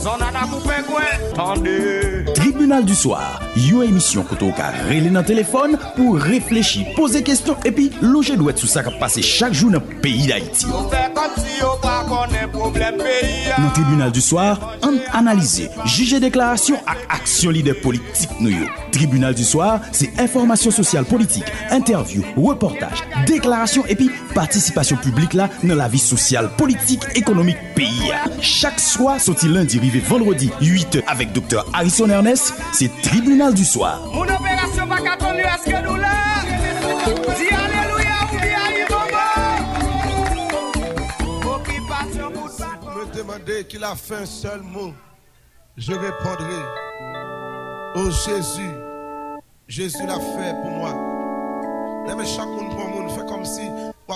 Son an apoupe kwen, tande. Tribunal du Soir, yon emisyon koto ka rele nan telefon pou reflechi, pose kestyon, epi loje dwet sou sa ka pase chak jou nan peyi da iti. Nan tribunal du soir, an analize, jige deklarasyon ak aksyon lider politik nou yo. Tribunal du soir, se informasyon sosyal politik, interview, reportaj, deklarasyon epi patisipasyon publik la nan la vi sosyal politik ekonomik peyi. Chak soa, soti lundi rive vendredi 8 avek Dr. Harrison Ernest, se tribunal du soir. Moun operasyon baka tonu aske nou la. Demandez qu'il a fait un seul mot, je répondrai. Oh Jésus, Jésus l'a fait pour moi. Mais chaque monde pour monde fait comme si on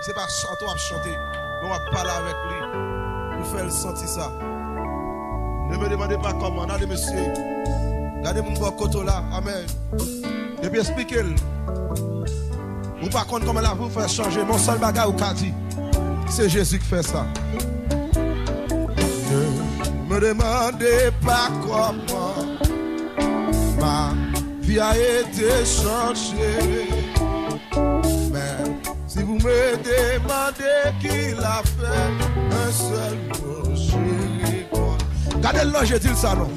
c'est pas chanter, on chanter, mais on va parler avec lui pour faire sentir ça. Ne me demandez pas comment, allez monsieur. Regardez mon côté là, amen. Et puis expliquez-le. Ou par contre, comment là vous faire changer mon seul bagage au dit, c'est Jésus qui fait ça. Me demande pa koman Ma vi a ete chanche Men si vous me demandez Ki la fè Un seul mot chéri Gade l'ange di l'salon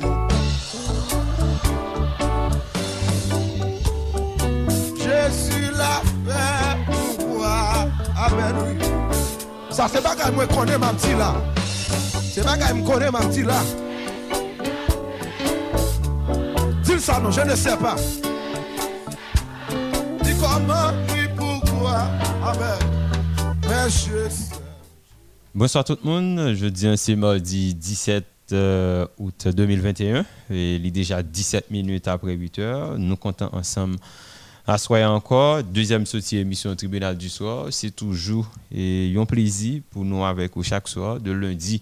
Je suis la fè Ou moi Amen oui. Sa se bagay mwen konen ma pti la Pas quand je connais ma petite là. Dis ça, non, je ne sais pas. Dis comment, dis pourquoi. Amen. Mais je sais. Bonsoir tout le monde. Je dis c'est mardi 17 euh, août 2021. Et il est déjà 17 minutes après 8 heures. Nous comptons ensemble à soir encore. Deuxième sortie émission tribunal du soir. C'est toujours et un plaisir pour nous avec vous chaque soir, de lundi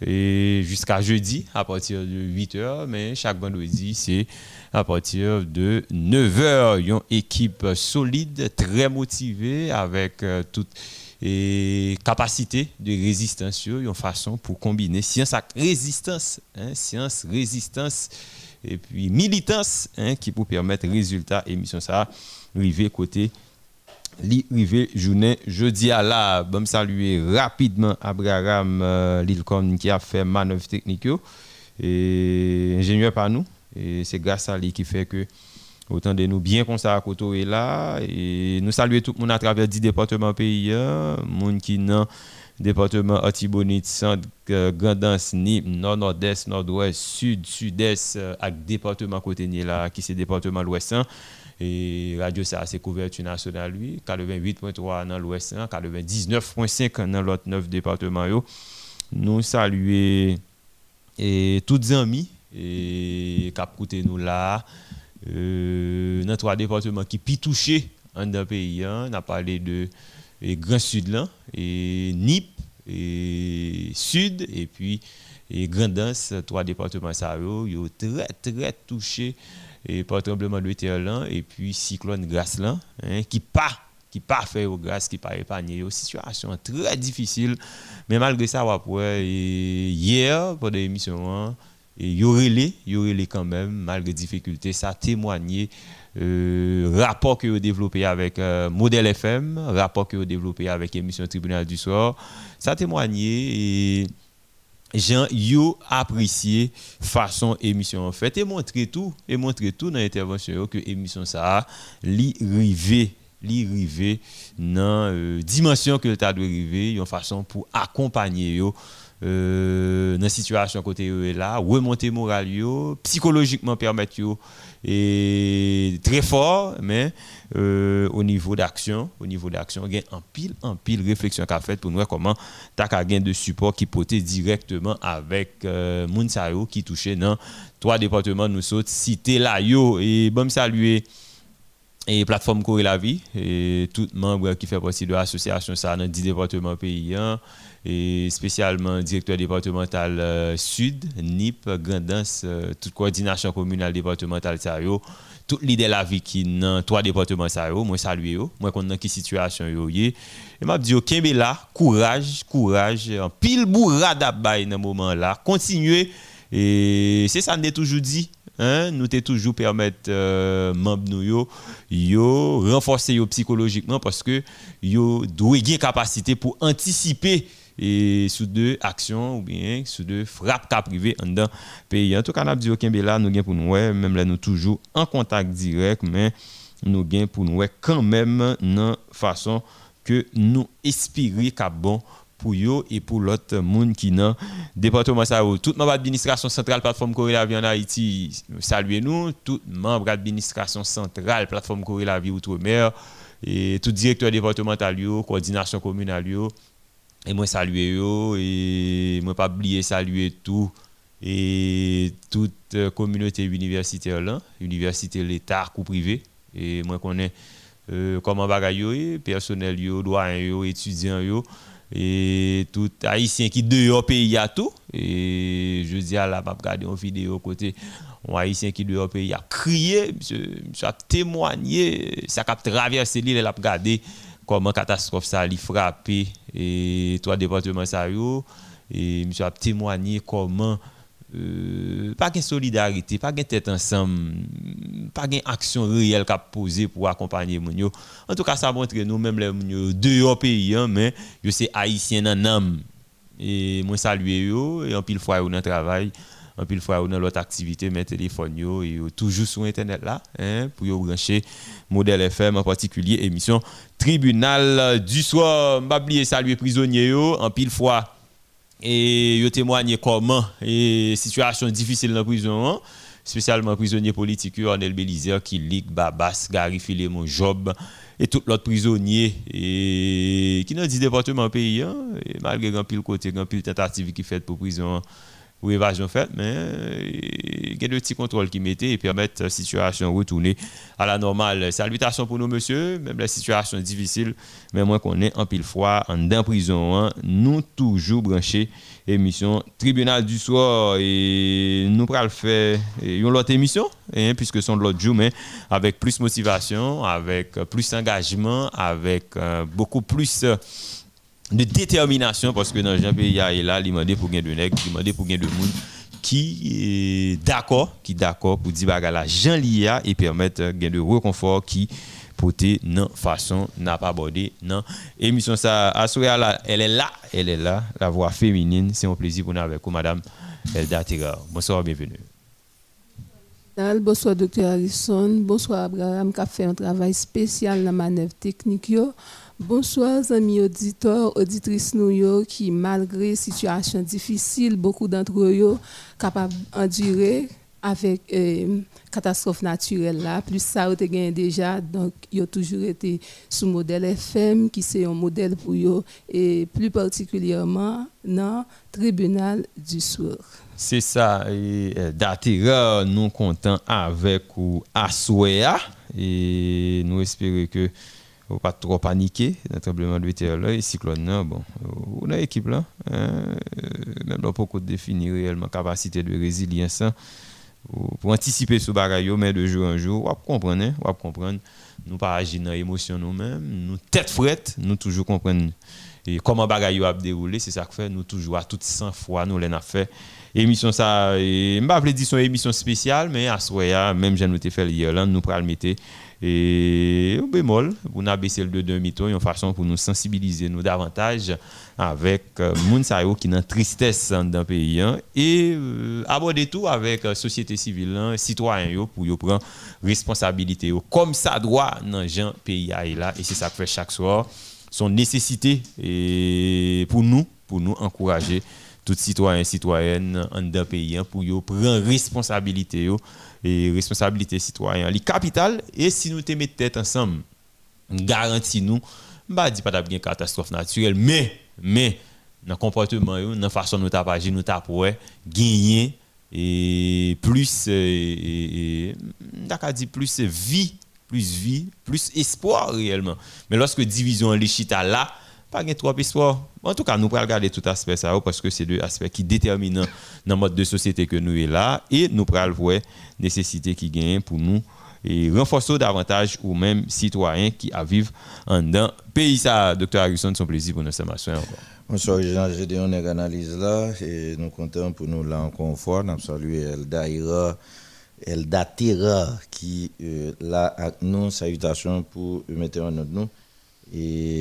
jusqu'à jeudi à partir de 8 heures. Mais chaque vendredi, c'est à partir de 9 heures. Une équipe solide, très motivée avec euh, toute capacité de résistance, une façon pour combiner science et résistance, hein, science, résistance et puis militance hein, qui pour permettre résultat émission ça, river côté li rive journée jeudi à la. Bon saluer rapidement Abraham euh, qui a fait manœuvre technique et ingénieur par nous. Et c'est grâce à lui qui fait que Autant de nous bien comme ça à côté là. Et nous saluer tout le monde à travers 10 départements pays, monde qui département Antibonite, centre, euh, Grandance, Nîmes, nord, nord-est, nord-ouest, sud, sud-est, avec euh, département côté là, qui c'est département l'ouest. Hein. Et radio ça c'est couverture nationale lui, 88.3 dans l'ouest, 99.5 hein, dans l'autre 9 départements Nous saluer et toutes amis et qui nous là euh, dans trois départements qui pi touché en un pays. Hein. On a parlé de Grand Sud et Nip, et Sud, et puis et Grandance, trois départements ça yo, très très touché. Et par tremblement de terre et puis cyclone glace là, hein, qui pas qui pas fait au grâce qui pas épargné une situation très difficile mais malgré ça hier émissions hein, et y aurait les, quand même, malgré difficultés, ça a témoigné euh, rapport que vous développé avec euh, Modèle FM, rapport que vous développé avec émission Tribunal du soir, ça a témoigné et Jean yo apprécié façon émission en fait et montrer tout et montrer tout dans l'intervention que émission ça li rivé li dans euh, dimension que tu as arriver une façon pour accompagner yo euh, dans la situation côté là, remonter moral psychologiquement permettre et très fort mais euh, au niveau d'action, au niveau d'action, a un pile en pile réflexion qu'a fait pour nous comment tu as gain de support qui portait directement avec euh, qui touchait dans trois départements nous sommes cité là yo. Et bon saluer et plateforme Corée la vie et tout membre qui fait partie de l'association ça dans 10 départements pays hein, et spécialement directeur départemental euh, sud NIP Grandance euh, toute coordination communale départementale ça yo tout l'idée la vie qui dans trois départements yo moi saluer yo moi qu'on dans qui situation yo et m'a dit là courage courage en pile bourrade dans moment là continuer et c'est ça nous toujours dit nous te toujours permettre euh, membres nous yo, renforcer yo psychologiquement parce que yo une capacité pour anticiper et sous deux actions ou bien sous deux frappes cas privées en dans pays. En tout cas, nous dit aucun là nous gain pour nous même là nous toujours en contact direct mais nous gain pour nous quand même dans façon que nous espérer qu'à bon pour eux et pour l'autre monde qui dans département ça toute membre administration centrale plateforme Corée la vie en Haïti saluez nous tout membre administration centrale plateforme Corée la vie outre-mer et tout directeur départemental coordination communale et moi saluer yo et moi pas oublier saluer tout et toute communauté universitaire là. Université l'état ou privé. Et moi connais euh, comment bagaille yo personnel yo doyen yo étudiant yo et tout haïtien qui dehors pays à tout. Et je dis à la m'a regardé une vidéo côté un haïtien qui dehors pays a crié monsieur témoigné ça a traversé l'île a regardé comment catastrophe ça a frappé et trois départements ça et monsieur a témoigné comment euh, pas de solidarité, pas de tête ensemble, pas de action réelle qu'a posée pour accompagner mon En tout cas, ça montre nous même les deux pays hein, mais je c'est haïtien dans âme. Et moi saluer et en pile fois dans travail, en pile fois dans l'autre activité, mes téléphones yo et toujours sur internet là hein, pour yo brancher modèle FM en particulier émission tribunal du soir. M'a oublier saluer prisonniers yo en pile fois et yo témoigné comment et situation difficile dans la prison hein. spécialement prisonniers politiques Ornel Belizer qui lit Babas Gary Philemon Job et tout l'autre prisonnier et qui dans 10 départements pays hein, malgré grand pile côté grand pile tentative qui fait pour prison hein ou évasion faite, mais il y a de petits contrôles qui mettaient et permettent la situation retourner à la normale. Salutations pour nous, monsieur, même la situation est difficile, mais moi qu'on est en pile fois en prison, hein, nous toujours branchés émission tribunal du soir. Et nous pourrons le faire une autre émission hein, puisque sont de l'autre jour mais avec plus motivation avec plus engagement avec euh, beaucoup plus de détermination parce que dans Jean pays là, il m'a pour gagner de il m'a pour gagner de monde qui est d'accord, qui d'accord pour dire la Jean et permettre gain de reconfort qui porter non façon n'a pas abordé non émission ça là elle est là elle est là la voix féminine c'est un plaisir pour nous avec vous madame Elda bonsoir bienvenue Bonsoir, docteur Harrison. Bonsoir, Abraham, qui a fait un travail spécial dans la manœuvre technique. Bonsoir, amis auditeurs, auditrices nous qui, malgré situation difficile, beaucoup d'entre eux capables d'endurer avec euh, catastrophe naturelle là. Plus ça, ont déjà, donc ils ont toujours été sous modèle FM, qui c'est un modèle pour eux, et plus particulièrement dans le tribunal du soir. C'est ça, euh, nous comptons avec ou et nous espérons que faut pas trop paniquer dans le tremblement de terre là et cyclone là bon. On a équipe là hein, euh, même là pour définir réellement capacité de résilience hein, pour anticiper ce bagage mais de jour en jour on va comprendre hein, on va comprendre nous pas agir dans l'émotion nous-mêmes nous tête frette nous toujours comprendre. Et comment bagage a déroulé c'est ça que fait nous toujours à toutes 100 fois nous l'en a fait. Émission ça pas dire son émission spéciale mais à soya même j'ai noté fait hier là nous pral mettre et au bémol, pour a baissé le demi-ton, une façon pour nous sensibiliser nous davantage avec euh, gens qui ont tristesse dans le pays hein, et euh, aborder tout avec la euh, société civile, hein, citoyens pour prendre responsabilité comme ça doit dans le pays et c'est ça que fait chaque soir son nécessité et pour nous pour nous encourager tout citoyen citoyenne dans le pays hein, pour prendre responsabilité et responsabilité citoyenne. Les capital et si nous te mettons tête ensemble, garantit nous, bah dit pas une catastrophe naturelle, mais mais dans le comportement, dans la façon nous avons agi, nous avons gagner et plus et, dit plus vie plus vie, plus espoir réellement. Mais lorsque division chita là, pas gain trop espoir. En tout cas, nous pourrons regarder tout aspect ça parce que c'est deux aspects qui déterminent dans le mode de société que nous est là et nous pourrons voir nécessité qui gagne pour nous et renforcer davantage ou même citoyens qui vivent en dans pays ça. Docteur Harrison, son plaisir pour nous encore. Bonsoir, Jean, dit on analyse là et nous comptons pour nous là encore fois. Nous saluons El Daïra, El Datira qui euh, là avec nous, salutations pour mettre en notre nous. Et.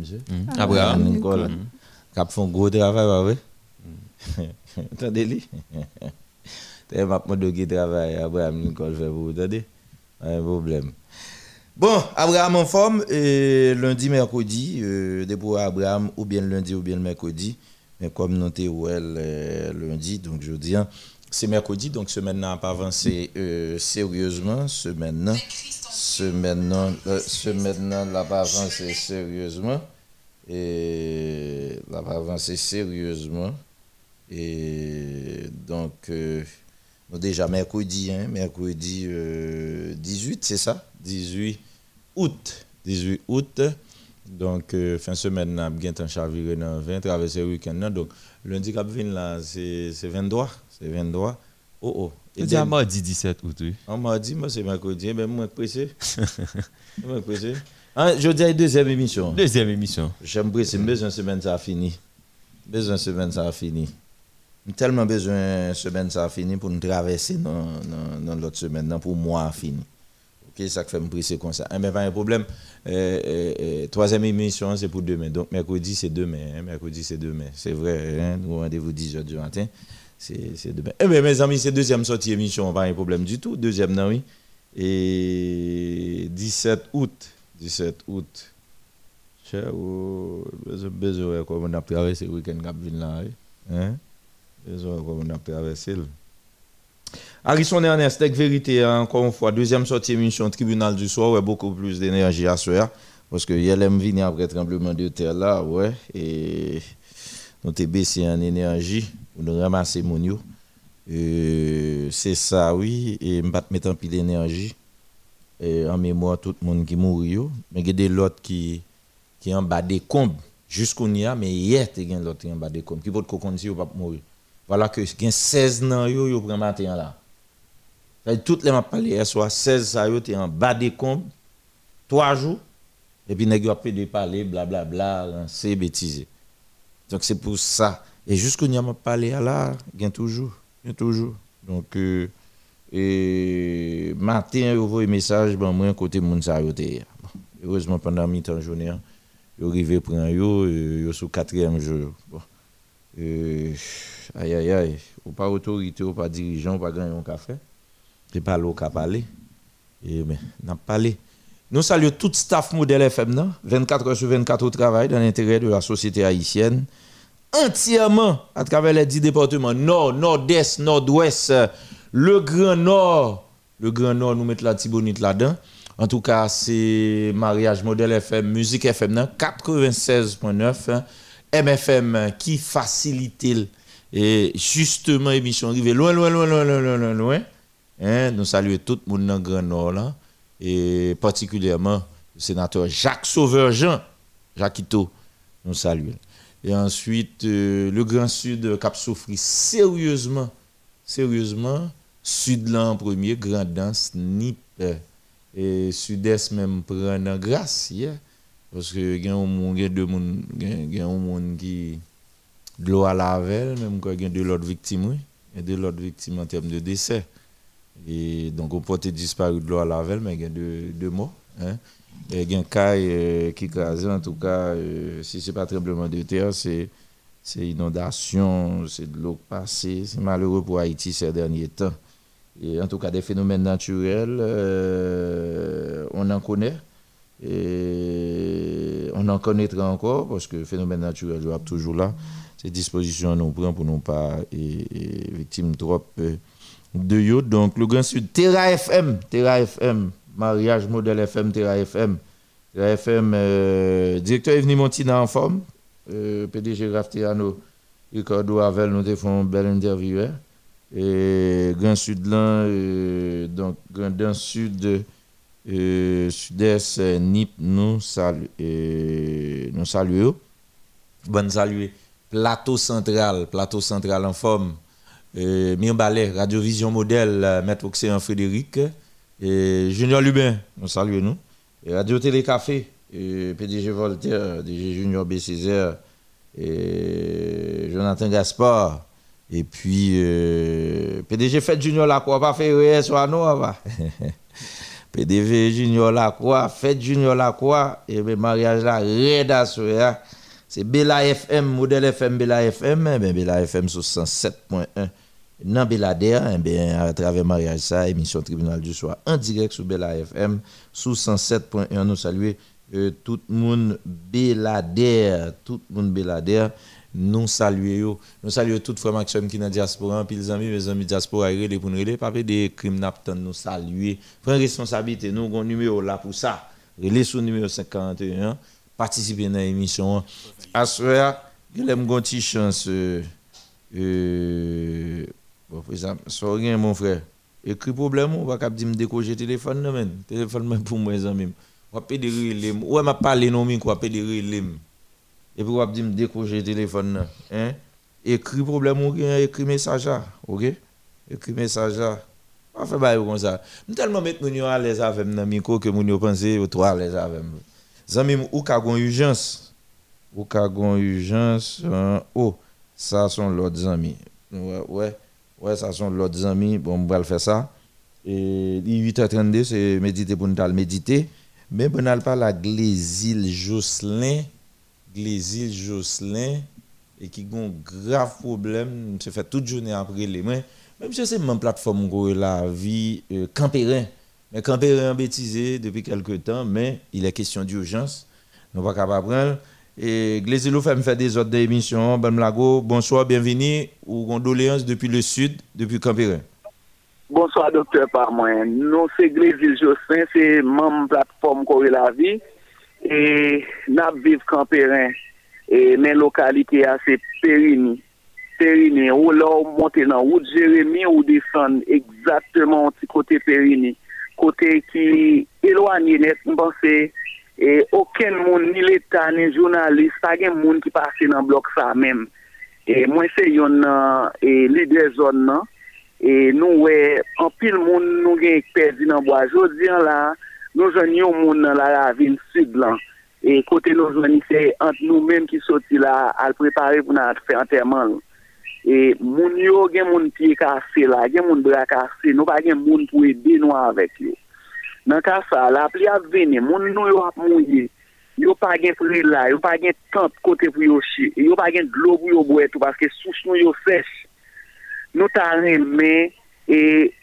Monsieur Mm. Abraham. Nicole. Mm. Cap font gros travail, pas vrai? Attendez-le. T'es ma de qui travaille, Abraham Nicole fait vous, un problème. Bon, Abraham en forme, et lundi, mercredi, euh, Abraham, ou bien lundi ou bien le mercredi. Mais comme nous sommes euh, lundi, donc je dis, hein, c'est mercredi, donc semaine n'a pas avancé euh, sérieusement. Semaine, semaine, euh, n'a pas avancé sérieusement. Et n'a pas avancé sérieusement. Et donc, euh, déjà mercredi, hein, mercredi euh, 18, c'est ça? 18 août. 18 août. Donc, euh, fin de semaine, nous avons chaviré dans 20, traversé le week-end. Donc, lundi, cap là, c'est 23. C'est 23. Oh oh. Et déjà mardi 17 août. oui. On m'a dit, moi, c'est mercredi. Ben, moi, pressé. moi, pressé. Hein, je dis, deuxième émission. Deuxième émission. J'aime pressé. Besoin semaine, ça a fini. Besoin semaine, ça a fini. Tellement besoin semaine, ça a fini pour nous traverser dans, dans, dans l'autre semaine, dans pour moi, fini. Ok, ça fait me presser comme ça. Eh ben, pas un problème. Euh, euh, euh, troisième émission, c'est pour demain. Donc, mercredi, c'est demain. hein. Mercredi, c'est demain. C'est vrai, hein. nous rendez-vous 10 h du matin. C'est demain. Eh bien, mes amis, c'est deuxième sortie émission, pas un problème du tout. Deuxième, non, oui. Et 17 août. 17 août. Cher, besoin, comme on a traversé le week-end, là, hein? Besoin, comme on a traversé. Harrison Ernest, avec vérité, hein, encore une fois, deuxième sortie émission tribunal du soir, ouais, beaucoup plus d'énergie à ce soir. Parce que l'aime venir après le tremblement de terre là, ouais, et nous t'es baissé en énergie pour nous ramasser mon yo. C'est ça, oui, et je mettre en pile d'énergie en mémoire tout le monde qui mourit, mais il y a des l'autres qui, qui en bas des combes, jusqu'au nia, mais hier, il y a l'autre qui en bas des combes, qui peut si pas mourir. Voilà que il y a 16 ans, yo, yo prend matin là. Toutes les m'a parlé hier soir, 16 ça yo, t'es en bas des combes, 3 jours, et puis nèg yo après de parler, blablabla, c'est bêtise. Donc c'est pour ça. Et jusqu'au n'y a parlé là, il y a toujours, il y a toujours. Donc, euh, et matin, yo voyé message, ben moi, côté moun sa yo te hier. Bon, heureusement, pendant mi-temps journée, yo arrivé prendre yo, euh, yo sous quatrième jour. Bon. Euh, aïe aïe aïe, ou pas autorité, ou pas dirigeant, ou pas grand yon café. C'est pas l'eau qui a parlé. Et mais, n'a pas parlé. Nous saluons tout staff modèle FM, non? 24 heures sur 24 au travail dans l'intérêt de la société haïtienne. Entièrement à travers les 10 départements, nord, nord-est, nord-ouest, le Grand Nord. Le Grand Nord, nous mettons la Tibonite là-dedans. En tout cas, c'est Mariage Modèle FM, Musique FM, non? 96.9, hein. MFM qui facilite et justement émission arrivée loin, loin, loin, loin, loin, loin, loin. Hein, nous saluons tout le monde dans le Grand Nord là, et particulièrement le sénateur Jacques Sauveur-Jean, Jacquito, nous saluons. Et ensuite, euh, le Grand Sud Cap souffri sérieusement, sérieusement, Sud là en premier, Grand Danse, Nip, et Sud-Est même prend grâce, yeah. parce que il y a deux monde qui de l'eau à la veille, même quand il y a de l'autre victime, oui. Il y a de l'autre victime en termes de décès. Et donc, on porte disparu de l'eau à la veille, mais il y a deux, deux morts. Hein. Il y a un cas euh, qui crase, en tout cas, euh, si ce n'est pas tremblement de terre, c'est inondation, c'est de l'eau passée. C'est malheureux pour Haïti ces derniers temps. Et en tout cas, des phénomènes naturels, euh, on en connaît. Et on en connaîtra encore parce que le phénomène naturel est toujours là. Ces dispositions nous prend pour ne pas et, et victime trop de yo. Donc le Grand Sud, Terra FM, Terra FM, mariage modèle FM, Terra FM. Terra FM, euh, directeur Evni Montina en forme, euh, PDG Raftiano, Ricardo Avel, nous font une belle interview. hein. Et Grand Sud là, euh, donc Grand Sud, Sud-Est, NIP, nous nous saluons. Bonne saluer. Plateau central, plateau central en forme. Euh, Ballet, Radio Vision Modèle, Maître Océan Frédéric. Et Junior Lubin, nous saluons nous. Et Radio Télé Café, PDG Voltaire, DG Junior B. Césaire, et Jonathan Gaspard. Et puis, euh, PDG Fête Junior Lacroix, pas fait soit nous, PDG Junior Lacroix, Fête Junior Lacroix, et le mariage là, Reda c'est Bella FM, modèle FM Bella FM, eh bien Bella FM sur 107.1 dans Belader, eh bien, à travers mariage ça, émission Tribunal du Soir en direct sur Bella FM, sous 107.1, nous saluons euh, tout le monde Belader, tout le monde Belader nous saluons nous saluons toutes frères Maxime qui dans la diaspora puis les amis mes amis diaspora les pour nous pas des crimes nous saluer. Prendre responsabilité nous avons un numéro là pour ça. Relais sur numéro 51 participer dans l'émission. À ce petite chance euh, euh, bon par exemple ça rien mon frère écrit problème on va cap dire me décocher téléphone non men téléphone même pour moi les amis on va des relais ouais m'a parlé non mais quoi relais et puis, on va dire, décrocher le téléphone. Hein? Écris problème ou écrit message. OK? Écrit message. On fait pas comme ça. Je tellement mettre mon à l'aise avec mon micro que mon pense au toi à l'aise avec. Zami ou ka gon urgence. Ou ka gon urgence. Hein? Oh, ça sont l'autre amis. Ouais, ouais. Ouais, ça sont l'autre amis. Bon, on va faire ça. Et 8h32, c'est méditer pour nous méditer. Mais on n'a pas la Glésil Jocelyn. Glésil Jocelyn et qui a un grave problème, se fait toute journée après les mains. Même si c'est une plateforme la vie euh, Campérin. Mais Campérin bêtisé depuis quelques temps, mais il est question d'urgence. Nous pas capable prendre. Et Glésilou fait me faire des autres émissions. Ben Mlago, bonsoir, bienvenue. Ou condoléances depuis le sud, depuis Campérin. Bonsoir, docteur Parmoyen. Nous, c'est Glésil Jossin, c'est membre plateforme Corée la vie. Et nous vivons Campérin. Et mes localités, c'est Périgny. Périgny, ou là, on monte dans route Jérémy, ou descend exactement du côté Périgny. Côté qui éloigné net, je pense, E oken moun ni l'Etat, ni jounalist, pa gen moun ki pase nan blok sa men. E mwen se yon nan, e lidre zon nan, e nou we, an pil moun nou gen ekperdi nan bo a jodian la, nou jen yon moun nan la ravine sud lan. E kote nou jen se ant nou menm ki soti la al prepare pou nan fe anterman. E moun yo gen moun piye kase la, gen moun bra kase, nou pa gen moun pou edi nou avek yo. nan ka sa la pli ap vene, moun nou yo ap mouye, yo pa gen pri la, yo pa gen tant kote pou yo chi, yo pa gen glou pou yo bwe tou, paske souch nou yo sech. Nou ta reme, e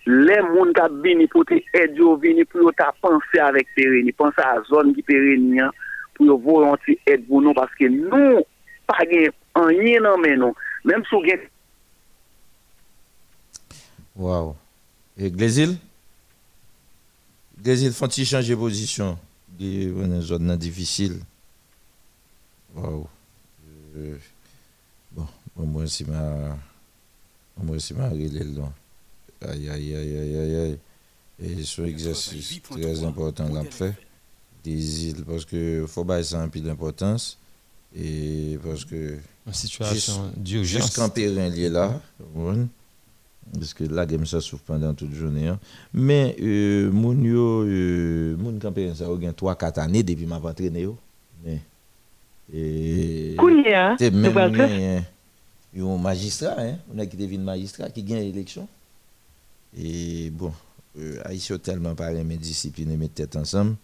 le moun ka bini pou te edyo vini pou yo ta panse avèk pereni, panse a zon ki pereni an, pou yo volanti edyo nou, paske nou pa gen anye nan men nou, menm sou gen... Waw, e glezil? Glezil, fon ti chanje pozisyon, di wè nan zon nan difisil. Waw, bon, mwen si ma, mwen si ma don. Aïe, aïe, aïe, aïe, aïe, aïe. Et c'est un exercice très important l'a fait. Des îles, parce que faut pas ça un peu d'importance. Et parce que. Une situation d'urgence. Juste camper un lié là. Parce que la game ça souffre pendant toute journée. Hein. Mais, euh, mon yo, euh, ça, a 3-4 années depuis ma. Mais. Et. C'est même. Un magistrat, hein. On a qui devient magistrat qui gagne l'élection. Et bon, euh, Haïtien tellement pas mes disciplines mes têtes ensemble.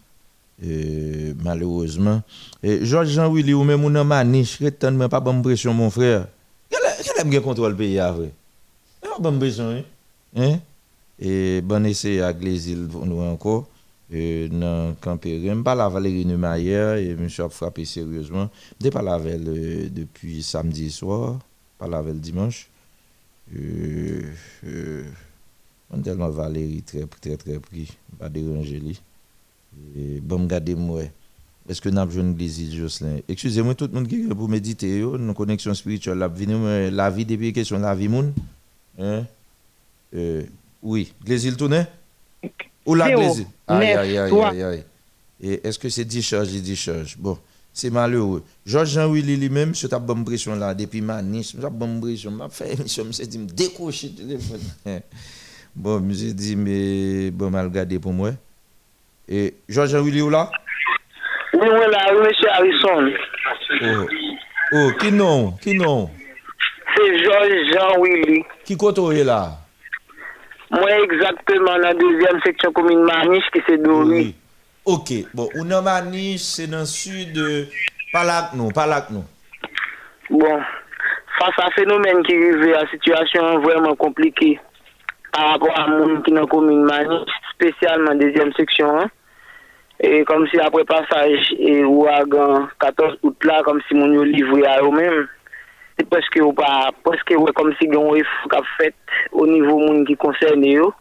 Euh, malheureusement. Et Georges Jean-Willy ou même mon maniche, je pas bonne pression, mon frère. Quel bien contrôle pays vrai? Pas bonne pression, hein? hein? Et bon essai à Glésil pour nous encore. Euh, dans Campérim, pas la Valérie Neumayer et je suis frappé sérieusement. Je pas la euh, depuis samedi soir, pas la dimanche. Euh, euh, tellement Valérie très très très pris, pas déranger lui. Et bon me moi. Est-ce que n'a besoin de Jocelyn? Excusez-moi tout le monde qui est pour méditer nos connexions spirituelles la vie la vie depuis question la vie moun. Hein? Euh, oui, Glésil tourné Ou la Glésil Aïe, aïe, aïe, aïe, aïe. Et est-ce que c'est discharge, il discharge? Bon, c'est malheureux. Georges Jean-Willy lui-même, monsieur t'a bonne pression là, depuis Manis, monsieur t'a bonne pression, m'a fait émission, dit, me décrocher le téléphone. bon, monsieur dit, mais bon, mal gardé pour moi. Et Georges Jean-Willy ou là? Oui, oui, là, oui, monsieur Harrison. Oh, oh, qui non Qui non? C'est Georges Jean-Willy. Qui koto est là? Moi, exactement, dans la deuxième section commune Maniche, qui c'est Dori. Ok, bon, ou nan Manis, c'est dans le sud, pas là que nous. Bon, face à un phénomène qui arrive à situation vraiment compliquée par rapport à monde qui dans la commune Maniche, spécialement deuxième section, hein. et comme si après passage et ouragan 14 août là, comme si mon yo livré à eux-mêmes, se preske ou pa, preske ou e kom si gen ou e fok ap fet ou nivou moun ki konserne yo.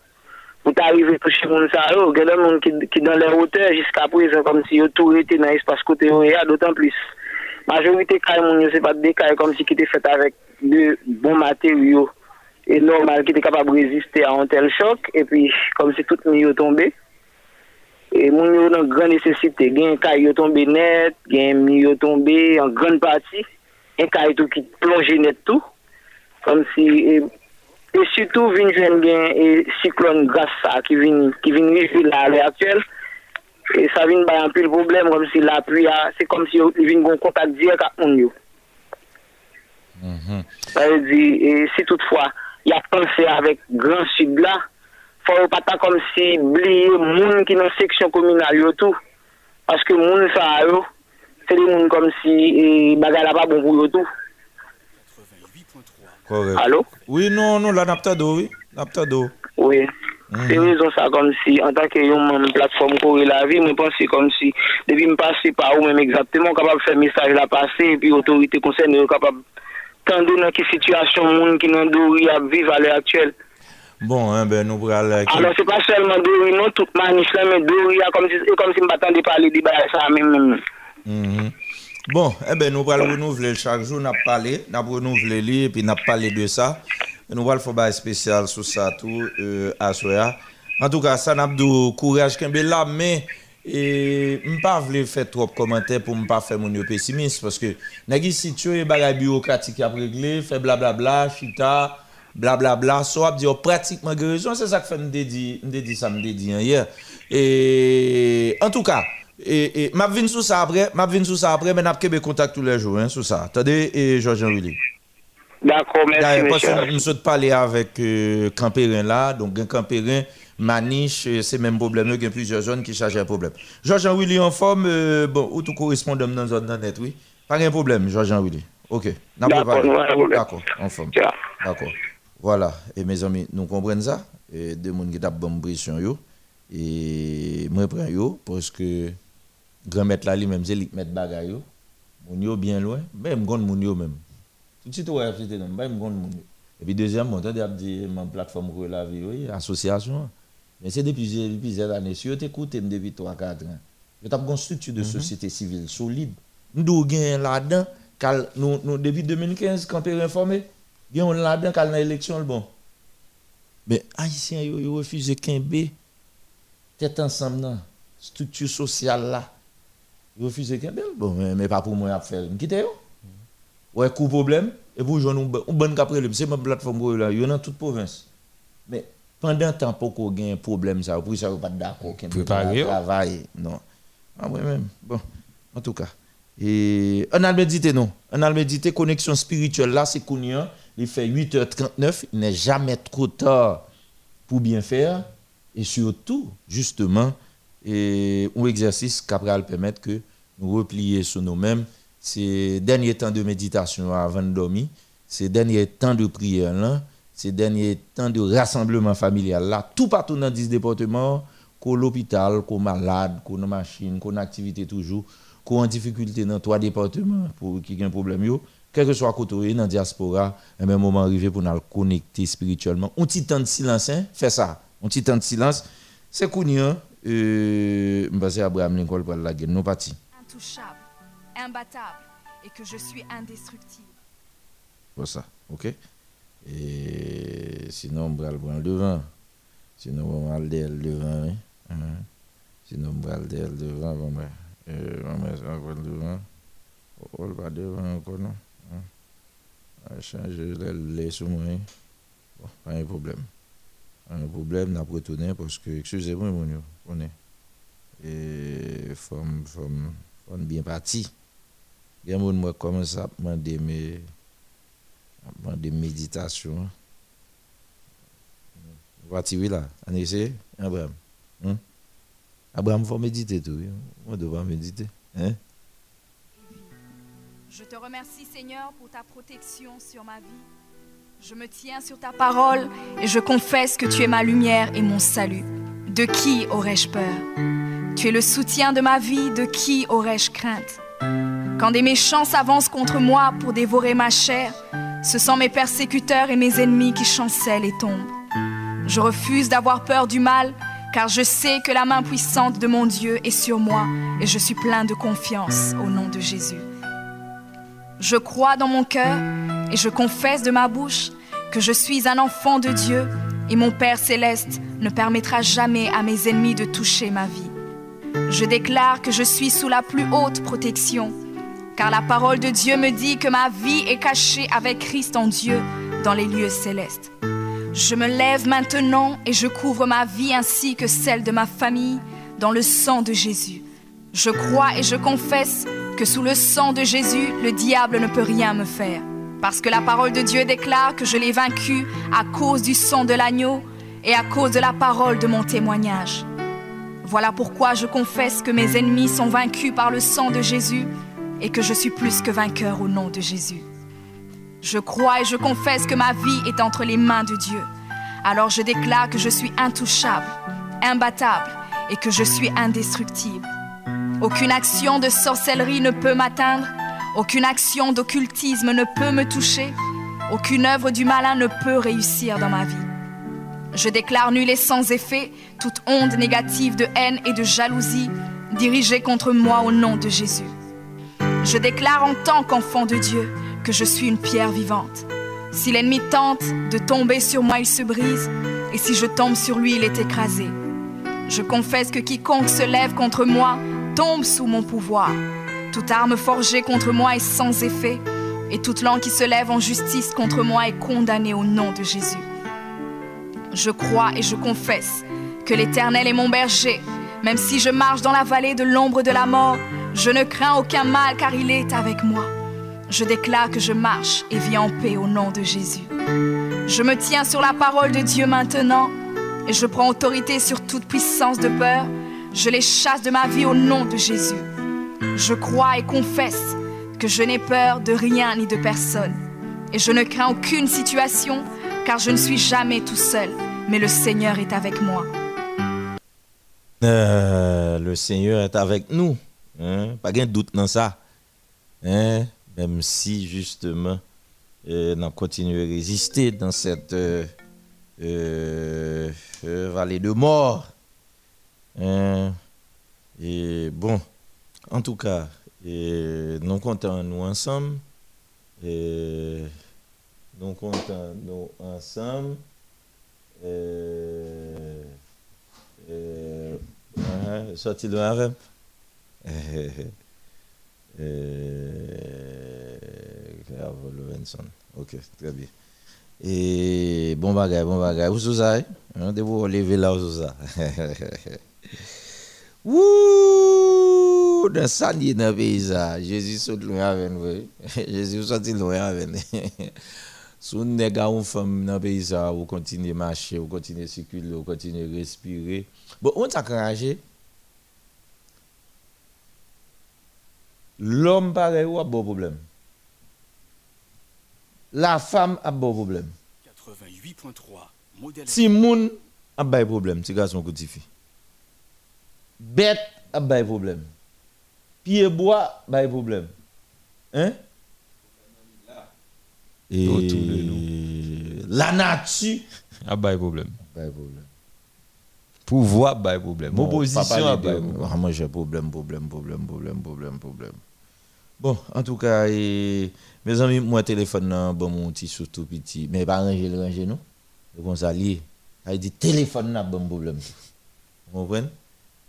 Ou ta arrive touche oh, moun sa yo, gen lè moun ki, ki dan lè rote jiska prezen kom si yo tou rete nan espas kote yo ya, dotan plis. Majorite kay moun yo se pat de kay kom si ki te fet avèk de bon materyo e normal ki te kapab reziste a an tel chok, e pi kom si tout moun yo tombe. E moun yo nan gran nesesite, gen kay yo tombe net, gen moun yo tombe an gran pati, un tout qui plonge net tout comme si et, et surtout gen et cyclone grâce ça qui vient qui vient rive là à l'heure actuelle et ça vient ba un peu le problème comme si la pluie a- c'est comme si il vient en contact direct avec moun yo. Ça veut dire, et si toutefois, il y a pensé avec Grand Sud là, faut pas comme si oublier moun qui dans section communale tout. Parce que moun ça yo, se li moun kom si bagay la pa bon pou yo tou. Alo? Oui, non, non, la napta do, oui. Napta do. Oui. Se rezon sa kom si, an tanke yon moun platform kore la vi, mwen panse kom si, debi m pase pa ou mèm exactement, kapab fè mesaj la pase, pi otorite konsen yo kapab tande nan ki situasyon moun ki nan do yi ap vive alè aktuel. Bon, hein, ben, nou pral... Alors, se pa selman do yi, non tout manis la, men do yi a kom si m patande pale di ba sa mèm mèm mèm. Même. Mhm. Bon, eh ben, nous allons renouveler chaque jour, nous avons nous avons renouvelé lui, et puis nous parlé de ça. Et nous allons faire un spécial sur ça tout euh, à soir. En tout cas, ça n'a pas de courage qu'il là, mais et je pas faire trop de commentaires pour ne pas faire mon pessimiste parce que nagi situé bagay bureaucratique à régler, fait blablabla, chita, blablabla, so ap di yo pratiquement guérison, c'est ça que fait me dédi ça me dédi hier. Et en tout cas, et, et m'a vinn sous ça après, m'a vinn sous ça après, mais n'a pas contact tous les jours hein, sur ça. Attendez et Georges Willy. D'accord, merci, D'ailleurs, parce monsieur. que nous sommes parlé avec euh, Campérin là, donc un Campérin, Maniche, euh, c'est même problème, il y a plusieurs zones qui chargent un problème. Georges Willy en forme, euh, bon, où tout correspond dans la zone net, oui. Pas de problème, Georges Willy. Ok, D'accord. D'accord, en forme. D'accord. Voilà, et mes amis, nous comprenons ça. Et deux gens qui tapent bonne pression. Et moi, je prends parce que grand maître là, lui-même, c'est lui qui met bagay yo. Moun yo bien loin, même gon moun yo même. Tout de suite, ouais, c'était non, moun yo. Et puis, deuxième, mon temps, dit, ma plateforme pour la vie, oui, association. Mais c'est depuis plusieurs années. Si vous t'écoutez depuis 3-4 ans, vous avez une structure de société civile solide. Nous avons là-dedans, nous, nous, depuis 2015, quand on est informé, nous avons là-dedans, on a l'élection, le bon. Mais Haïtiens, ils ont refusé qu'un B, tête ensemble, non, structure sociale là. Refusé B, bon, mais, mais pas pour moi à faire. Vous quittez, yo. Ouais, coup problème, et pour jouer un bon cap c'est ma plateforme là, il y en a dans toute province. Mais pendant un temps, pour qu'on ait un problème, ça, pour ça, vous pas d'accord, yo. travail, non. Ah, ouais, même. Bon, en tout cas. Et on a médité, non. On a médité, connexion spirituelle là, c'est Kounian. Il fait 8h39. Il n'est jamais trop tard pour bien faire. Et surtout, justement, et un exercice qui va permettre que nous replier sur nous-mêmes. Ces derniers temps de méditation avant de dormir, ces derniers temps de prière ces derniers temps de rassemblement familial là, tout partout dans 10 départements, qu'au l'hôpital, qu'au malade, qu'au machine, qu'au activité toujours, qu'au en difficulté dans trois départements pour qui a un problème quel que soit côté dans diaspora, un même moment arrivé pour nous connecter spirituellement. Un petit temps de silence, hein, fait ça. Un petit temps de silence. C'est Kounia, euh, je Abraham Lincoln pour la guerre. Nous partis. intouchable, imbattable et que je suis indestructible. Pour ça, ok? Et sinon, on va le prendre devant. Sinon, on va le devant. hein? Sinon, on va le devant. Bon, ben, euh, on va encore devant. On va devant encore, non? Hein? On va changer le moi. hein. Bon, pas un problème. Un problème, n'a retourné parce que, excusez-moi, mon yo, on est. Et, femme, femme, femme bien parti. Il y a qui commencent à demander mes des méditations. Voici là, on essaie, Abraham. Hein? Abraham, faut méditer tout. On doit méditer. Hein? Je te remercie Seigneur pour ta protection sur ma vie. Je me tiens sur ta parole et je confesse que tu es ma lumière et mon salut. De qui aurais-je peur? Tu es le soutien de ma vie, de qui aurais-je crainte? Quand des méchants s'avancent contre moi pour dévorer ma chair, ce sont mes persécuteurs et mes ennemis qui chancellent et tombent. Je refuse d'avoir peur du mal, car je sais que la main puissante de mon Dieu est sur moi et je suis plein de confiance au nom de Jésus. Je crois dans mon cœur et je confesse de ma bouche que je suis un enfant de Dieu et mon Père céleste ne permettra jamais à mes ennemis de toucher ma vie. Je déclare que je suis sous la plus haute protection, car la parole de Dieu me dit que ma vie est cachée avec Christ en Dieu dans les lieux célestes. Je me lève maintenant et je couvre ma vie ainsi que celle de ma famille dans le sang de Jésus. Je crois et je confesse que sous le sang de Jésus, le diable ne peut rien me faire. Parce que la parole de Dieu déclare que je l'ai vaincu à cause du sang de l'agneau et à cause de la parole de mon témoignage. Voilà pourquoi je confesse que mes ennemis sont vaincus par le sang de Jésus et que je suis plus que vainqueur au nom de Jésus. Je crois et je confesse que ma vie est entre les mains de Dieu. Alors je déclare que je suis intouchable, imbattable et que je suis indestructible. Aucune action de sorcellerie ne peut m'atteindre, aucune action d'occultisme ne peut me toucher, aucune œuvre du malin ne peut réussir dans ma vie. Je déclare nul et sans effet toute onde négative de haine et de jalousie dirigée contre moi au nom de Jésus. Je déclare en tant qu'enfant de Dieu que je suis une pierre vivante. Si l'ennemi tente de tomber sur moi, il se brise, et si je tombe sur lui, il est écrasé. Je confesse que quiconque se lève contre moi tombe sous mon pouvoir. Toute arme forgée contre moi est sans effet, et toute langue qui se lève en justice contre moi est condamnée au nom de Jésus. Je crois et je confesse que l'Éternel est mon berger. Même si je marche dans la vallée de l'ombre de la mort, je ne crains aucun mal car il est avec moi. Je déclare que je marche et vis en paix au nom de Jésus. Je me tiens sur la parole de Dieu maintenant et je prends autorité sur toute puissance de peur. Je les chasse de ma vie au nom de Jésus. Je crois et confesse que je n'ai peur de rien ni de personne. Et je ne crains aucune situation car je ne suis jamais tout seul, mais le Seigneur est avec moi. Euh, le Seigneur est avec nous. Hein? Pas de doute dans ça. Hein? Même si, justement, euh, on continue à résister dans cette euh, euh, euh, vallée de mort. Hein? Et bon, en tout cas, et nous comptons nous ensemble. Et nous comptons nous ensemble. Euh, euh, uh-huh, sorti de. Euh, euh, Claire Levenson. Ok, très bien. Et bon bagage, bon bagage. Où c'est ça? Hein? De vous lever là, où c'est ça? Wouh! Dans ça, il dans le paysage. Jésus saute loin avec nous. Jésus sorti loin avec nous. Si vous avez une femme dans le pays, ça, vous continuez à marcher, vous continuez à circuler, vous continuez à respirer. Bon, on t'a encouragé. L'homme pareil ou a bon problème? La femme a bon problème. 88.3, modèle. Si moun a bon problème, c'est garçon ou fille. Bête a bon problème. Pied bois a bon problème. Hein? Et la nature Ah, bah, problème. a bon problème. Pouvoir, bah, problème. Bon, Opposition, pas ah, bah, de- problème. Ah, moi j'ai problème, problème, problème, problème, problème, problème. Bon, en tout cas, et, mes amis, moi, téléphone, nan, bon, mon petit surtout petit, mais pas ranger le ranger, non? Donc, on s'allie. Il dit téléphone, n'a bon problème. Vous comprenez?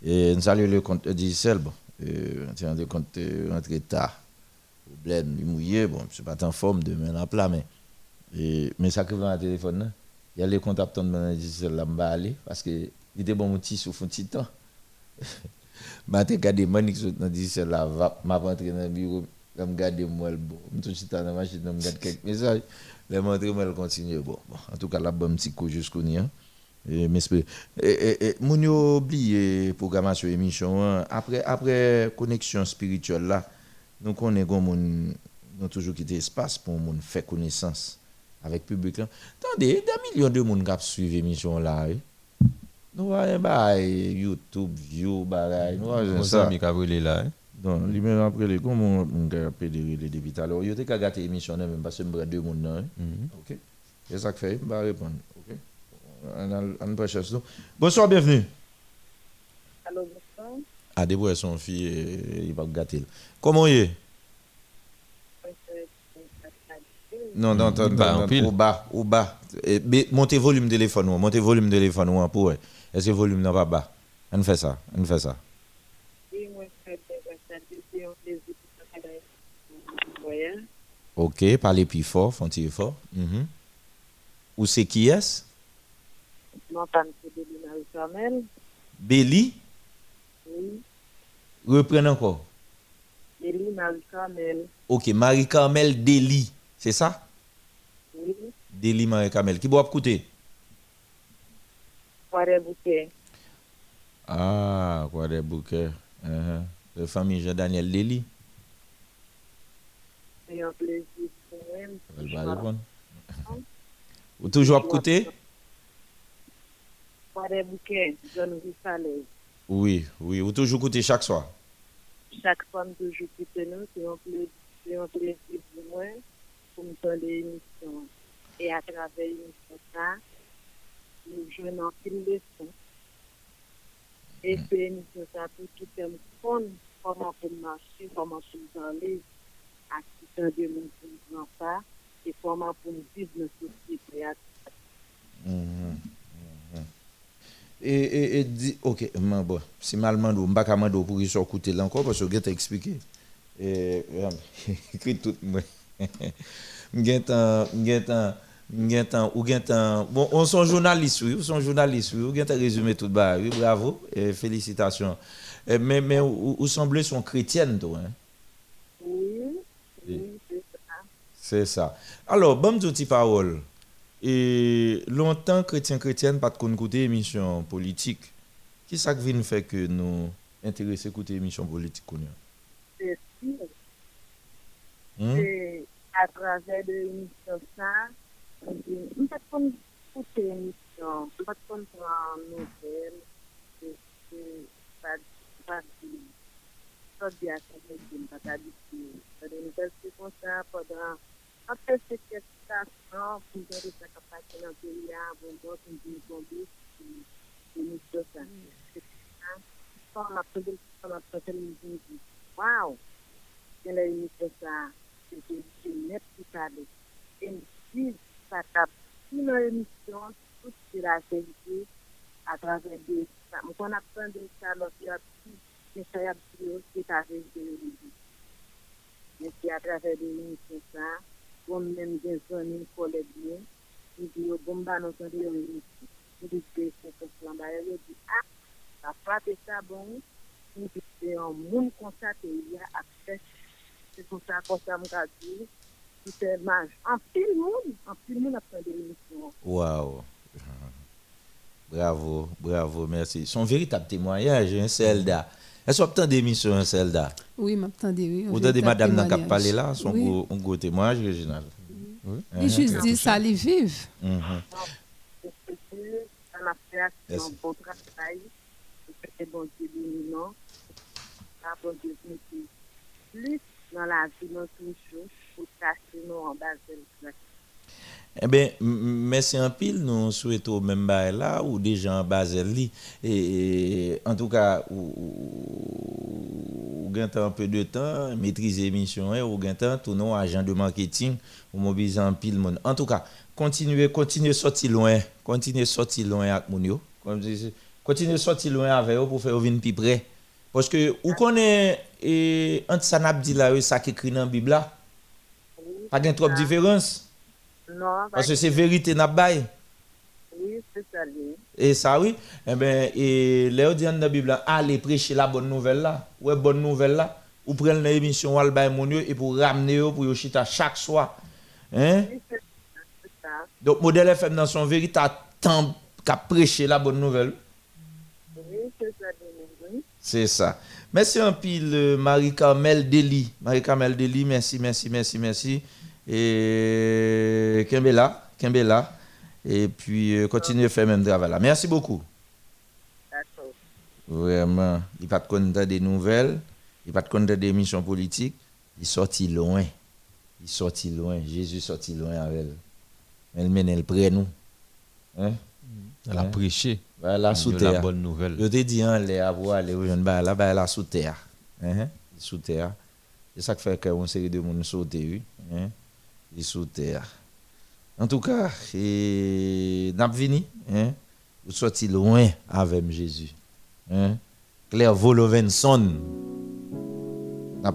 Et nous saluons le compte Digicel, bon. Euh, on tient de tard. Problème, il mouillé, bon, suis pas en forme demain à plat, mais, mais ça que dans le téléphone, non? il y a les contacts de Digicel là, aller, parce que il était bon, mon petit souffle petit temps. Te sot nan di se la vap, ma rentre nan biro, la m gade mwel bo. M tou chita nan machin nan m gade kek mesaj, la m rentre mwel kontinye bo. Bon, en tout la bom ti kou jusqu'au ni moun yo oubliye programasyon emisyon an, apre, apre koneksyon spirituel la, nou konen kon moun, nou toujou kite espas pou moun fè konesans avèk publik lan. Tande, da milyon de moun kap suive emisyon la, e. Nou wè ba YouTube, view, bagay, nou wè ça. mi kabrele là. Don, li men apre le, kon moun moun ka pedere le debit alo. Yo te ka gate emisyon nan men, parce mbre deux. Ok? Repon. Ok? Bonsoir, bienvenue. Allô, bonsoir. Ah, debouè son fi, il va gate. Comment y est? Non, non, non, non, au bas, au bas. Montez volume de téléphone, montez volume de téléphone pour. Est-ce que le volume n'est pas bas? On fait ça, on fait ça. Ok, parlez plus fort, font-ils fort. Mm Où c'est qui est-ce? Béli? Oui. Reprenez encore. Béli Marie-Carmel. Ok, Marie-Carmel Deli, c'est ça? Oui. Deli Marie-Carmel. Qui doit écouter Quoi des bouquets Ah, quoi des bouquets. Uh -huh. De famille Jean-Daniel Deli. C'est un plaisir pour moi. Elle va répondre. Vous toujours à côté Des bouquets, John Rissalez. Oui, oui. Vous toujours côté chaque soir Chaque fois, nous toujours côté nous. C'est un plaisir, c'est pour moi pour me faire des émissions. Et à travers l'émission, ça, nous jouons en fil de son. Et c'est une émission ça pour tout le monde comment pour marcher, comment pour parler, à qui tant de pour ne pas, et comment pour vivre la société. Mhm, mhm. Et, et, dit, ok, bon, si mal mando, je ne vais pas mando pour qu'il soit écouté là encore parce que je vais t'expliquer. Et, écrit tout, moi. ou bon on sont journalistes oui on sont journalistes oui ou gen résumé tout bas oui bravo et félicitations. Et, mais mais ou, semblez sont chrétiennes toi hein. Oui, oui c'est ça. C'est ça. Alors bon petit parole E lontan kretyen-kretyen pat kon koute emisyon politik, ki sak vin fè ke nou interese koute emisyon politik kon yon? Se si, se a travè de emisyon sa, m pat kon koute emisyon, m pat kon pran nouvel, se pat di, sa di a sa di, m pat a di ki, sa de nouvel se kon sa, podran, apre se kèpikasyon pou jere sa kapasyon nan peyi a bon bon pou jere konbe pou nou chosan pou la prodel pou la prodel nou jere di waw gen la nou chosan se jere net pou kade en si sa kap si nou emisyon tout se la jere a travè de sa mou kon apren de sa lò ki ap si se sa yap si yo se ta jere de nou jere a travè de nou chosan kon men gen yon kolek mwen, mwen di yo bomba nan son yon emisyon. Mwen di se se se ba yo di a, bon, mwen di se moun konsate yon ap se se konsa konsa mwen ka di. Waouh. Bravo, bravo, merci. Son véritable témoignage, un Zelda. Est-ce que vous avez d'émission, un Zelda Oui, m'attendez, oui. Vous avez madame qui a parlé là, son oui. gros, un gros témoignage original. Oui. Il juste dit ça, les vive. Ça m'a fait un bon travail. C'est bon Dieu dominant. Ça bon Dieu plus dans la vie, dans tout chose. Eh bien, merci en pile, nous souhaitons même là, ou déjà en Basel. Et, en tout cas, ou, gain un peu de temps, maîtriser l'émission, hein, ou gain temps, tout non agent de marketing, ou mobiliser un pile monde. En tout cas, continuez, continuez sortir loin, continuez sortir loin avec dis, Continuez sortir loin avec eux pour faire venir plus près. Parce que, où connaît, et, entre ça n'a dit là, et ça qui écrit dans la Bible là, pas de trop de différence. Non, Parce que c'est vérité n'a oui, c'est ça. lui. Et ça, oui. Eh bien, et les dit dans la Bible, allez prêcher la bonne nouvelle là. Ouais, bonne nouvelle là. Ou prendre l'émission Wal Bay Mon et pour ramener pour yo chita chaque soir. Hein? Oui, c'est ça. Donc, modèle FM dans son véritable temps qu'a prêché la bonne nouvelle. Oui, c'est ça. lui. C'est ça. Merci un pile, euh, Marie-Carmel Deli. Marie-Carmel Deli, merci, merci, merci, merci. Et Kimbella, Kimbella. Et puis, euh, continuez à faire le même travail là. Merci beaucoup. D'accord. Vraiment. Il pas de compte des nouvelles. Il pas de compte des émissions politiques. Il sorti loin. Il sorti loin. Jésus sorti loin avec elle. Elle mène elle près nous. Hein? Elle a Hein? prêché. Voilà, sous de terre. la bonne nouvelle. Je te dis, hein, les avoir aller au jeune là, bah, là, sous terre. Hein? Sous terre. C'est ça qui fait qu'une série de monde saute, oui. Hein? En tout cas, n'a fini, hein? Vous sortez loin avec Jésus. Hein? Claire Volovenson. N'a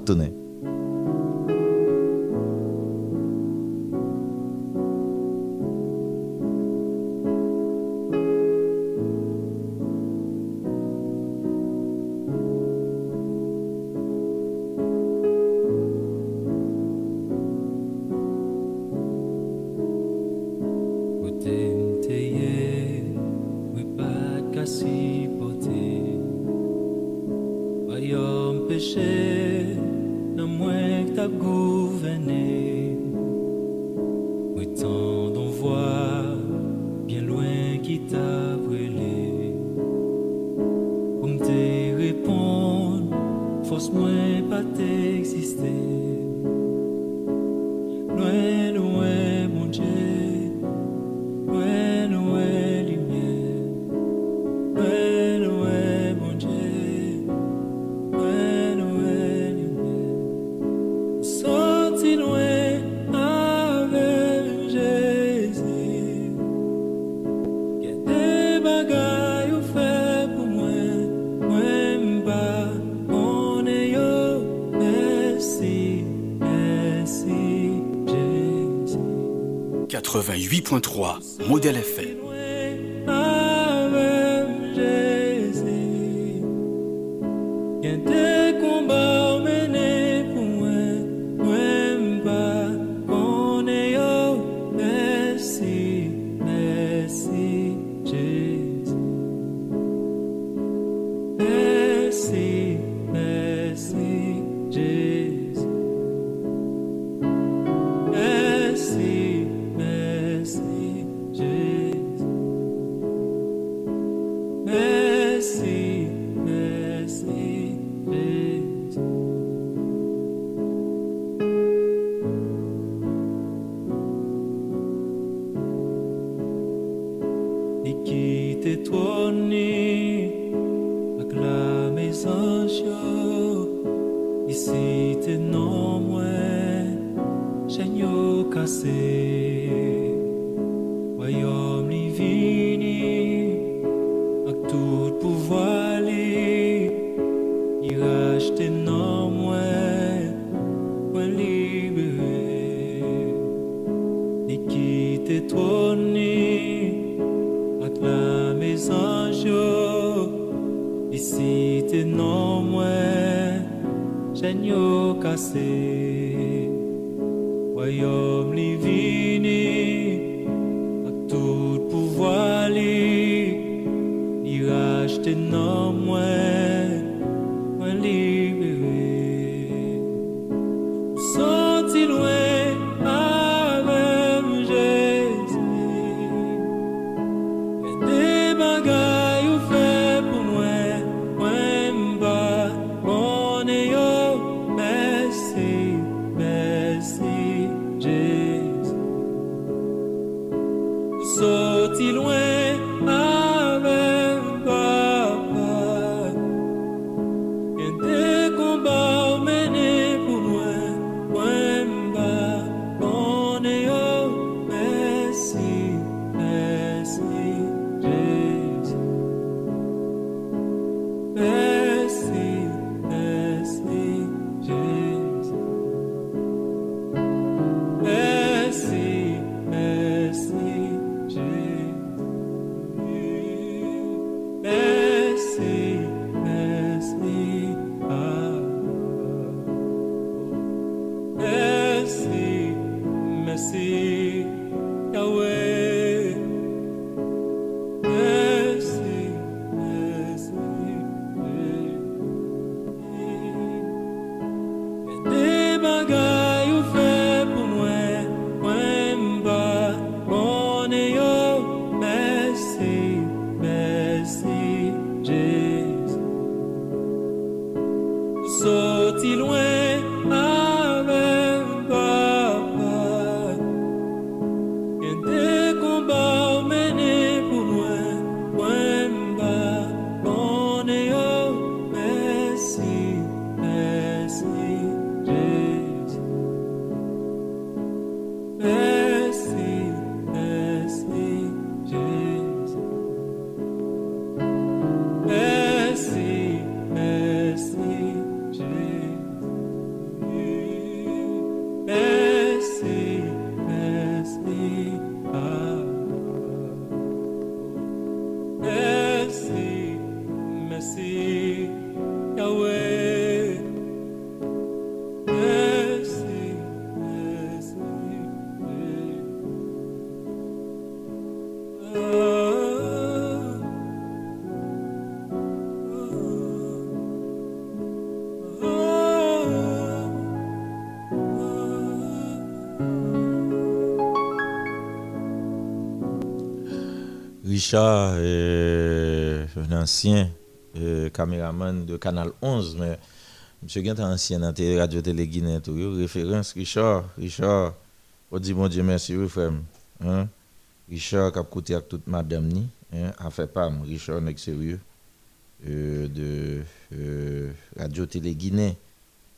88.3 Modèle quitte toi acclame sans Ici te moins. Seigneur cassé Seigneur cassé Royaume Richard, euh, un ancien euh, caméraman de Canal 11, mais M. Gent est ancien dans la radio télé Guinée, tout, référence, Richard, Richard, on dit bon Dieu merci, oui, frère. Hein? Richard, qui a coûté avec toute madame, ni, hein, a fait pas, Richard, n'est sérieux, euh, de euh, radio télé Guinée.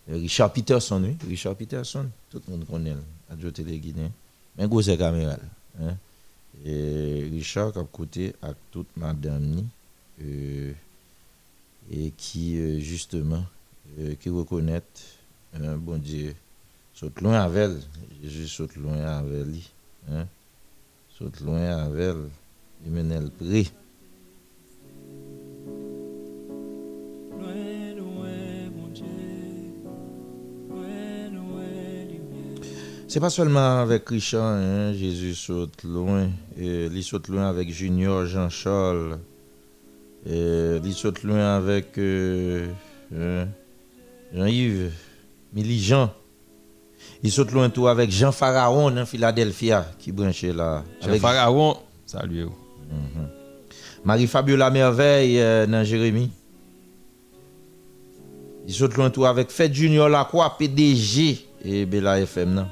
Richard Peterson, oui, Richard Peterson, tout le monde connaît, radio télé Guinée. Mais gros, c'est caméral. Hein? Et Richard a côté à toute madame ni, euh, et qui euh, justement euh, qui reconnaît euh, bon Dieu saute loin avec elle. Jésus saute loin avec lui hein. Saute loin avec elle il mène elle près. Loin, loin, C'est pas seulement avec Richard, hein, Jésus saute loin. Et il saute loin avec Junior, Jean-Charles. Il saute loin avec euh, euh, Jean-Yves, Milly Jean. Il saute loin tout avec Jean Pharaon en Philadelphia, qui branchait là. Jean Avec Pharaon, salut. Marie-Fabiola Merveille euh, dans Jérémie. Il saute loin tout avec Fête Junior Lacroix, PDG et Bella FM. Non?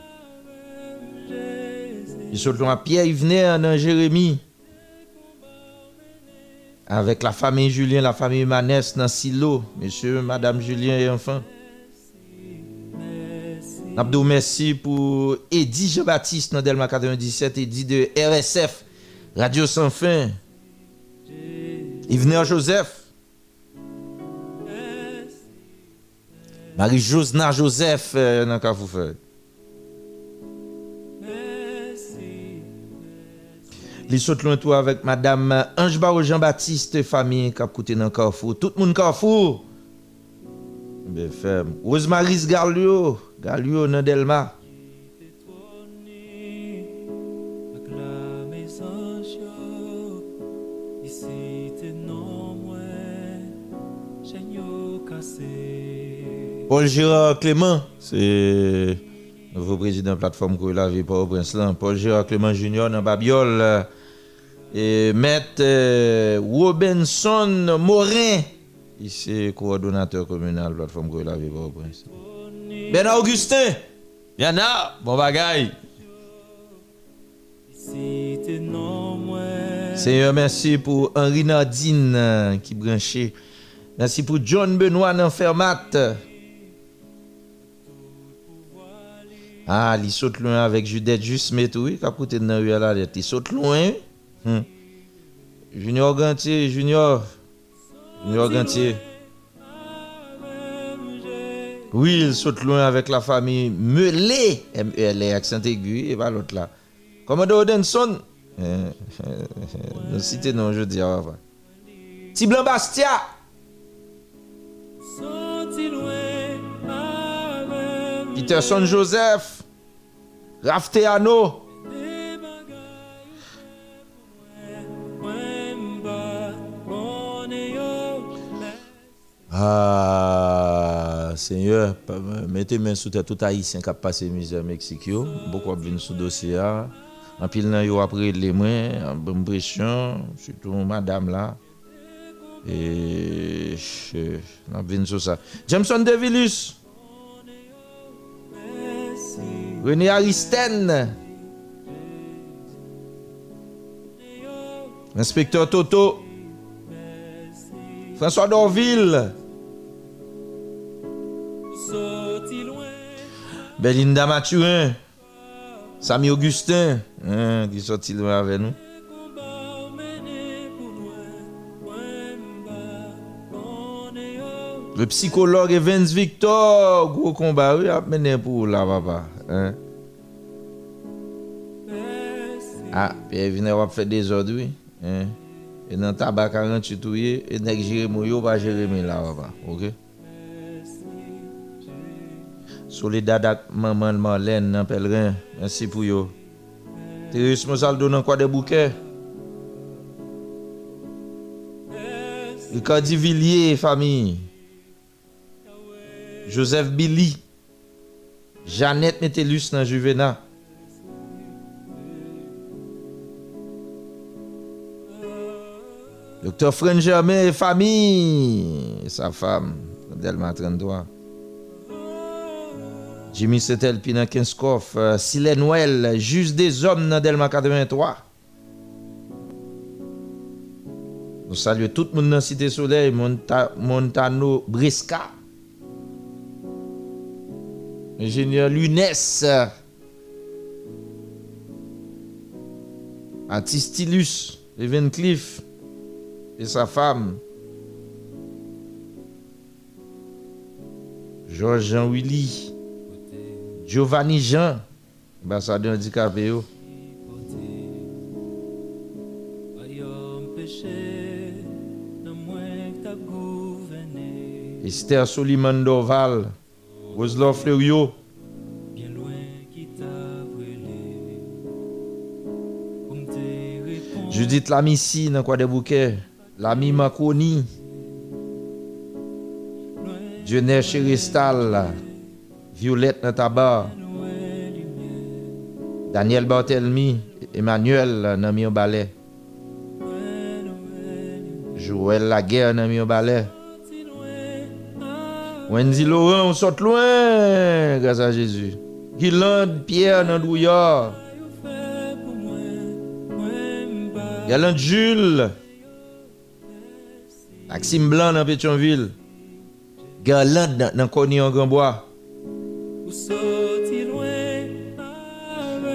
Il loin Pierre Yvener dans Jérémie. Avec la famille Julien, la famille Manès dans Silo. Monsieur, Madame Julien et enfants. Abdou, merci pour Eddie Jean-Baptiste dans Delma 97, Eddie de RSF, Radio Sans Fin. Yvener Joseph. Marie-Josna Joseph euh, dans Carrefour. Les saute loin tout avec madame Ange Barreau Jean-Baptiste famille qui a coûté dans Carrefour. Tout le monde Carrefour. BFM. Rosemary Garlio, Garlio dans Delma. Acclamez anges, ici te non moins, Seigneur cassé. Paul Gérard Clément, c'est nouveau président plateforme que la vie pour Prince là. Paul Gérard Clément Junior dans Babiole. Et euh, Robinson Morin, ici coordonnateur communal plateforme que la vie pour Prince. Ben Augustin, Yana, bon bagaille. Seigneur, merci pour Henri Nadine euh, qui branché. Merci pour John Benoît dans Fermat. Ah, il saute loin avec Judith Juste oui, qui a dans la la lettre. Il saute loin. Hum. Junior Gantier, Junior. Junior Gantier. Oui, il saute loin avec la famille Melé. M-E-L-E, accent aigu, et pas l'autre là. Commodore Odenson. Euh, Nous citer non, je. Tiblan Bastia. Peterson Joseph. Rafteano. Ah, Seigneur, mettez main sous terre tout haïtien qui a passé misère Mexique. Beaucoup viennent sous dossier. Ah. En pile, nan yo après les mains, en bonne pression, surtout madame là. Et on vient sur ça. Jameson Devilus. René Aristène. Inspecteur Toto. François Dorville. Belinda Mathurin, Samy Augustin, hein, qui sorti loin avec nous. Le psychologue Evans Victor, gros combat, oui, a mené pour là, papa. Hein? Ah, puis venir va faire des ordres, oui. Hein? Et dans le tabac 48, et dans Jérémy, il va Jérémy là, papa. Ok? Soledad ak maman Marlène nan pelren, ansi pou yo. Teres Mozaldo nan kwa de bouke. Ricardi Villiers, fami. Joseph Billy. Jeannette Metelus nan Juvena. Doktor Fren Germain, fami. Sa fam, Delma 33. Jimmy Setel, Pina Kinskoff, euh, Silène Noël, Juste des hommes dans Delma 83. Nous saluons tout le monde dans Cité Soleil, Monta- Montano Brisca. Ingénieur Lunès. Antistilus, Evan Cliff et sa femme. Georges Jean Willy. Giovanni Jean, ambassadeur handicapé. Esther Soliman Doval. Roselor Fleurio. Judith Lamissi dans quoi des bouquets? Lami Maconi. Dionner Chiristal. Violette Natabar, Daniel Barthelmy, Emmanuel Namio Ballet, Joël Laguerre Namio Ballet, Wendy Laurent, on saute loin, grâce à Jésus. Guilande Pierre Nandouillard, Galante Jules, Maxime Blanc dans Pétionville, Galante dans Cogny en Gambois,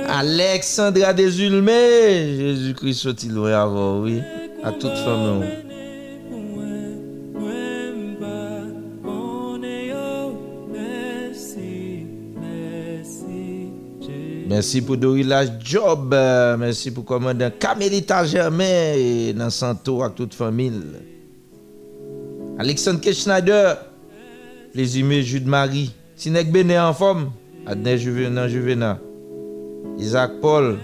Alexandra Desulmé. Jésus-Christ sorti loin avant, oui. À toute famille. Merci pour Dorila Job. Merci pour commandant Camélita Germain et dans Santo avec toute famille. Alexandre. Schneider. Les humains Jude Marie. Si nèk bè nè an fòm, ad nè juve nan juve nan. Isaac Paul,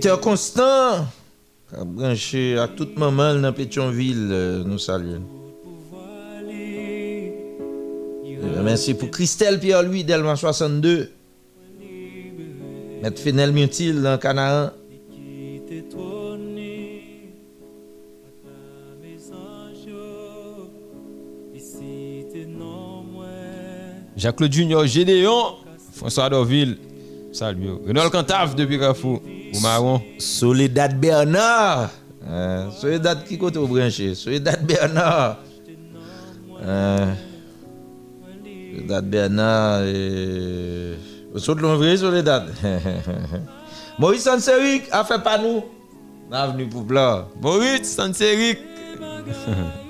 Peter Constant. branché à toute maman dans Pétionville. euh, Nous saluons. Euh, Merci pour Christelle Pierre-Louis Delma 62. Maître Fenel Mutil dans Canaan. Jacques-Claude Junior, Gédéon, François Dorville, salut. Renald Cantave depuis Carrefour, au Marron. Soledad Bernard. Euh, Soledad qui côté au branché? Soledad Bernard. Euh, Soledad Bernard. Et... Vous sautez le vrai Soledad. Maurice Sanseric a fait pas nous. Bienvenue pour Blanc. Maurice Sanseric.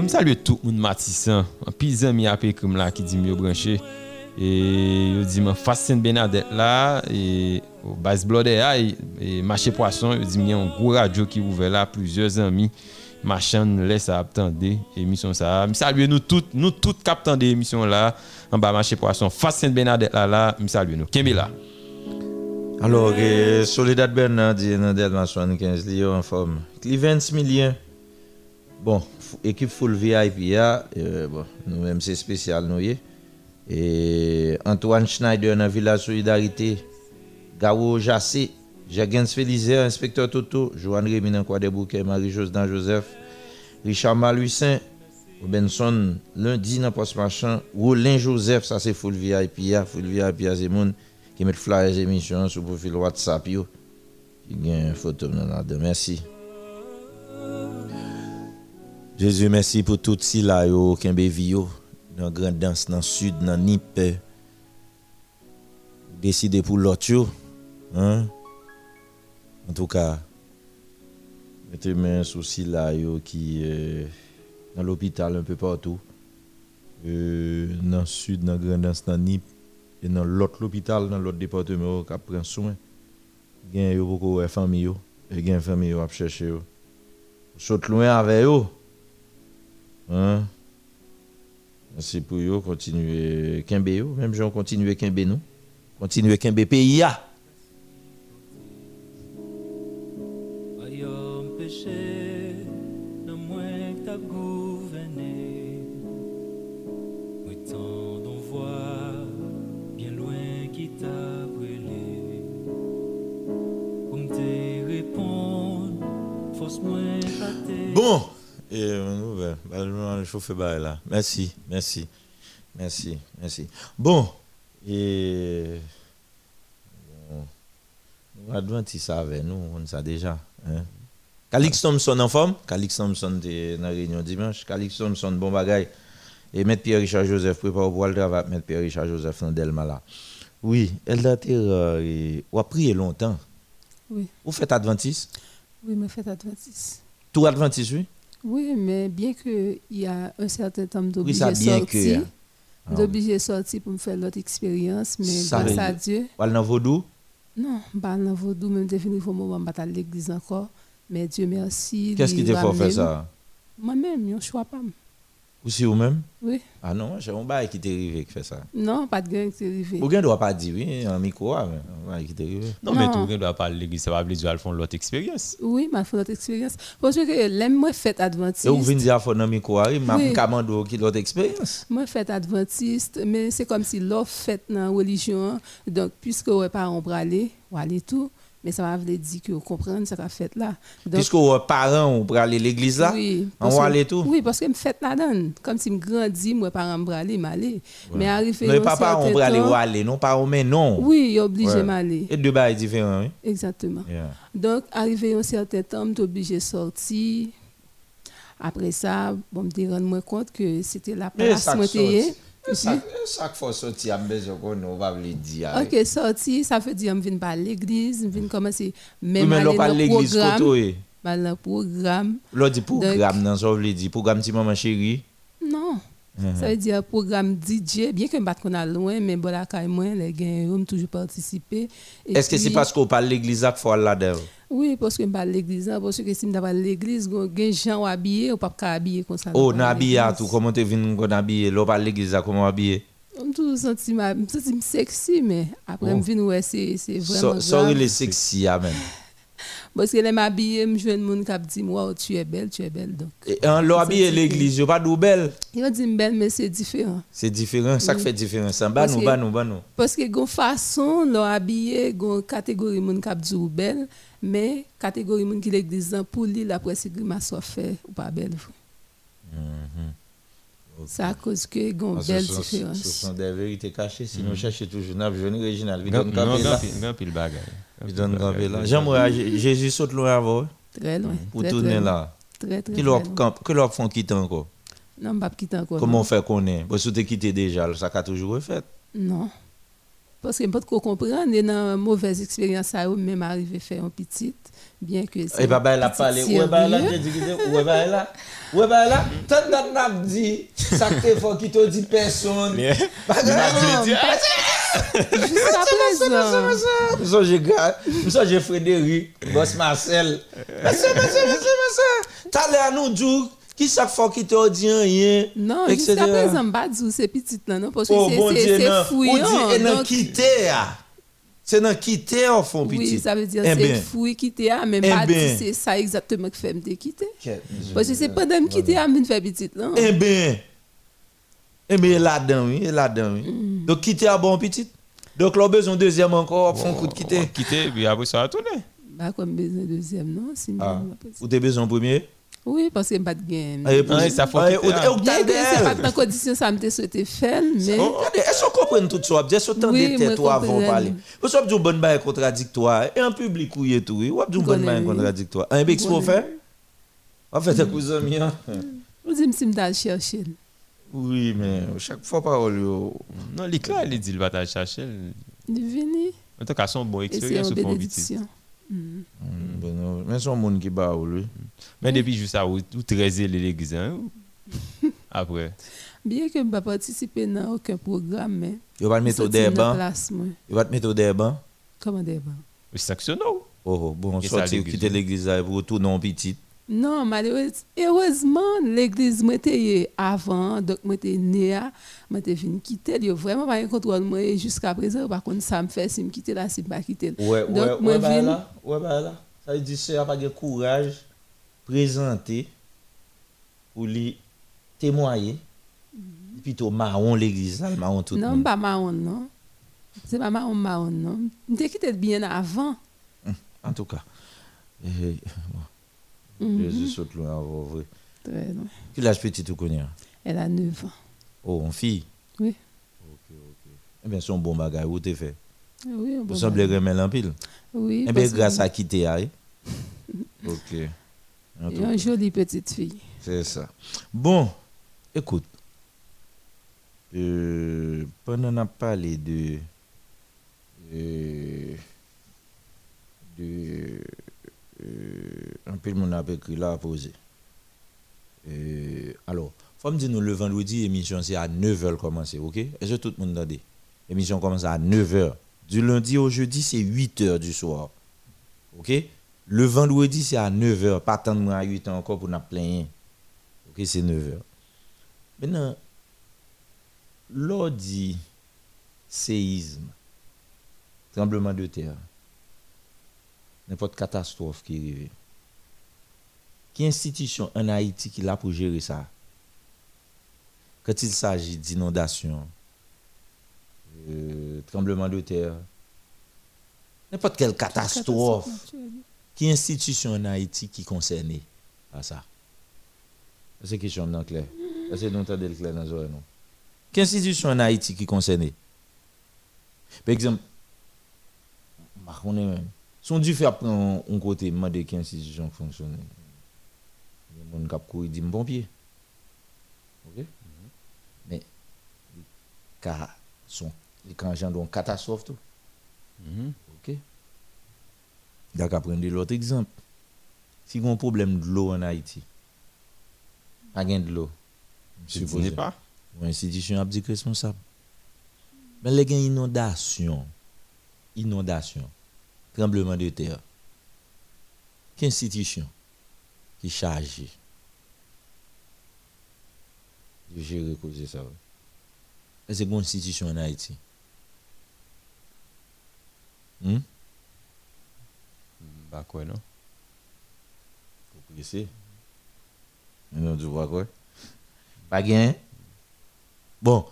Mwen salye tout moun matisan, an pil zan mi apè koum la ki di myo branche. E yo di mwen fasen Benadet la, e o bas blode a, e, e mache poason, yo di mwen yon gwo radyo ki ouve la, plizye zan mi, machan nou lè sa ap tende, emisyon sa. Mwen salye nou tout, nou tout kap tende emisyon la, an ba mache poason, fasen Benadet la la, mwen salye nou. Kenbe la? Alors, eh, Soledad Bernard di nan Delma 75 li yo an form. Klivens Milien. Bon. Équipe full VIP, ya, euh, bon, nous-mêmes c'est spécial, nous y est. Et Antoine Schneider dans Villa Solidarité. Gao Jassé. Jagens Félizer, inspecteur Toto. Joanne Rémy dans Croix des Bouquets. Marie-Jose dans Joseph. Richard Maluissin. Benson lundi dans Post Machin. Roulin Joseph, ça c'est full VIP, ya. Full VIP, ya, c'est moun qui met flyers émission sur profil WhatsApp yo. Une photo dans la dedans. Merci. Jésus, merci pour tout si là yo, Kembe vi yo, dans grande danse dans sud, dans Nip. Décider pour l'autre. Hein? En tout cas, mettez main sur si là qui euh, dans l'hôpital un peu partout. Euh, dans le sud, dans grande danse dans Nip et dans l'autre hôpital, dans l'autre département qui prend soin. Gen yo beaucoup de famille yo, et gen famille yo à chercher yo. Saute loin avec yo. Hein? Merci pour yo, continuer kembe même gens continuer kembe nous. Continuer kembe pays chauffer bah, là. Merci, merci, merci, merci. Bon, et nous Adventis avec nous, on sait déjà. Hein? Calix Thompson en forme, Calix Thompson dans la réunion dimanche. Calix Thompson, bon bagaille. Et Maître Pierre-Richard Joseph prépare pour le travail, Maître Pierre-Richard Joseph dans Delma là. Oui, elle a été, euh, ou a prié longtemps. Oui. Vous faites Adventiste Oui, mais faites Adventiste. Tout Adventiste, oui? Oui, mais bien qu'il y a un certain temps d'obligé sortir, hein. Ah d'obligé sortir pour me faire l'autre expérience, mais Ça grâce à Dieu, Wal nan Vaudou? Non, pas dans vaudou, même défini, il faut moment pas à l'église encore, mais Dieu merci. Qu'est-ce qui te fait faire ça? Moi-même, je choix pas. Ou même Oui. Ah non, j'ai un bail qui t'est arrivé qui fait ça. Non, pas de gain qui est arrivé. Ou bien doit pas dire oui, en micro, ah, mais un bail qui t'est arrivé. Non, mais tout le monde doit parler de l'église, ça va dire font l'autre expérience. Oui, ma fait notre expérience. Parce que l'aime moi fait adventiste. Et vous venez dire faut dans micro, ah, m'a Oui. commandé qui l'autre expérience. Moi, fait adventiste, mais c'est comme si l'offre faite dans la religion. Donc, puisque vous n'avez pas en aller, vous allez tout, mais ça vous dire que vous comprenez ce qu'a fait là. Puisque vos parents pour aller à l'église là, oui, on parce va aller tout. Oui, parce que je fait là-dedans. Comme si je grandis, moi, par exemple, aller, m'aller. Mais arrivé Non, un papa, on aller ou aller, non pas mais non. Oui, il est obligé Ouais. de m'aller. Et deux bails différents, oui. Exactement. Yeah. Donc, arrivé un certain temps, je suis obligé de sortir. Après ça, bon, je me rendre compte que c'était la place ça chaque fois sorti, à besoin qu'on on va le dire. Ok, sorti, ça veut dire que je viens pas à l'église, je viens commencer même mais aller là, pas l'église programme. côté. Bah, le programme. Là, dit programme, non, ça veut dire programme petit maman chérie. Non. Ça veut dire programme DJ, bien que je ne pas loin, mais bon, là, quand même, les gens ont toujours participé. Est-ce que c'est parce qu'on parle de l'église faut aller là-dedans? Oui, parce que je de l'église, hein, parce que si je de l'église, il y a des gens habillés, ou pas habillés comme ça. Oh, habillé à l'église. tout. Comment tu viens habillé on parle de l'église comment habillé Je me sexy, mais après, Oh. je me ouais, c'est vraiment Sorry les sexy, amen. Parce que les m'habiller, je vois qui disent, wow, tu es belle, tu es belle. Donc, Et en là, habillé l'église, yo pas d'où belle. ils disent belle, mais c'est différent. C'est différent, ça qui Oui. fait différence. Parce nous, que- bah nous, nous. Parce que gon façon gon catégorie moun k'ap di ou belle, mais catégorie moun qui l'église an, pour lui c'est grimace soit fait ou pas belle. C'est à cause que gon Parce que belle ce sont- Ce différence. sont des vérités cachées. Si nous Mhm. cherchons toujours, nous avons original. Grand- Il donne camper là. J'aimerais Jésus saute loin avant. Très loin. Pour tourner là. Très très loin. que leur font quitter encore? Non, pas quitter encore. Comment fait qu'on est? Parce que tu quitté déjà, ça a toujours refait. Non. Parce que je ne peux pas comprendre, et dans une mauvaise expérience, ça a même arrivé à faire un petit, bien que c'est. Et papa, elle a parlé. Ouais, bah, elle a ouais, bah, elle a. Ouais, bah, elle a. Tant n'a dit, ça fort qui te dit personne. Bah, Non, Jusqu'à présent. Ça, j'ai gars, ça, j'ai Frédéric, boss Marcel. Monsieur, monsieur, monsieur, monsieur. T'as l'air à nous dire, fois qui te Non, etc. c'est petit là, non, que Oh, Ou donc- quitter, ah. C'est dans quitter, au fond, petit. Oui, ça veut dire Eh c'est bien. fouille quitter, ah, mais Eh pas c'est ça exactement que fait me quitter. Parce que c'est que me quitter, ah, me faire petit là. Eh bien, eh bien, là-dedans, oui, là-dedans, oui. Mm. Donc, quitter à bon petit. Donc, là, besoin deuxième encore, font coup de quitter. Quitter, puis après ça va tourner. Bah, comme besoin deuxième, non? Si Ah. Ou t'es besoin premier? Oui, parce que pas de game. Ah, et pour- Ouais, ça ou- ou que c'est pas dans condition ça me souhaité faire, mais. Oh, regardez, Est-ce qu'on comprend tout ça? Oui, de tête, moi, toi, avant de parler. Vous savez, du bon bail contradictoire. Et en public, oui, et tout. oui. Ou du bon Connais, bail oui. contradictoire. Un faut Connais. faire? En fait, un cousin mien. Je dis, je me chercher. Oui, mais chaque fois, parole. Non, l'éclat, il dit, il va chercher. Divini. En tout cas, son bon expérience. Mm, bon, non, Mais son monde qui bat, lui. Mais depuis juste ça, ou ou l'église. hein, Après. Bien que je ne pas participer dans aucun programme, mais. Il va te mettre au sorti débat. Il va te mettre au débat. Comment débat? C'est sanctionné. Oh, oh, bon, l'église, quitter l'église pour retourner en petit. Non, malheureusement, heureusement, l'église moi était avant, donc moi était né, à, moi était venu quitter, il y a vraiment pas un contrôle moi et jusqu'à présent, par contre ça me fait si me quitter là, si me pas quitter. Ouais, donc ouais, moi ouais, bah là, ouais, bah là. Ça veut dire que pas de courage, présenter, pour lui témoigner, puis tout marron l'église marron tout Non, pas marron non. C'est pas marron marron non. M'était quitté bien avant. En tout cas, Mhm. je saute loin avant vrai. Très loin. Quel âge petit tu connais? hein? Elle a 9 ans. Oh, en fille? Oui. Eh bien, c'est un bon bagage, où t'es fait? Oui, un Vous bon semblez bagage. remettre en pile? Oui, Eh bien, grâce à quitter, hein? Ok. Une jolie petite fille. C'est ça. Bon, écoute. Euh, pendant qu'on a parlé de. euh, de. euh, un peu de monde a écrit là à poser. Euh, alors, faut me dire nous le vendredi, l'émission c'est à 9h commencer, ok? Est-ce que tout le monde entend? L'émission commence à 9h. Du lundi au jeudi, c'est 8h du soir. Ok? Le vendredi, c'est à 9h. Pas attendre à 8h encore pour nous plaindre. Ok, c'est 9h. Maintenant, l'on dit séisme, tremblement de terre, n'importe catastrophe qui arrive. Qui institution en Haïti qui là pour gérer ça? Quand il s'agit d'inondation, euh, tremblement de terre, n'importe quelle catastrophe, qui institution en Haïti qui concernée à ça? C'est une question non clair? Nous entendons le clair dans les oreilles, non? Quelle institution en Haïti qui concernée? Par exemple, on est même. Si on dû faire prendre un côté, demander quelle institution fonctionne. Des gens qui courent, dit pompier. OK? Mais les sont les cas engendrent une catastrophe tout. D'accord, prendre l'autre exemple. Si on a un problème de l'eau en Haïti, pas de l'eau. Je dis pas? Ou institution a dit responsable. Mais les gens inondation, inondation, tremblement de terre. Quelle institution qui est chargée de gérer cause de ça? Est-ce qu'il y a une institution en Haïti? Hmm? Bah quoi, non? Vous pressé? Non, tu vois quoi? Pas gain? Bon,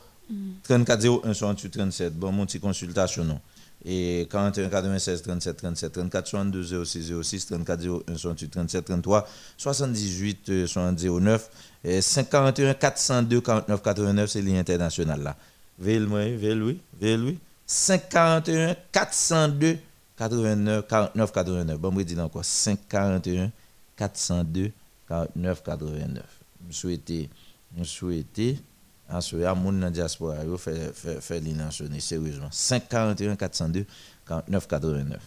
34 01 68 37. Bon, mon petit consultation, non. Et 41 96 37 37 34 62 06 06 34 01 68 37 33 78 euh, 79 et 51 402 49 89 c'est ligne internationale là. Veuillez moi, veuillez oui, veuillez oui. 541 402 89 49 89. Bon, je dis encore 541 402 49 89. Je souhaitais, je souhaitais En ce moment, dans diaspora, yo nan sonner sérieusement. 541 402 49 89.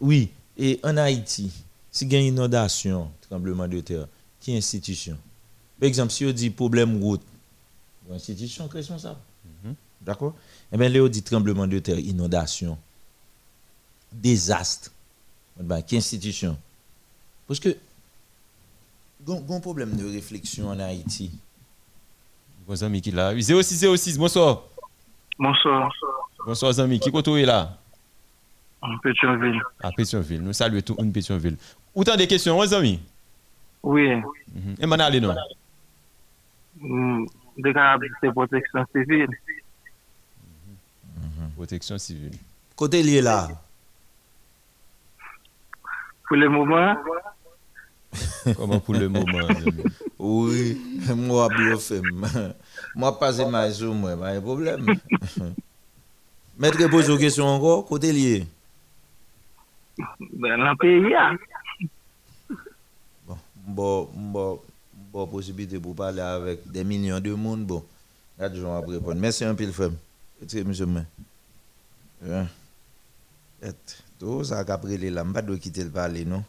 Oui, et en Haïti, si il y a une inondation, tremblement de terre, qui institution? Par exemple, si on dit problème route, l'institution est responsable. D'accord? Eh bien, là, on dit tremblement de terre, inondation, désastre. Qui institution? Parce que, il y a un problème de réflexion en Haïti. Bon ami qui là. 06 06, bonsoir. Bonsoir. Bonsoir ami, qui côté est là En Pétionville. À Pétionville. Nous saluons tout une Pétionville. Autant des questions, les amis Oui. Mhm. Et maintenant, allez non. Mm, Déclarabilité protection civile. Protection civile. Côté lié là. Pour le moment, Comment pour le moment? Oui, moi, bien fait. Moi, passer ma sur moi, pas de problème. Maître, pose une question encore, côté lié. dans le pays, hein. Bon, bon, bon, possibilité pour parler avec des millions de monde. Bon, là, je vais répondre. Merci un peu, le femme. Très monsieur, mais. Et, Tout ça, qu'après, les lames, de quitter le parler, non?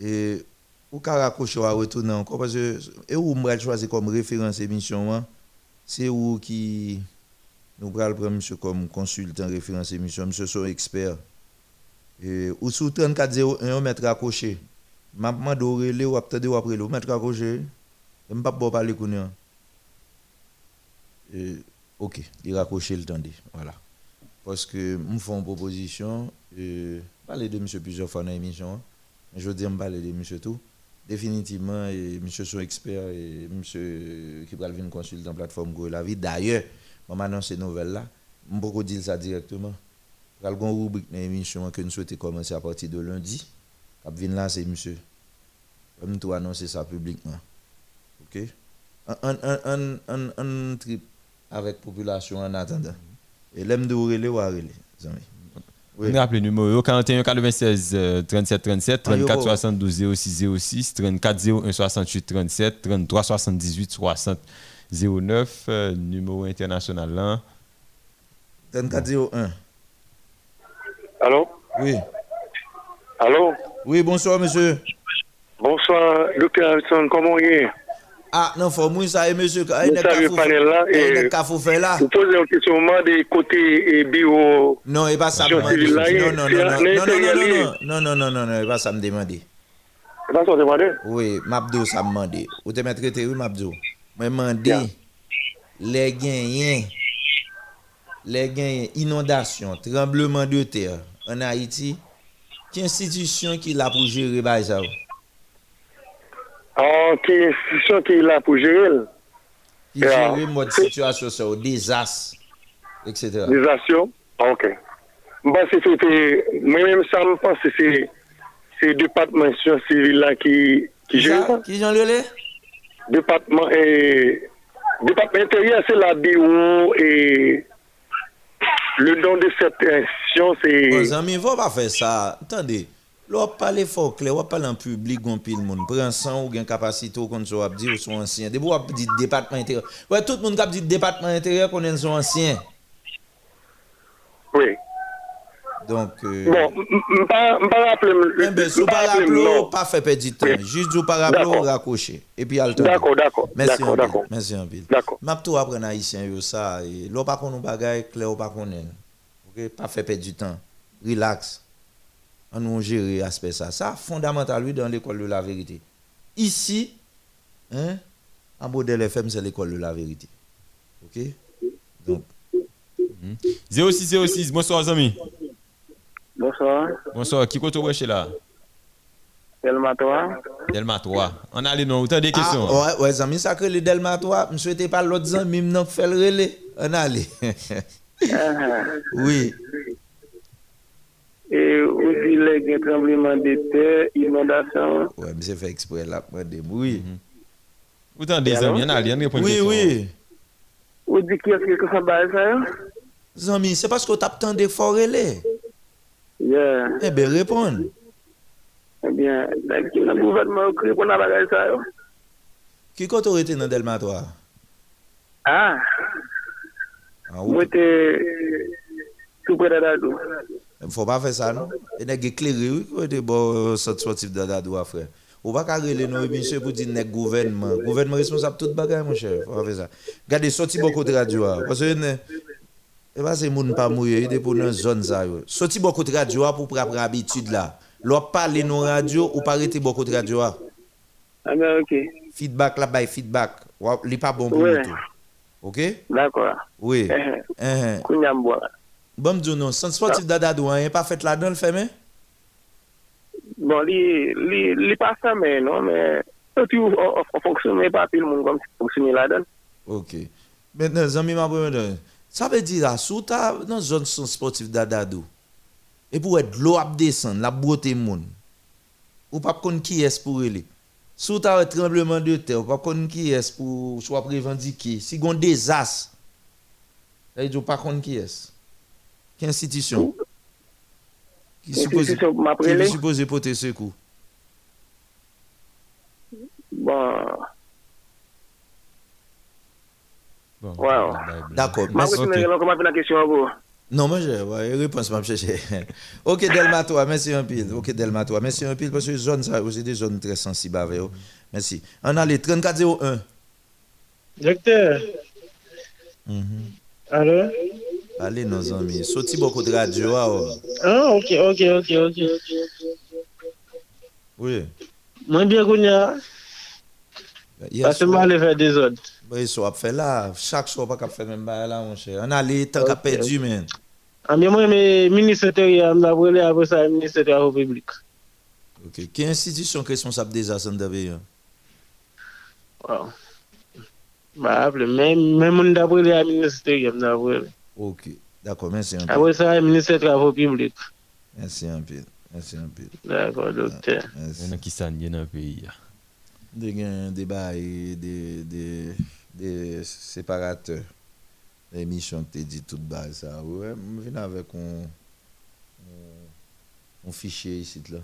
Et, ou qu'à raccrocher à retourner encore, parce que, et où moi choisir comme référence émission, hein? c'est où qui. Nous prenons monsieur comme consultant référence émission, monsieur son expert. Et, ou sous 3401, on mettra raccroché. M'a demandé relais ou attendez ou après le mettre raccroché. Je ne pas pas parler connait. Et OK, il raccroché le temps voilà. Parce que nous faisons une proposition euh, parler de monsieur plusieurs fois dans l'émission. hein. Je veux dire parler de monsieur tout. Définitivement et monsieur son expert et monsieur qui va venir consulter en plateforme Go la vie. D'ailleurs, je annonce ces nouvelles là. Peux dire ça directement. Il y a une rubrique dans l'émission que nous souhaitons commencer à partir de lundi. Vin là, c'est monsieur. Comme tout annoncer ça publiquement. OK? Un, trip avec population en attendant. Et l'aime de ou à relais, les amis? Oui. Nous rappelez le numéro 41 96 euh, 37 37 Ah, yo, 34 oh. 72 06 06 34 01 68 37 33 78 60 09 euh, numéro international là. 3401. Allô? Oui. Allô? Oui, bonsoir, monsieur. Bonsoir, docteur Alson, comment il est? Ah, non, faut moi ça, et monsieur. Il Nous n'est qu'à il faire là. vous posez une question des côtés bio. Non, il pas ça me demander. Non, non, non, non, non, non, non, non, non, non, non, il pas ça me demander. C'est pas ça que demandé Oui, Mabdo, ça me demandé. Ou te mettre traité, oui, Mabdo. Mais demandé, les gagnants, les gagnants, inondation, tremblement de terre en Haïti, qui institution qui l'a pour gérer bah, ça? An ki institisyon ki la pou jerel. Ki jerel mwen situasyon sa ou dizas, etc. Dizasyon? Ah, ok. Mwen se te, mwen mwen sa mwen pan se se depatman syon sivil la ki jerel. Ki jan lele? Depatman e... Depatman interyen se la biwo e... Le don de set institisyon se... Oh, mwen zan mi vwa pa fe sa, tande... parler fort clair, on parle en public, on pile monde. Prends sang ou gain capacité ou qu'on soit dire ou. Des fois, dit département intérieur. Ouais, tout le monde qui dit département intérieur qu'on sont anciens. Oui. Donc, euh, Bon, eh ben, du temps. Juste vous pas rappeler, D'accord. raccrocher. Et puis, attendre. D'accord, d'accord. Merci D'accord, en pile. d'accord. Merci en pile. D'accord. M'a tout apprendre haïtien yo ça et l'on pas qu'on bagaille clair ou pas connaît. OK, du temps. Relax. On nous gérer aspect ça. Ça fondamental oui dans l'école de la vérité. Ici hein en modèle FM c'est l'école de la vérité. OK? Donc 0606, bonsoir amis. Bonsoir. Bonsoir, qui côté wesh là? Selma toi. Delma 3. On a les noms, autant des questions. Ah, ouais, ouais, amis, ça que le Delma toi, me souhaitez pas l'autre ami, me non fait le relais. On allez. oui. E ou di le gen trembleman de te, inondasyon. Ouè, mi se fè ekspre lapman de moui. Mm-hmm. Ou tan de zami, an alyan repon de son. Oui, oui. Ou di ki eske kon sa baye sa yo? Zami, se paske ou tap tan de forele. Yeah. Ebe, repon. Ebyen, nek ki nan gouvernement ou kri pou nan bagay sa yo. Ki koto rete nan delman to a? Ah. Mwen te sou preda dadou. De Dadou. Faut pas faire ça, non? Et nèg éclairé, oui, quoi, de bon sportif de Dadou, frère. Ou pas qu'à rele non, monsieur, pour dire nèg gouvernement. Gouvernement responsable tout bagay, mon cher. Faut pas faire ça. Regardez, sorti beaucoup de radio, parce que, ne- et pas c'est moun pas mourir, il est pour dans zone ça. Sorti beaucoup de radio pour prendre habitude là. L'on parle dans radio ou pas arrêter beaucoup de radio. ah. Ben, ok. Feedback là, bas feedback. Wa- Li pas bon pour nous. OK? D'accord. Oui. Mboa. Bon, m'dou non, sans sportif ah. d'Adadouan, il pas fait là-dedans, le fait, Bon, li, li, pas ça, mais non, mais tout on fonctionne pas tout le monde comme fonctionne là-dedans. Ok. Maintenant, Zami Maboué, ça veut dire, là, sous ta dans zone son sportif d'Adadou, et pour être l'eau ap descendre, la beauté moun, ou pas qu'on qui est pour lui. Sous ta tremblement de terre, ou pas qu'on qui est pour soit revendiquer. Si on désastre, là, il ne pas qu'on qui est. Quelle institution? Qui suppose, suppose porter secours? Bon. Wow. D'accord. Merci. question est comment la question à vous? Non, moi, j'ai ouais, réponse, m'a cherché. ok, Delma, toi, merci un pile. Ok, Delma, toi, merci un pile, parce que zone, ça, c'est des zones très sensibles avec vous. Merci. On a les 3401. Docteur, Mhm. allô? Allez, nos amis. Sorti beaucoup de radio. Ah, ok, ok, ok, ok. Oui. Moi, bien connu. Parce que je vais faire des autres. Oui, ça va faire là. Chaque soir, pas faire même là, mon cher. On a les temps okay. perdu, man. Ah, mais moi, mais ministre intérieur, je vais après ça, ministre intérieur public. Ok. Quelle institution responsable des assemblées d'ailleurs? Wow. Bah, même, même on d'après les ministres, on d'après. Ok. D'accord, merci un peu. Après ça, ministre des Travaux publics. Merci un peu. Merci un peu. D'accord, docteur. Merci. Il y en a qui s'en dans le pays. de gen débat et des des des séparateurs l'émission dit toute base ça ouais je viens avec un un, un fichier ici là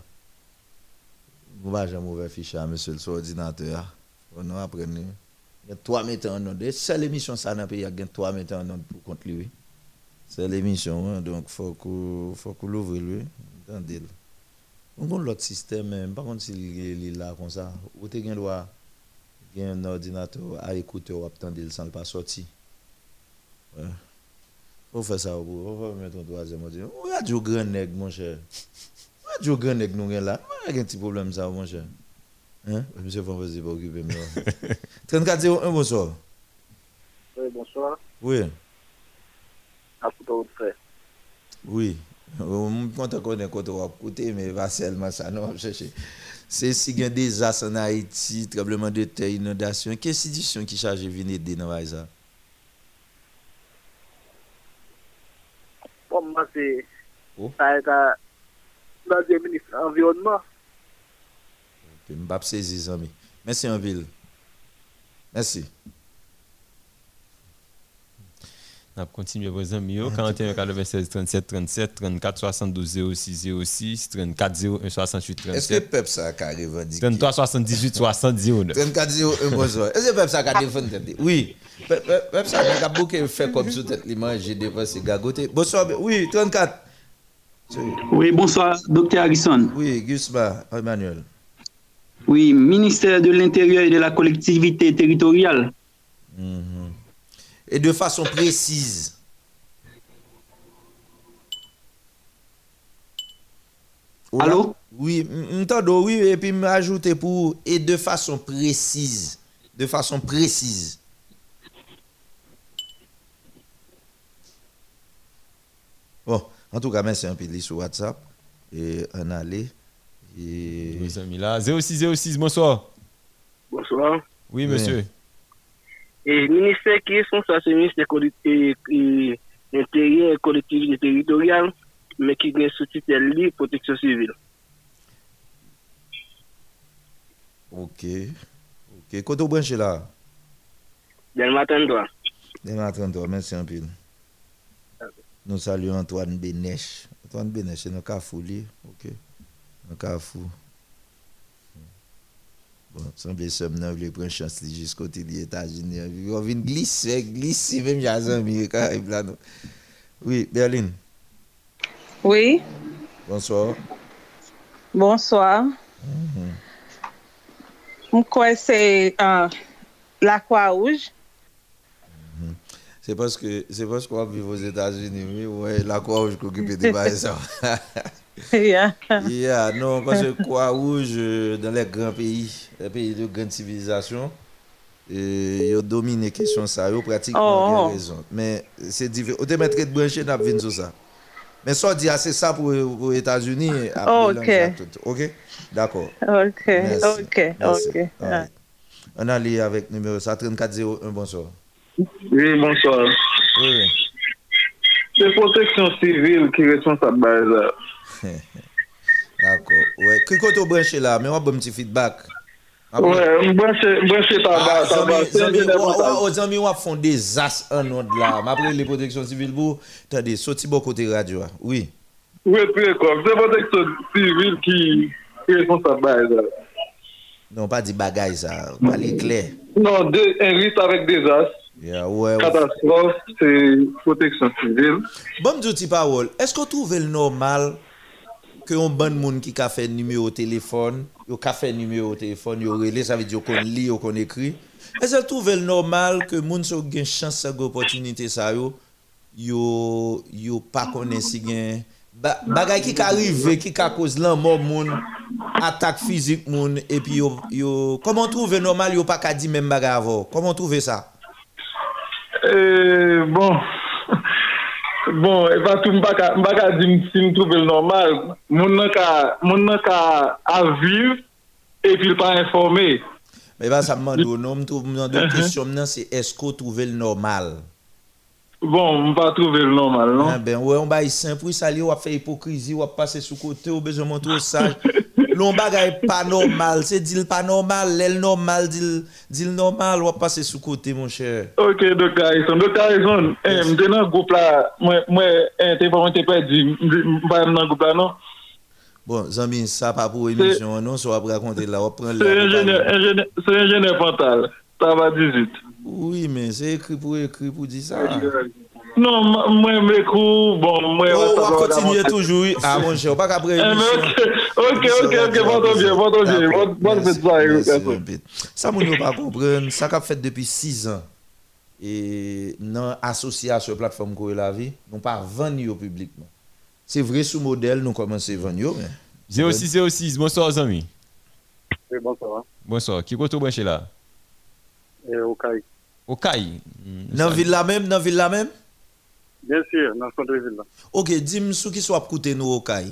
on va jamais ouvert fichier à monsieur sur ordinateur on nous apprendre il y a trois metteurs en ordre seule émission ça dans le pays il y a trois metteurs en ordre pour contre lui c'est l'émission, hein, donc il faut qu'on qu l'ouvre, lui, attendez. On a l'autre système, par contre, s'il est là comme ça, ou tu as droit un ordinateur, à écouter, ou attendre sans le pas sortir. Ouais. On fait ça, on va mettre un troisième ordinateur. On a du grand nègre, mon cher. On a du grand nègre, nous, là. On a un petit problème, ça, mon cher. Hein? Monsieur Fonfos, il va occuper, mais... Bon. 34 01, bonsoir. Oui, bonsoir. Oui. nan koutou ou pre. Oui, mwen konta konen koutou wap koute, men va selman sa nou wap chèche. Se si gen dezas an Haiti, trableman de te inodasyon, ke sidisyon ki chaje vini de nan vay za? Pon mwen se, sa e ta, nan de ministre environnement. Pe mbap sezi zami. Mersi an vil. Mersi. On va continuer vos amis. 41 96 37 37 34 72 06 06 34 01 68 37. Est-ce que le peuple ça a revendiqué? 33 78 60 09. 34 01 bonsoir. Est-ce que peuple ça a défendu Oui. Le peuple ça a beaucoup fait comme sous tête. Bonsoir. Oui, 34. Oui, bonsoir, docteur Harrison. Oui, Gusba, Emmanuel. Oui, ministère de l'Intérieur et de la collectivité territoriale. Mhm. Et de façon précise. Allô? Oui, m'entends, oui, et puis m'ajouter pour et de façon précise. De façon précise. Bon, en tout cas, merci un peu sur WhatsApp. Et on allait. Et... Amis là. 06 06, bonsoir. Bonsoir. Oui, monsieur. E minister ki responsable se minister e, e, interyen kolektivite teritorial men ki gen sou titel li proteksyon sivil. Ok. Ok. Koto branche la? Den matan doa. Den matan doa. Mersi anpil. Okay. Nou salu Antoine Benesh. Antoine Benesh, se nou ka fou li. Ok. Nou ka fou. Semble somme nan vle pren chans li jis kote li Etats-Unis. On vin glisse, glisse même mi Caraïbes là. Oui, Berlin. Oui, Bonsoir. bonsoir. Mwen kwen se euh, la Croix-Rouge. C'est parce que c'est parce qu'on vit aux États-Unis, oui, ouais, la Croix-Rouge qui occupe des bails, ça. Yeah. Yeah, non, parce que Croix-Rouge, euh, dans les grands pays, les pays de grande civilisation, euh, ils ont dominé la question ça, ils ont pratiquement Oh. bien raison. Mais c'est différent. On te mettre de brancher, sur ça. Mais ça dit assez ça pour les États-Unis. Oh, ok. Ok? D'accord. Ok, Merci. ok, Merci. ok. Right. On allait avec numéro 3401, bonsoir. Oui, bonsoir. Oui, oui. C'est protection civile qui est responsable de ça. D'accord. Ouais. Qui côté au branché là, mais on a un petit feedback. Ouais, branché par Ah, bas, par bas. zami, ou ap font des as en onde là. M'appelle les protections civiles pour, attendez, sorti bon côté radio. ah. Oui. Oui, très comme. C'est protection civile qui est responsable ça. Non, pas dit bagay ça, pas les clair. Non, de- un risque avec des as. Yeah, ouais. Catastrophe, c'est protection civile. Bon, me dit parole, est-ce qu'on trouve le normal que un bon monde qui a fait numéro téléphone, yo ka fait numéro téléphone, yo relé, ça veut dire qu'on lit ou qu'on écrit. Est-ce qu'on trouve normal que moun so gen chance sa opportunité ça yo, yo yo pas connaît si gen ba, bagay qui arrive qui ka cause lan mort moun, attaque physique moun et puis yo yo comment trouver normal yo pas ka di même bagay avant? Comment trouver ça? Euh, bon, Bon, eva tou mbaka, mbaka di msi mtouvel normal, moun nan ka, moun nan ka aviv, epi l pa informe. Eva sa mman do, mman do kresyon nan se esko touvel normal. Bon, mpa touvel normal, non? Ah ben, wè, ouais, mba yi sen pou yi sali wap fe hipokrizi, wap pase sou kote, ou bezon mwantou saj. L'on bagay pas normal, c'est dit pas normal, l'aile normal, dit normal, on va passer sous côté, mon cher. Ok, Dr. Harrison. Dr. Harrison, je dans le groupe là, moi, je pas t'ai perdu, di, pas dans nan goup la, non? Bon, Zami, ça pas pour émission, non? Ça va raconter là, on prend C'est ingénieur, se ingénieur mental, ça va 18. Oui, mais c'est écrit pour écrit pour dire ça. Non, m- mwen m'ekou, bon, mwen... Oh, on va continuer toujours, oui. Ah, mon cher, pas qu'après Eh, ok, ok, ok, bon, bien, bon, bien, bon, bon, fait ça, Merci, Harrison. mon pit. Ça, moun yo pas comprendre. Ça qu'a fait depuis 6 ans. Et dans l'association plateforme Courir la vie, nous pas vendre au publiquement. C'est vrai, sous modèle, nous commençons à vendre. yo, mais- 0606, bonsoir, Zami. Oui, bonsoir. Bonsoir. Branché là? Et au CAI. Au CAI. Dans la ville là même, dans la même? Bien sûr, dans le centre-ville. Ok, dis-moi ce qui soit coûté nous au CAI.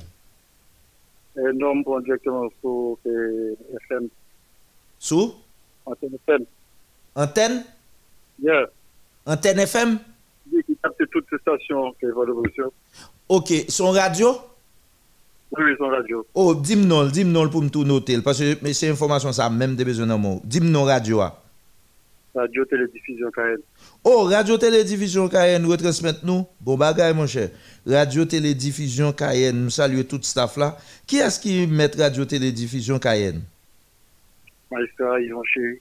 Et nous, on prend directement sur FM. Sous? Antenne FM. Antenne? Yeah. Antenne FM? Oui, qui capte toutes ces stations que va l'évolution. Ok, son radio? Oui, son radio. Oh, dis-moi non, dis-moi non pour me tout noter. Parce que mais c'est information ça, même des besoins dans mon. Dis-moi non radio. ah. Radio Télédiffusion KN. Oh, Radio Télédiffusion Cayenne, retransmettre nous. Bon bagay, mon cher. Radio Télédiffusion Cayenne, nous saluons tout staff là. Qui est-ce qui met Radio Télédiffusion Cayenne? Maïstra, Yvon Chéri.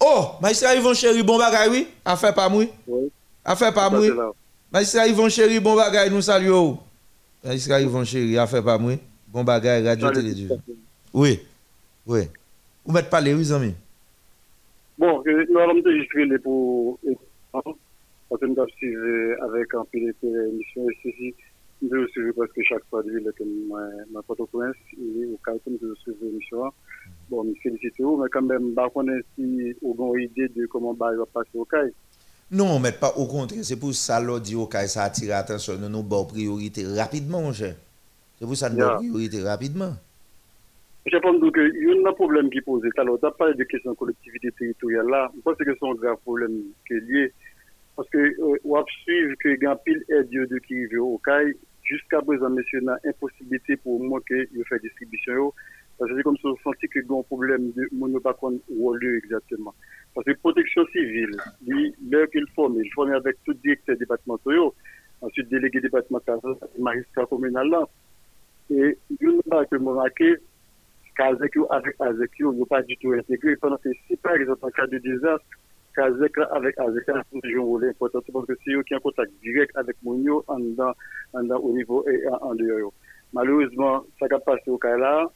Oh, Maïstra Yvon Chéri, bon bagay, oui? Affaire pas moi? Oui. Affaire pas Ça, moi? c'est là. Maïstra Yvon Chéri, bon bagay, nous saluons. Maïstra Yvon Chéri, affaire pas moi? Bon bagay, Radio Salut. Télédiffusion. Oui, oui. Vous mettez parler, oui, amis? Bon, nous allons enregistrer pour. Parce que nous avons suivi avec un pilote d'émission ici. Nous avons suivi presque chaque fois que ma Port-au-Prince et au cas où nous avons suivi l'émission. Bon, nous félicitons, mais quand même, par contre, si vous avez une idée de comment bah, il va passer au CAI. Non, mais pas au contraire. C'est pour ça que dit au cas ça attire l'attention de nous bonne priorité rapidement, mon cher. C'est pour ça que nous Yeah. bonne priorité rapidement. Je pense donc qu'il y a un problème qui est posé. Alors, tu as parlé de question de collectivité territoriale là. Je pense que c'est un grave problème qui est lié. Parce que, euh, on suivre que il y a un pile aide de qui arrive au CAI. Jusqu'à présent, monsieur, n'a impossibilité pour moi que il fait distribution. Parce que c'est comme si on sentit que un problème de, mon ne pas qu'on lieu exactement. Parce que protection civile, lui, l'heure qu'il forme, il forme avec tout directeur départementaux, yo. ensuite délégué départemental, magistrat communal là. Et, une chose que je Kazek yo avec Azek yo, yo pas du tout intégré. Pendant que si par exemple en cas de désastre, Kazek avec c'est un rôle important parce que c'est eux qui ont contact direct avec Mounio en en au niveau et en, dehors. Malheureusement, ça qui a passé au cas là,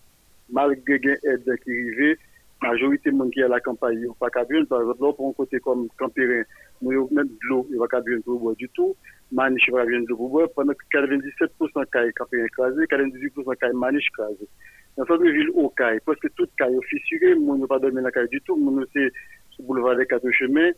malgré gen aide qui arrivait, majorité de monde qui à la campagne, yo pas bien, par exemple, là, pour un côté comme Campérin, nous même de l'eau, il va qu'à bien pour boire du tout. Maniche va bien de l'eau pour boire, pendant que 97% caille Campérin écrasé, 98% caille Maniche écrasé. Dans cette ville au caille, parce que toute caille est fissurée, moun ne pas dormir dans la caille du tout, moun c'est boulevard des quatre chemins.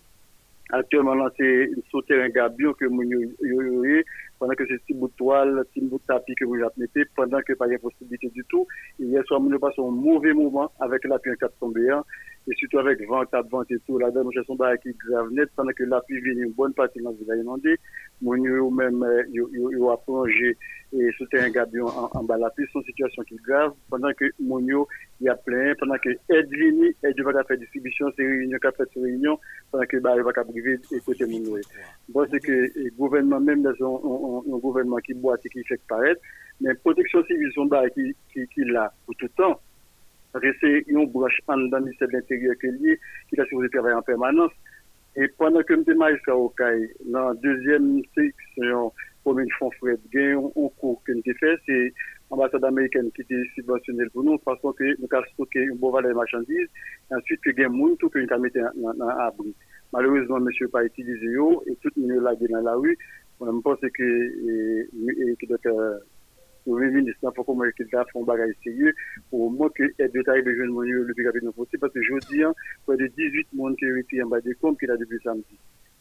Actuellement, là, c'est terrain gabion que yo yo, pendant que c'est petit bout de toile, petit bout de tapis que vous mis, pendant que pas de possibilité du tout. Hier soir, yo passe un mauvais moment avec la pluie en cap tombé, hein, et surtout avec vent, tap, vent et tout. La dernière son bail qui grave net, pendant que la pluie vient une bonne partie de la ville a inondé. Yo même, euh, yo, yo, yo a plongé et sous terrain gabion en, en bas la pluie, son situation qui est grave, pendant que il y a plein, pendant que vini, aide va faire distribution, c'est réunion qu'a fait ces réunions, pendant que bah, il va priver et côté moun yo. Bon, c'est que le gouvernement, même dans un, un, un gouvernement qui boite et qui fait paraître, mais protection civile, son bail qui, qui, qui l'a pour tout le temps. C'est une branche en dans le ministère de l'Intérieur qui est lié, qui a supposé travailler en permanence. Et pendant que je magistrat au CAI, dans la deuxième section, komine Fonfouet, gen yon kou ke nou te fè, se ambasade Ameriken ki te subvensyonel pou nou, fason ke nou ka stoke yon bo valè machandise, answit ke gen moun tou ke nou ka mette nan abri. Malouzman, mèche pa itilize yo, et tout moun la gen nan la wè, mwen mponse ke ki dote nou revinis nan fokon mwen ki da fon bagay seye, pou mwen ke et detay de joun moun yo le pi kapit nou posi, parce jodi an, pou de 18 moun ki yon pi yon ba de kom ki la debi samdi.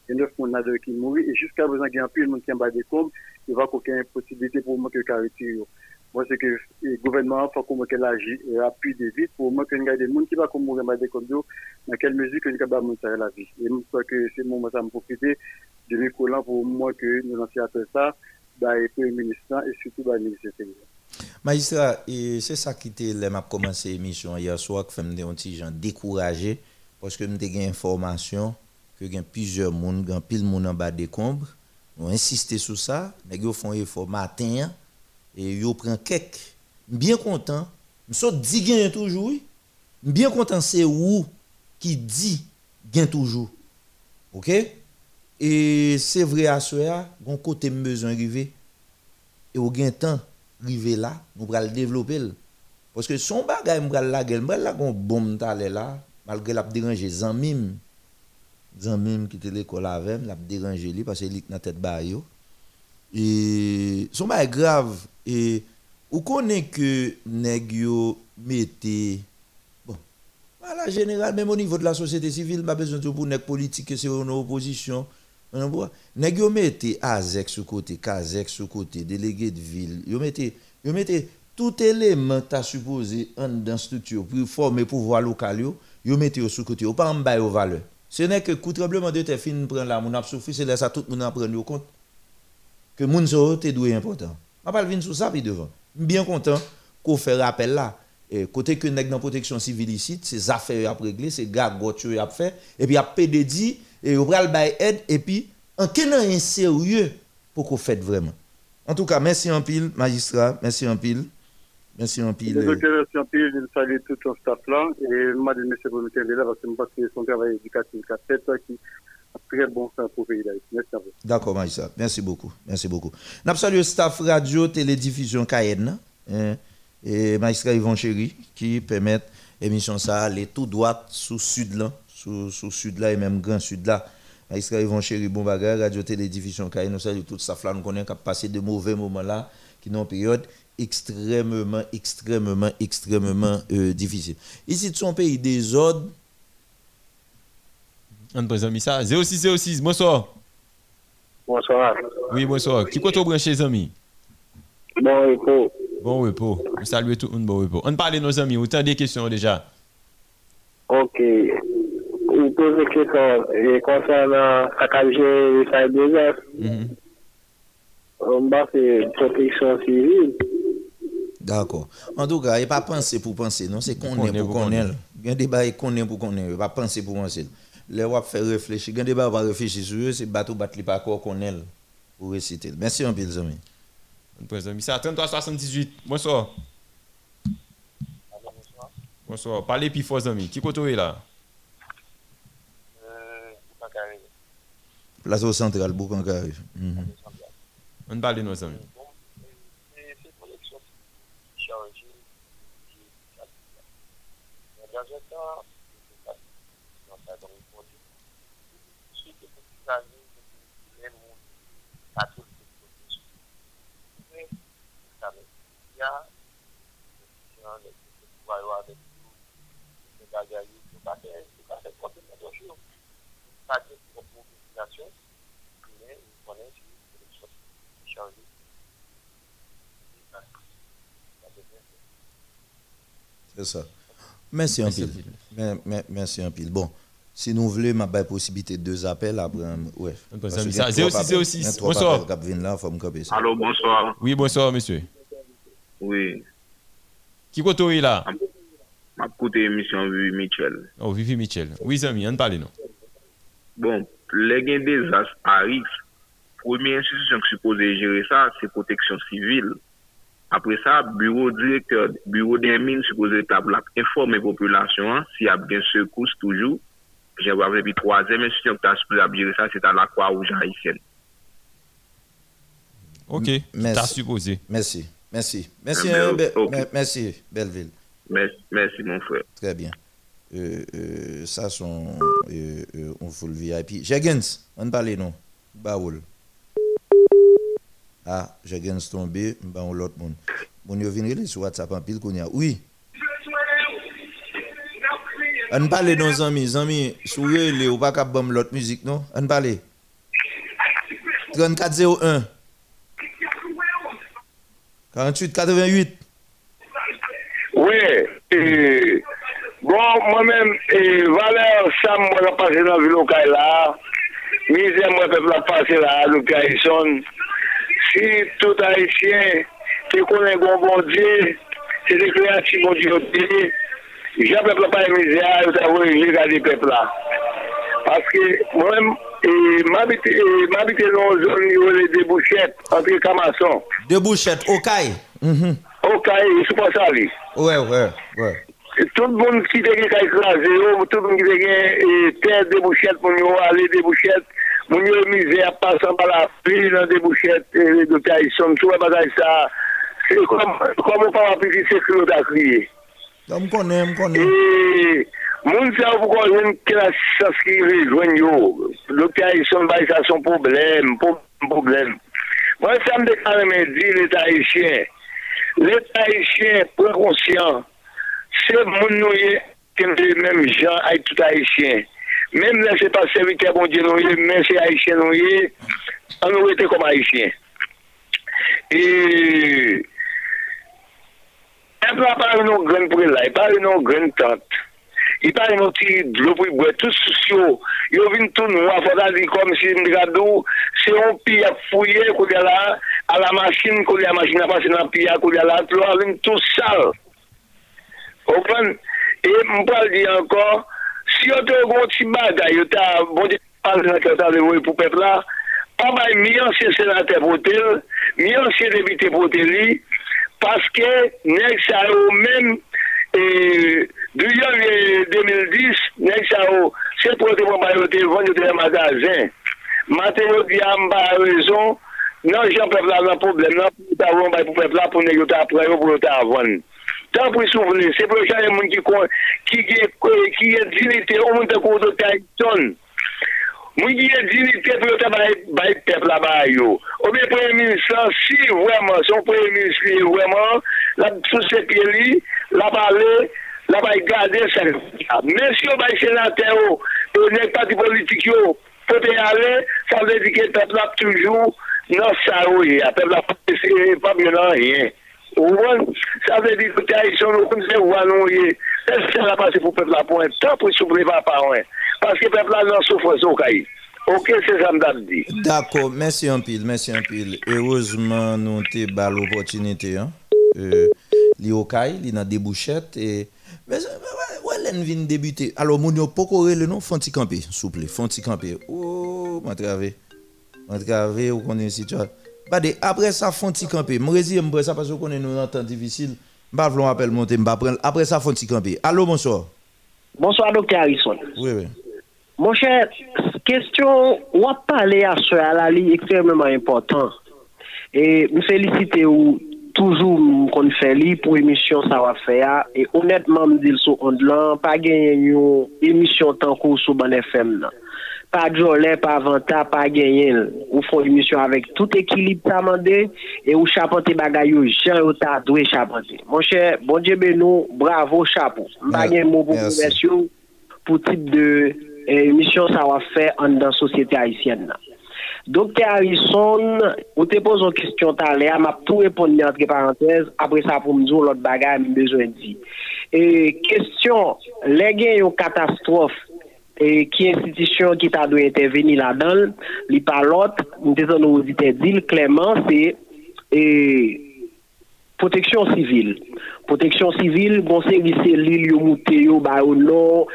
gen 9 moun nadeur ki mouri, e jiska bezan gen apil moun ki an ba dekoum, e va koken posibilite pou mwen ke kariti yo. Mwen se ke gouvenman fwa kou mwen ke la api de vit, pou mwen ke nga de moun ki va kou moun an ba dekoum yo, nan kel mezi ke nga ba moun sa re la vit. E mwen se ke se moun mwen sa mwen profite, de mi kolan pou mwen ke nou lansi apel sa, ba e pou yon ministran, e soutou ba yon ministran. Magistra, se sa ki te lem ap komanse emisyon, yaswa ke fèm de yon ti jan dekouraje, poske mwen te gen informasyon, que il y a plusieurs monde, a pile monde en bas des combres. Nous insisté sur ça, nous font effort matin, et ils prennent quelques. Bien content, sommes dit gain toujours, bien content c'est où qui dit gain toujours. OK? Et c'est vrai à cela, gon côté besoin arriver et au gain temps arriver là, nous allons le développer. Parce que son bagage m'bral la gueule, m'bral la gon bombe là, malgré la déranger. Zanmim qui était l'école avec, la déranger lui parce qu'il est dans tête ba yo. Et son bagage grave et ou connaît que nèg yo mettez bon voilà général même au niveau de la société civile pas besoin de pour nèg politique que c'est une opposition Nèg yo mette Azek sous côté, Kazek sous côté, délégué de ville. Yo mette yo tout élément t'a supposé en dans structure pour former pouvoir local yo, yo mette yo sous côté, yo pas en bas yo valeur. Ce n'est que coup tremblement de terre fin prend là, mon a souffri, c'est là ça tout moun en prend yo compte que moun so te doué important. On pas venir sous ça puis devant. Bien content qu'on fait rappel là. Et côté que nèg dans protection civile ici, ces affaires a régler, c'est gars gotcho a fait et puis a PDD et on va le aide et puis en un sérieux pour qu'on fait vraiment? En tout cas, merci en pile magistrat, merci en pile. Merci en pile. Merci en pile, je salue tout ton staff là et moi de monsieur pour là parce que je pense que son travail éducatif qu'a fait qui très bon sens pour le pays d'Haïti. Merci à vous. D'accord, magistrat. Merci beaucoup. Merci beaucoup. Nous saluons le staff radio, télédiffusion Cayenne. Hein, et magistrat Yvon Chéri qui permet l'émission ça aller tout droit sous sud là, sous, sous sud là et même grand sud là. Magistrat Yvon Chéri, bon bagage, radio télédiffusion Cayenne, nous saluons tout ça là, nous connaissons qu'à passer de mauvais moments là, qui sont en période extrêmement, extrêmement, extrêmement euh, difficile. Ici, son pays des ordres. On présente ça. 0606, bonsoir. Bonsoir. Oui, bonsoir. Qui compte brancher les amis? Bon repos. Bon repos. Saluons tout le monde, bon repos. On parle de nos amis, autant des questions déjà. Ok. Vous posez une question et concernant la qualité de sa désastre. On va faire protection civile. D'accord. En tout cas, il n'y a pas penser pour penser, non, c'est qu'on est pour qu'on est. Il y a des débat qu'on est pour qu'on est, il pas penser pour penser. Les on va faire réfléchir. Il y a des débats on va réfléchir sur eux, c'est bateau battre pas quoi qu'on est pour réciter. Merci un peu, les amis. Président Missa, 33 78. Bonsoir. Bonsoir. Parlez plus fort, amis. Qui côté là? Place au central, Boukankari. Mhm. On parle de nos amis. Dans un temps, dans sa dans le monde, suite de petites années, même à tout le Mais, vous savez, il y a des gens, des pouvoirs avec nous, des bagages, des bagages, des bagages, complètement de choses. Pas de population, mais ils connaissent les choses qui changent. C'est ça. Merci un pile. Merci un pile. Bon, si nous voulons, ma baille possibilité de deux appels après. Ouais. Parce que amis, il y a ça, trois 06, appels. 06. Il y a trois Bonsoir. Allô, bonsoir. Oui, bonsoir, monsieur. Oui, Qui côté là? M'a écouté l'émission Vivi Michel. Oh, Vivi Michel. Oui, amis, on parle non. Bon, les gains des désastres à risque, première institution qui supposée gérer ça, c'est protection civile. Après ça, bureau directeur, bureau des mines supposé établir informer la population hein, s'il y a bien secousses toujours. J'ai voir puis troisième institution qui a supposé gérer ça, c'est à la Croix-Rouge haïtienne. Ok, Merci. t'as supposé. Merci. Merci. Merci, Ah, hein, ben, Be- ok. me- merci, Belleville. Merci, merci mon frère. Très bien. Euh, euh, ça, sont. Euh, euh, on fout le VIP. Jeggins, on parle non. Baoul. ah, j'ai gagné tombé, ben on l'autre monde. Mon yo vini sur WhatsApp en pile qu'on y a. Oui. On parle nos amis, amis, souye le ou pas cap bam l'autre musique non? On parle. 3401 48 88 Oui, et... bon, moi-même, et Valère Sam, moi, j'ai passé dans la ville au là. Misère, moi, peuple, la passé là, le Caïson. Si tout haïtien te konen gon bon diye, se te kreati bon diyo diye, jan pepla pa yon mizya, yo ta vwe yon gade pepla. Paske mwen mabite non zon yo le debouchet, antre kamason. Debouchet, okay. Okay, sou pa sa li. Ouè, ouè, ouè. Tout moun ki te gen kaj krasi yo, tout moun ki te gen eh, ter debouchet, moun yo ale debouchet, Moun yo mize a pasan pa la pli nan debouchet de eh, Kaison, sou e batay sa, se kwa moun pa la pli ki se klo da kriye. Da m konen, m konen. E, moun sa ou pou kon jen ki la sas ki rejwen yo, de Kaison bay sa son problem, problem. Mwen sa m dekane men di l'Etat Haitien, l'Etat Haitien prekonsyen, se moun nou ye ken de menm jan ay tout Haitien. Mèm lè se pa servite bon diye nou ye, mèm se haïtien nou ye, an nou ete kom haïtien. E... e an pou apare nou gren pou la, e apare nou gren tante. E I pari nou ti dlopou i bwe, tout sou yo vin tou nou afoda di kom si mdikadou, se yon pi ap fouye kou de la, a la masin kou de la masin apasen an pi a kou de la, tou avin tou sal. Okon, e mpal di ankon, si yo te yon ti bagay, yo ta bon di pal nan kata de woy pou pepla, pa bay mi ansye senate potel, mi ansye debite poteli, paske nek sa yo men, e, du yon 2010, nek sa yo, se pote pou bay yo te yon te yon magazen, maten yo di ah, am ba rezon, nan jen pepla nan problem nan, pou ta yon bay pou pepla pou nek yo ta apre yo pou yo ta avon. Tan pou souveni, se pou chan yon moun ki kon, ki gen dinite, ou moun te kon do ta yon. Moun ki gen dinite pou yo ta bay pepla bay yo. Ou be premi ministran, si vwèman, son premi ministri vwèman, la sou sepe li, la pale, la bay gade sen. Men si yo bay senate yo, yo nek pati politik yo, pou te ale, sa vle dike pepla toujou, nan sa yo ye. Pepla pati se, pap yon an ye. Pas bien non, rien. Ou bon, ça veut dire que ils sont au conseil ou à nous Est-ce que ça va passer pour le peuple là pour un temps pour souffrir pas par un? Parce que le peuple là non souffre au cahier. Ok, c'est ça me dit. D'accord, merci un pile, merci un pile. Heureusement, nous avons bas l'opportunité. Hein? Euh, li caille, li dans des bouchettes. Et... Mais ouais, ouais, l'en vient débuter. Alors, mon yo le nom, Fonti vous plaît, Fonti camper. Oh, m'a travé. M'a travé, vous connaissez situation. Bah, de, après ça, Fonti. Moi, je dis, ça parce que vous connaissez nous en temps difficile. M'pa vlon appel monter. Après ça, faut camper. Allô, bonsoir. Bonsoir, docteur Harrison. Oui, oui. Mon cher, question, on va parler à ce à extrêmement important. Et me féliciter ou toujours qu'on fait li pour émission ça va faire et honnêtement me dire sur onde là pas gagner une émission tant qu'on sur Ban FM là. pa djolè, pa vanta, pa genyen. Ou fon emisyon avèk tout ekilib ta mande, e ou chapante bagay yo, jen yo ta dwe chapante. Mon chè, bon dje be nou, bravo chapo. Mba gen mou pou konversyon pou tip de e, emisyon sa wafè an dan sosyete Haitienne nan. Dokte Harrison, ou te pose an kistyon ta le, a map tou repon ni antre parantez, apre sa pou mdou lout bagay mi bezwen di. E kestyon, le gen yon katastrofe e ki institisyon ki ta dwe interveni la dan, li palot, mte zon nou zite dil, kleman, se e, proteksyon sivil. Protection civile, bon service l'île yo mouté ba non,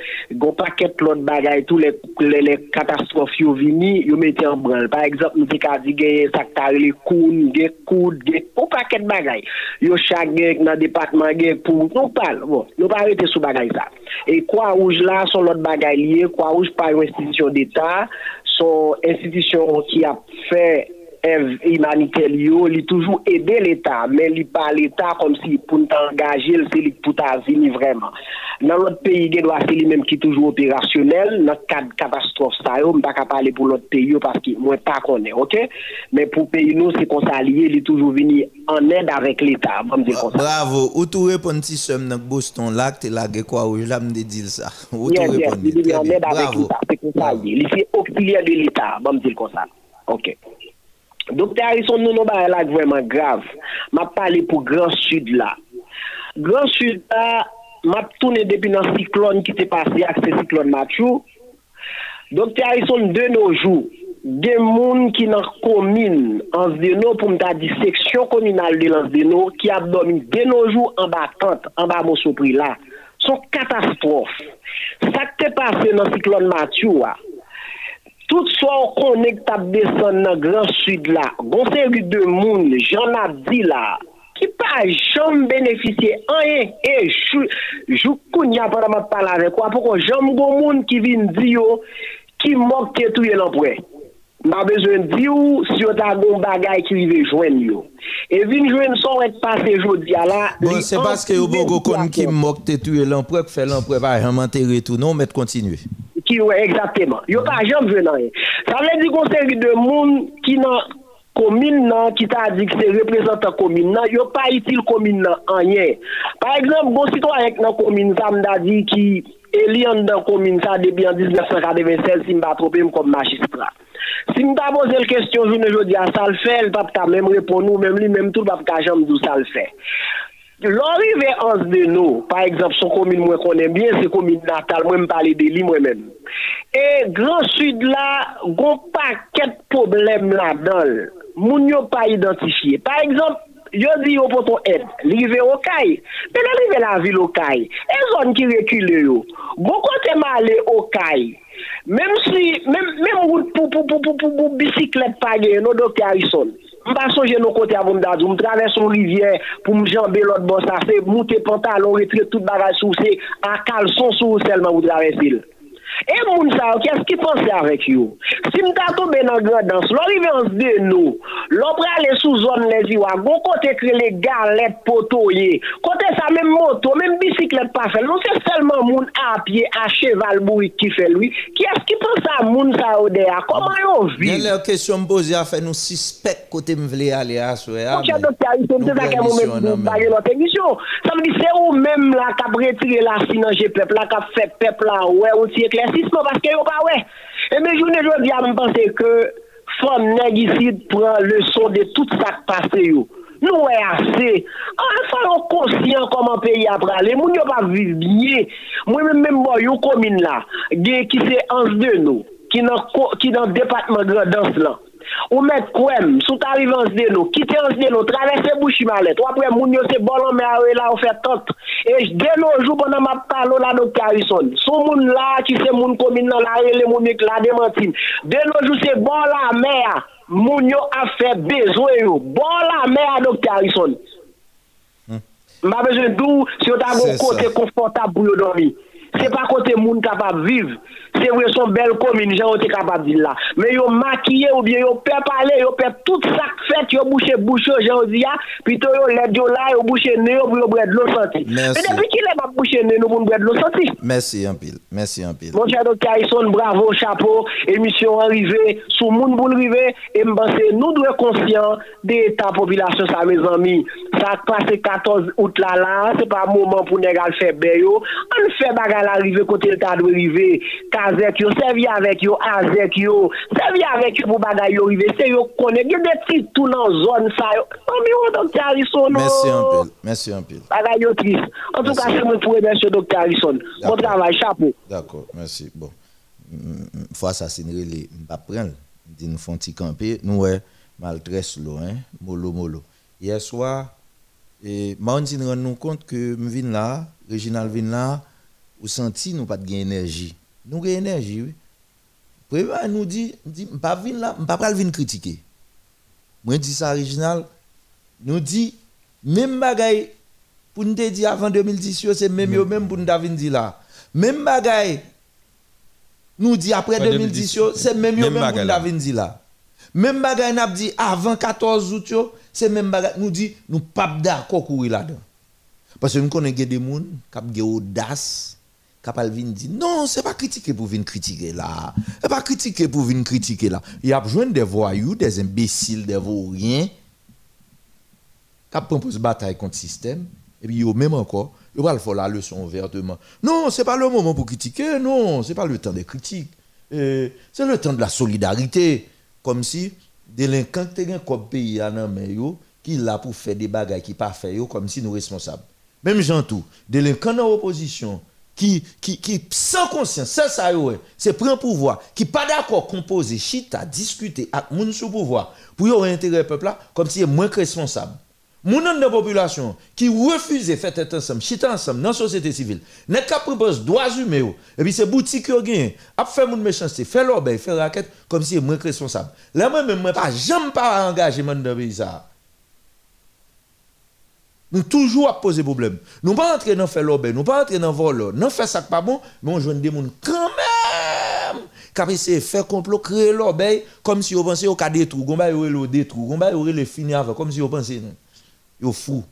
paquet l'autre bagay tout les les, catastrophes yo vini, yo mette en branle. Par exemple, nous te ka di gen sakta les paquet. Yo département gen nous parle. Bon, sous ça. Et quoi rouge là sont l'autre lié, quoi rouge pas une institution d'état, son institution qui a fait œuvre humanitaire yo, li toujours aider l'État, mais li pas l'État comme si pour t'engager, c'est li pour ta venir vraiment. Dans l'autre pays, il doit c'est lui-même qui toujours opérationnel, dans le cadre de catastrophe ça, yo, m'pas pas parler pour l'autre pays yo, parce que moi pas connais, ok? Mais pour pays nous, c'est qu'on s'allie, il toujours venir en aide avec l'État, on me dire comme ça. Bravo. Ou tout répond si somme dans Boston que t'es là, quoi, ou là, me dire ça. Ou tout Yes, yes, répond. il est en aide avec Bravo. l'État, c'est comme ça, il est auxiliaire de l'État, on me dire comme ça. Ok. Dokte Harrison nou nou ba elak vwèman grav. Ma pale pou Grand Sud la. Grand Sud la, ma toune depi nan siklon ki te pase ak se siklon matyou. Dokte Harrison de nou jou, de moun ki nan komine ans de nou pou mta di seksyon kominal de lans de nou ki ap domi de nou jou an ba kante, an ba monsopri la. Son katastrofe. Sa te pase nan siklon matyou wa. Tout swa ou konek tap desan nan Gran Sud la, gonseri de moun, jan ap di la, ki pa jom benefisye anye, e jou, jou koun ya paramat pala rekwa, pou kon jom goun moun ki vin di yo, ki mok te touye lanpwe. Ma bezwen di yo, si yo ta goun bagay ki vive jwen yo. E vin jwen son wet pase jodi ya la. Bon, se baske yo bon goun kon ki mok te touye lanpwe, ki fe lanpwe va jaman te retou, non, met kontinue. ki yo exactement. Yo pa jom vwe nan yon. Sa vle di kon seri de moun ki nan komine nan, ki ta di ki se reprezentan komine nan, yo pa itil komine nan anyen. Par exemple, bon sitwarek nan komine sa mda di ki eli an dan komine sa debi an 1996 si mba trope m kom magistra. Si mta pose l kestyon jounen jodi a sal fe, l pap ta mem repon nou, mem li, mem tout pap ta jom dou sal fe. Lorive ans de nou, par exemple, son komine mwen konen bien, se komine natal, mwen mpale de li mwen men. E Grand Sud la, goun pa ket problem la dal, moun yo pa identifiye. Par exemple, yo di yo poto et, rive Okay, pe nan rive la vil Okay, e zon ki rekile yo. Goun kote ma ale Okay, menm si, menm wout pou pou pou pou pou pou bisiklet pa gen, nou do Karison. Mpa sonje nou kote avon mdadou, mtraves son rivye pou mjambe lot bon sa fe, mwote pantalon retre tout bagaj sou se, akal son sou selman mtraves il. E moun sa, kè s ki panse avèk yo? Si mta tobe nan gredans, lò rive ans de nou, lò pralè sou zon nezi wago, bon kote krele galet poto ye, kote sa mèm moto, mèm bisiklet pa fèl, non se selman moun apye a cheval bou ki fè lwi, kè s ki panse moun sa ou de a, koman yo vi? Gen lè kèsyon mpozi a fè nou sispek kote m vle ale a sou e a. Mwen chè doktor, yon te zake mou mèm pou bagè lò tenisyon. Sa mè di se ou mèm la ka bretire la sinanje pep la, ka fè pep la ouè ou ti eklesisman, paske yo pa ouè. E mè jounè jò di a mè pense ke fòm negisid pran le son de tout sa k'pase yo. Nou e ase, an sa yo konsyen koman peyi ap prale, moun yo pa viv biye, moun men men mwen yo komin la, gen ki se ans de nou. ki nan, nan depatman gredans lan. Ou met kouem, sou t'arive ansde nou, kite ansde nou, travesse bouchi malet, wapre moun yo se bolon me awe la ou fe tot. E jde nou jou bonan map palo la do karison. Sou moun la ki se moun komin nan la rele moun ek la demantin. De nou jou se bon la me a, moun yo a fe bezwe yo. Bon la me a do karison. Hmm. Ma bezwen dou si yo ta go kote konfortab pou yo domi. Se pa kote moun kapab vive. C'est vrai son belle commune, gens été capable de dire là. Mais yo maquillé ou bien yo peur parler, yo peur tout ça fait, yo bouché bouche gens dit ah, puis to yo l'aide là, yo bouché nez pour yo boire de l'eau santé. Mais depuis qu'il est pas bouché nez nous pour boire de l'eau santé. Merci un pile. Merci un pile. Mon cher docteur Harrison, bravo, chapeau, émission arrivée, sous moun boule rivé, et m'pense, nous devons conscients de l'état population, ça, mes amis. Ça passe 14 août là, là, c'est pas moment pour nous faire béyo. On fait bagarre arriver côté le tas de rivé, kazek yo, servi avec yo, servi avec yo pour bagarre yo rivé, c'est yo connaît, il y a des petits tout dans zone ça, docteur Harrison. Merci un pile. Merci un triste. En tout cas, c'est mon pour monsieur docteur Harrison. Bon travail, chapeau. D'accord, merci. Bon, faut assassiner les pas prendre, dit nous font petit camper, nous ouais hein, mollo mollo. Hier soir et nous rend nous compte que me vinn là, Réginal vinn là, ou senti nous pas de énergie. Nous gain énergie oui. Président nous dit dit pas vinn là, pas vinn critiquer. Moi dit ça Réginal nous dit même bagaille pour nous dire avant 2010 yo, c'est même yo même pour nous dit là. Même bagaille nous dit après Après 2010 yo, c'est même yo Même pour nous dit là. Même bagaille n'a dit avant 14 août c'est même bagaille nous dit nous pas d'accord courir là-dedans. Parce que nous connaissons des gens qui ont une audace, venir dire non, c'est pas critiquer pour venir critiquer là. C'est pas critiquer pour venir critiquer là. Il y a besoin des voyous, des imbéciles, des vauriens qui proposent bataille contre le système. Et puis, même encore, ils faire la leçon ouvertement. Non, c'est pas le moment pour critiquer, non, c'est pas le temps des critiques. C'est le temps de la solidarité. Comme si, délinquant qui a un pays nan men yo, qui là pour faire des bagages qui pas fait comme si nous responsables. Même gens tout, délinquant dans l'opposition, qui, qui, qui sans conscience, ça ouais, c'est prendre pouvoir, qui pas d'accord composer, chita, discuter avec moun sous pouvoir, pour yo intérêt peuple là, comme si est moins responsable. Moun de population qui refuse de faire tête ensemble, chita ensemble dans la société civile, n'est qu'à propose droits humains et puis c'est boutique gagne, a fait moun méchanceté, fait l'obé, fait raquette comme si est moins responsable. Là moi même moi pas jamais pas dans le pays ça. Nous toujours à poser problème. Nous pas entrer dans faire l'obé, nous pas entrer dans vol, non faire ça pas bon, mais on joue des gens quand même. Quand c'est faire complot créer l'obé comme si on pensait au cas détruire, on va le détruire, on va le finir avec comme si on pensait non. Yo fou.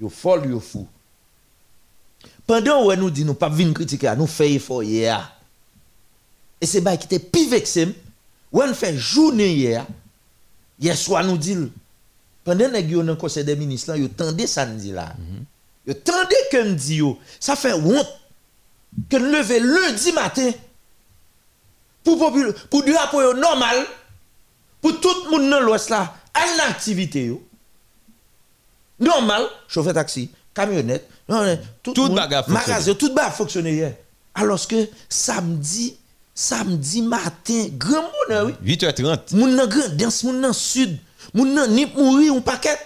Yo folle, yo fou. Pendant où nous dit nous pas venir critiquer, nous fait effort hier. Et c'est bah qui était plus vexé. On fait journée hier. Hier soir nous dit pendant que nous dans le conseil des ministres yo tendez ça dit là. Yo tendez que me dit ça fait honte que nous lever lundi matin pour popul- pour drapeau yo normal pour tout le monde dans l'ouest là, à l'activité. Normal, chauffeur taxi, camionnette, tout, Tout magasin, tout bagarre fonctionne hier. Alors que samedi, samedi matin, grand monde, oui. 8h30. Moun nan grand danse, moun nan sud, moun nan nip mouri un paquet.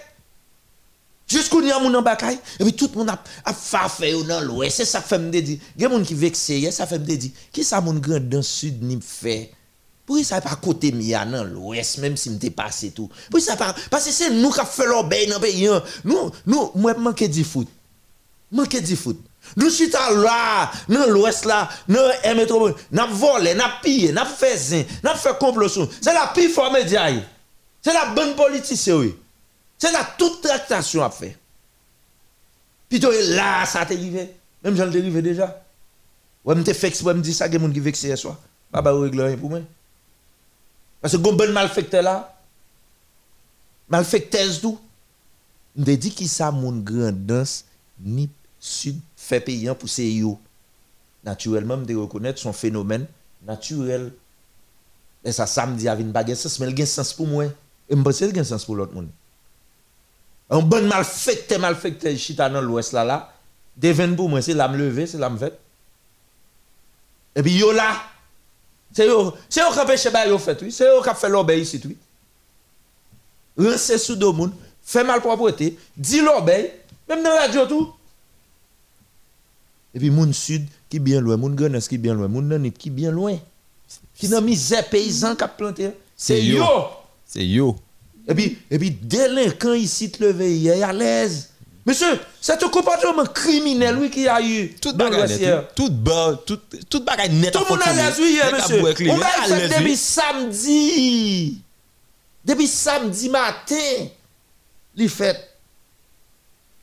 Jusqu'où y a moun bakay, et puis tout le monde a, a fait yo dans l'ouest, c'est ça que fait me dire. Moun qui vexé, ça fait me dire, qui ça moun grand dans sud nip fait? Pourquoi ça pas côté mia dans l'ouest même si m'était passé tout? Ça parce que c'est nous qui fait l'obéi dans pays. hein. Nous nous moi du foot. Manque du foot. Nous sommes là, dans l'ouest là, dans métropole, n'a volé, n'a pillé, fait zin, n'a fait complot. C'est la pire forme média. C'est la bonne politique oui. C'est la toute tractation à faire. Toi, là, ça t'est arrivé. Même j'en t'ai arrivé déjà. Ouais, m'te fait exprès, me dit ça, il y a gens qui vexent hier soir. Pas bah, régler rien pour moi. Parce que gon bon malfecteur là, malfecteur tout. M'te dit qui ça mon grandance ni sud fait payant pour ces yo. Naturellement, me reconnaître son phénomène naturel. Et ça samedi avait une baguette sens, mais il a un sens pour moi. Et me pense a un sens pour l'autre monde. Un bon malfecteur, malfecteur, chita dans l'ouest là, là, devine pour moi, c'est la me lever, c'est la me fait. Et puis yo là, c'est c'est yo qui a péché ba yo fait, oui. C'est yo qui a fait l'obéi ici, oui. Rense sous deux moun, fait mal propreté, dit l'obéi, même dans la radio tout. Et puis moun sud qui bien loin, moun grenes qui bien loin, moun nanit qui bien loin. Qui dans misère paysan qui a planté. C'est yo. C'est yo. Et puis, et puis délinquant ici te lever hier à l'aise. Monsieur, c'est un comportement criminel, oui, qui a eu Tout bagay net, tout tout, tout bagay net Tout le monde a l'aise, oui, monsieur. On va à l'aise, depuis samedi. Depuis samedi matin. Les fêtes.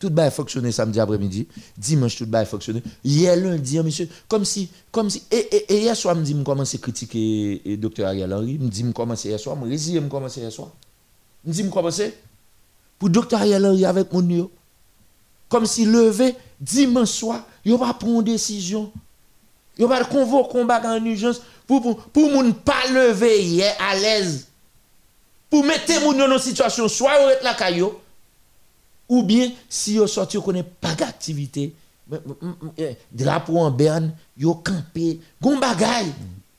Tout va fonctionner samedi après-midi. Dimanche, tout va fonctionner. Hier, lundi, hein, monsieur, comme si, comme si, et, et, et hier soir, me dit, me commence à critiquer le docteur Ariel Henry. Me dit, me commence hier soir. Me résilier, me commence hier soir. Me dit, me commence. Pour docteur Ariel Henry avec mon yo. Comme si levé dimanche soir, il va prendre une décision. Il va convoquer un bagage en urgence pour pour pour moun pas lever hier à l'aise. Pour mettre moun dans une situation soit ou être la caillou ou bien si yo sorti yo connaît pas d'activité eh, drapeau en berne, yo campé, gon bagay.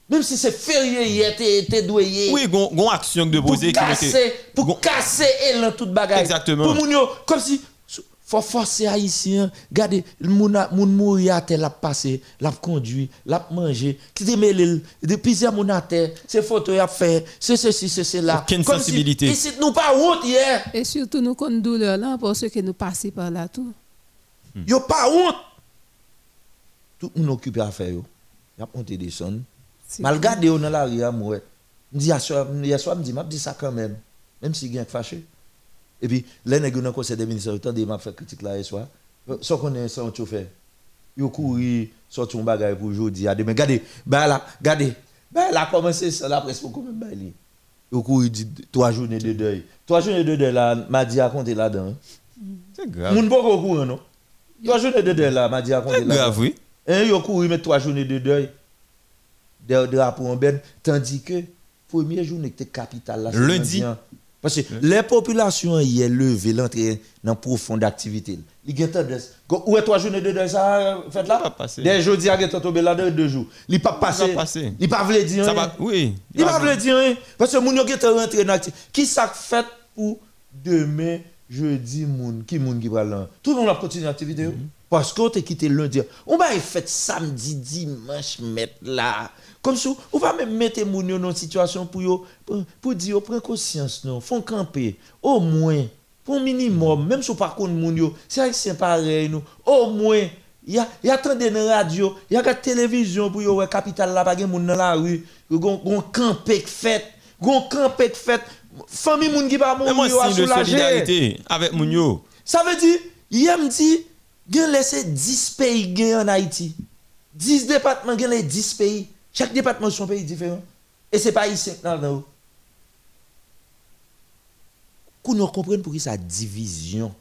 Même si c'est férié hier, t'es doué. Oui, gon, action de pour poser mette- casser, pour casser élan toute bagay. Exactement. Pour comme si faut forcer haïtien, regardez, moun moun mouri à terre l'a passé, l'a conduit, l'a mangé, qui te mêle depuis ça moun à terre, ces photos a fait, c'est ceci, c'est cela. Aucune sensibilité. ici nous pas honte hier. Et surtout, nous connaissons douleur là parce que nous passons par là tout. Yo pas honte. Tout monde occupé à faire yo. Y a monté des sons. Mal gardé yo dans la rue moi. Hier soir, hier soir me dit m'a dit ça quand même. Même si gen fâché. Et puis les nèg dans conseil des ministres autant de m'a fait critique là hier soir. Sans connaît sans chauffeur. Yo couru sorti un bagage pour aujourd'hui à demain. Regardez, bah là, regardez. Bah là commencé ça la presse pour bail li. Yo couru dit trois journées de deuil. Trois journées de deuil là m'a dit à compter là-dedans. C'est grave. Moun pas au courant non? Trois journées de deuil là m'a dit à compter C'est là. grave, oui. Hein, yo couru mettre trois journées de deuil. De drapeau en ben tandis que première journée que capitale là c'est Lundi. hein. Parce que les populations hier levé l'entrée dans profonde activité. Il y a tendance. Où est trois journées de deuil ça fait là? Des jeudi à geta tomber là de deux jours. Il pas passé. Il pas vle dire. Ça rien. va- oui. Il pas vle dire parce que moun yo geta rentré dans activité. Qui ça fait pour demain jeudi moun? Qui moun qui va là? Tout le monde a continué l'activité. yo. Parce qu'on t'a quitté lundi. On va faire samedi, dimanche, mettre là. Comme ça, on va même mettre moun yo dans une situation pour, yo, pour, pour dire, prends conscience, non, font camper. Au moins, pour un minimum, même si on par contre moun yo, c'est pareil, nous. Au moins, il y a, y a attendez dans la radio, il y a la télévision pour yo, ouais, capital là, pas gen moun dans la rue, gon, qui fait, gon campé qui fait. Famille moun qui pas moun yo a de solidarité avec Mounio. Ça veut dire, hier me dit, gen laissé 10 pays gen en Haïti. 10 départements gen les 10 pays. Chaque département son pays différent. Et c'est pas ici non. Qu'on nous pour qui division.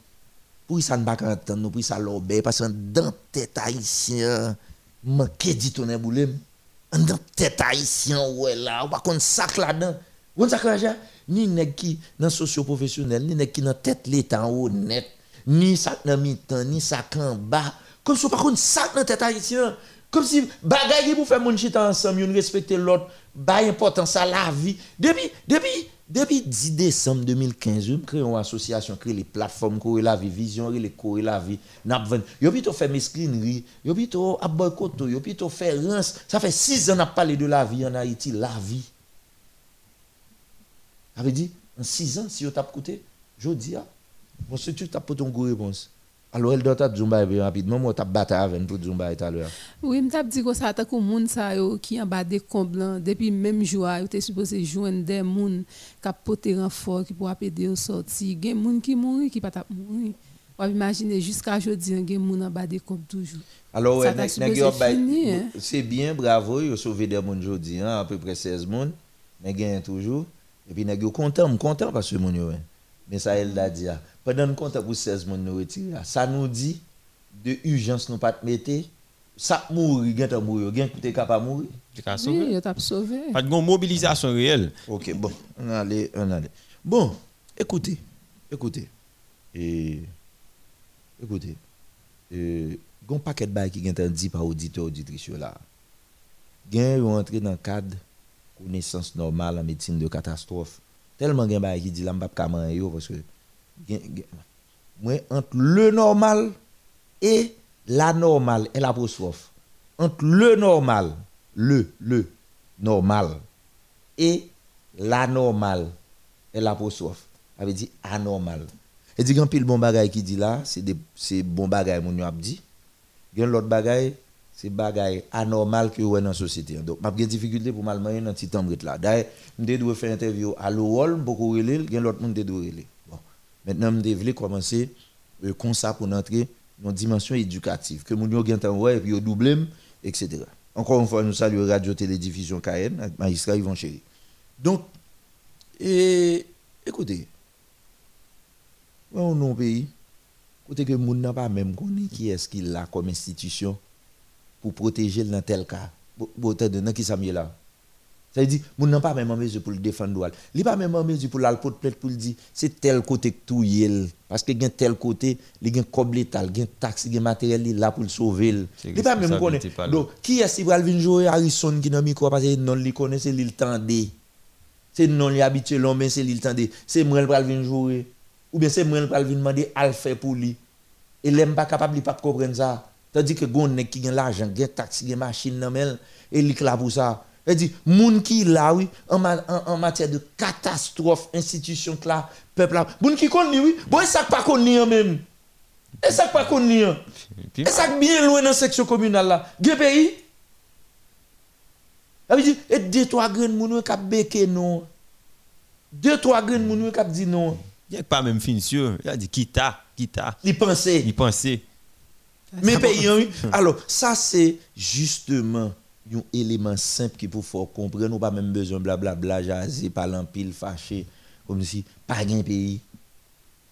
Pour qui ça ne pas entendre, pour qui ça l'obé parce que dans tête haïtien, manqué dit ton. Dans tête haïtien ouais là, on va qu'on sac là-dedans. Vous là ni qui dans socio-professionnel, ni nèg qui dans tête l'état honnête, ni sac dans mi-temps, ni sac en bas. Comme si on pas qu'on sac dans tête haïtien. Comme si bagay qui pour faire mon chita ensemble, yon respecter l'autre, ba importance à la vie. Depuis depuis depuis 10 décembre 2015, je crée une association, créé les plateformes Corée la vie, Vision les Corée la vie, n'a Yo plutôt fait mesquinerie, yo plutôt à boycotto, yo plutôt fait rance. Ça fait 6 ans n'a parlé de la vie en Haïti, la vie. Ça veut dire, en 6 ans, si vous avez écouté, je dis, ah, bon, si tu tapes ton goût réponse. Alors, elle doit être Zumba bien rapidement, moi, tu as battu avec pour Zumba tout à l'heure. Oui, je t'a dit que ça a moun sa yo qui en bas des comblants depuis même jour yo était supposé joindre des moun qui porter renfort qui pour aider au sortir. Gen moun qui mouri qui pas t'a mouri. On imaginer jusqu'à aujourd'hui gen moun en bas des combles toujours. Alors, ouais, hein? c'est bien, bravo, yo sauvé des moun jodi, hein, à peu près 16 moun, mais gagne toujours. Et puis, nèg yo content, m content parce que hein. Mais ça, elle l'a dit, ah. Pendant nous content pour 16 moun nous retirer, ça nous dit, de urgence nous pas te mettre, ça mourir, ta mourir, gen qui capable mourir. Oui, yo t'a sauvé. Pas de mobilisation réelle. Ok, bon, on allait, on allait. Bon, écoutez, écoutez. Et, écoutez, euh, gon paquet de bail qui gen dit par auditeur auditrice là. Gen yo entré dans le cadre connaissance normale en médecine de catastrophe. Tellement gen bail qui dit là m'pa ka man yo parce que entre le normal et la normale et l'apostrophe. Entre le normal, le le normal et l'anormal et l'apostrophe. Ça veut dire anormal. Et dit, quand pile bon bagay qui dit là, c'est des bon bagay mon yo ap dit. Gen l'autre bagay, c'est bagay anormal que ouais dans la société. Donc, m'a gen difficulté pour mal manger dans petit temps là. D'ailleurs, m'dé doit faire interview à l'OL, beaucoup relé, gen l'autre monde doit relé. Maintenant, m'dé voulais commencer euh, comme ça pour entrer dans une dimension éducative que temps ouais et puis doublé etc. Encore une fois, nous saluons Radio Télédiffusion KN, avec magistrat Yvon Chéri. Donc, et, écoutez, on non pays, côté que moun n'a pas même qui est-ce qu'il a comme institution pour protéger dans tel cas. Bon, dans qui mieux là? Ça veut dire, moun n'a pas même en mesure pour le défendre. Il pas même en mesure pour plainte pour le dire, c'est tel côté que tout yel. Parce que tel côté, il gen comme l'étal, gen taxe, gen matériel là pour le sauver. Il pas même connaît. Donc, qui est-ce qui va venir jouer? Harrison qui dans micro parce que non li connaît, c'est l'il tendé. C'est non li habitué l'homme, c'est l'il tendé. C'est moi qui va venir jouer. Ou bien c'est moi qui va venir demander à le faire pour lui. Et l'aime pas capable, il comprendre ça. Tandis que gon nek qui gen l'argent, gen taxe, gen machine nan mel, et li là pour ça. Elle dit, moun qui là, oui, en, en, en matière de catastrophe, institution là, peuple là, moun qui connaît, oui, bon, et ça pas connaît même. Et ça pas connaît. Et ça bien loin dans la section communale là. Gen pays? Veut dire, et deux, trois grains de moun qui ont béqué non. Deux, trois grains de moun qui ont dit non. Il n'y a pas même fin sûr. Il a dit quitta, quitta. Il pensait. Il pensait. Mais pays, oui. Alors, ça, c'est justement un élément simple qui pour faire comprendre. Ou pas même besoin de blablabla, jaser, parler en pile, fâché. Comme si, pas un pays,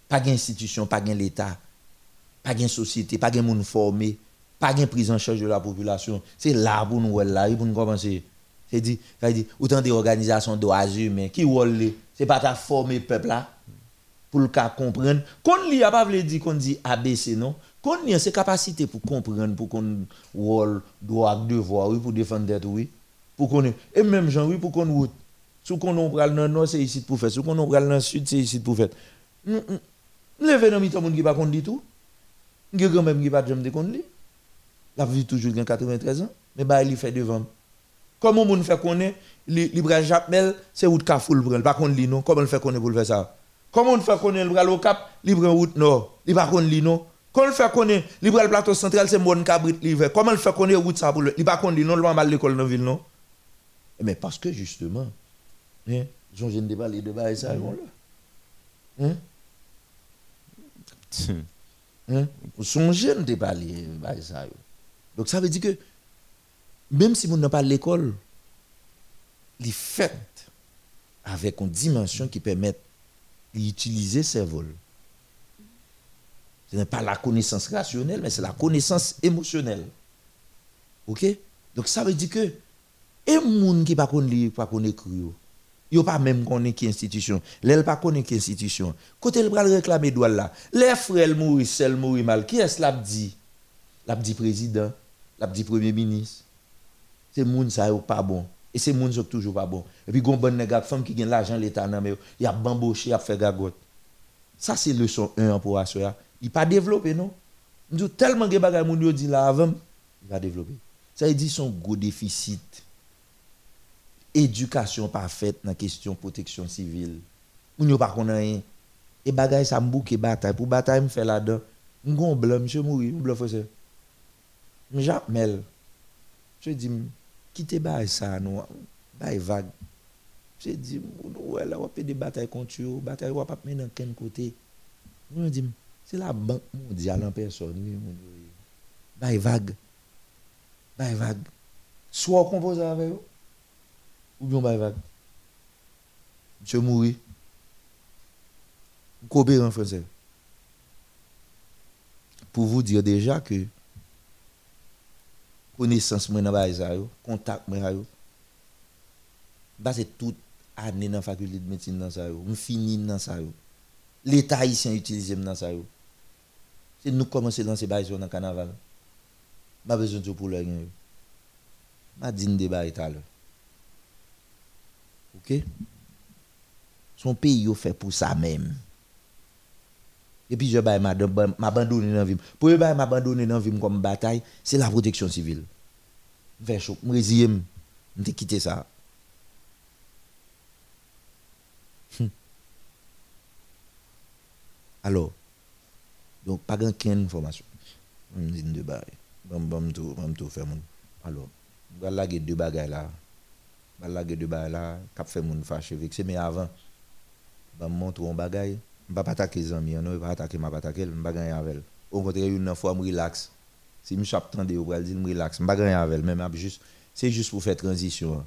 pas une institution, pas un l'État, pas une société, pas un monde formé, pas une prise en charge de la population. C'est là pour nous, là, pour nous commencer. C'est dit, autant des organisations de droits humains qui ce c'est pas ta former le peuple là pour le cas comprendre. Qu'on lit a pas veut dire qu'on dit ABC non? Qu'on lit ses capacités pour comprendre pour qu'on rôle droit devoir oui pour défendre tête oui. Pour qu'on et même gens oui pour qu'on route. Sous qu'on on pral dans le nord c'est ici pour faire. Sous qu'on on pral dans le sud c'est ici pour faire. Levé dans mi-temps moun qui pas qu'on dit tout. Nge grand même qui pas jamais de qu'on lit. La vie toujours gen 93 ans mais bah il fait devant. Comment moun fait connaître li li bral Japmel c'est route Kafoul prend pas qu'on lit non. Comment le fait connaître pour faire ça? Comment on fait connaître le bral au Cap, li prend route nord. Li pas qu'on lit non. Comment le fait connaître bral plateau central c'est mon cabrit. Comment le fait connaître route ça pour le li pas lit non, le mal l'école dans ville non? Mais parce que justement hein, Jean jeune débat les débats et ça ils vont là. Hein? Hein? Son jeune débats et ça. Donc ça veut dire que même si vous n'avez pas l'école, les fait avec une dimension qui permet d'utiliser ces vols. Ce n'est pas la connaissance rationnelle, mais c'est la connaissance émotionnelle. OK? Donc ça veut dire que et moun qui pas connaît pas connaît écrire, yo pas même connaît qui institution, l'elle pas connaît qui institution. Côté le bral réclamer droit là, les frères mourir, seul mourir mal, qui est-ce l'a dit? L'a dit président, l'a dit premier ministre. C'est moun ça pas bon. Et c'est moun qui toujours pas bon. Et puis gon bon nèg femme qui gagne l'argent l'état il a bamboché, il a fait gagote. Ça c'est leçon 1 pour assoya. Il pas développé non? Nous tellement de bagay moun yo dit là avant, il va développer. Ça dire son gros déficit éducation parfaite dans la question protection civile. Moun yo pas rien. Et bagay ça m'bouke bataille pour bataille me fait là-dedans. M'gon blanc monsieur mouri, m'blanc frère. M'jamel. Je dis quittez ça non, ba vague. Je dis ouais là on peut des batailles contre eux, bataille on pas mener dans quel côté. Je dis c'est la banque mondiale en personne oui mon Dieu. Ba vague. Ba vague. Soit on compose avec eux ou bien ba vague. Monsieur mouri. Coopérer en français. Pour vous dire déjà que connaissance moi dans bail ça contact moi. Bah c'est toute année dans faculté de médecine dans ça yo, on fini dans ça yo. L'état haïtien utilise dans ça yo. C'est nous commencer dans ces bail dans carnaval. Pas besoin de pour le rien. M'a l'heure. OK? Son pays yo fait pour ça même. Et puis je vais m'abandonner dans la vie. Pour je m'abandonner dans la vie comme bataille, c'est la protection civile. Je vais chaud, je vais je quitter ça. Hum. Alors, Donc, pas grand qu'une information. Me dis deux bagages. Je vais tout, tout faire. mon- Alors, je vais laguer deux bagages là. Je vais laguer deux bagages là. Cap fait mon fâché. vexé. Mais avant, je vais montrer un bagage. Je ne vais pas attaquer les amis. Je ne vais pas attaquer, ne vais pas attaquer. Vais pas gagner avec elle. Au contraire, une fois, je relax. Si je suis attendu, je vais dire, pas gagner avec elle. Je juste, c'est juste pour faire transition. hein.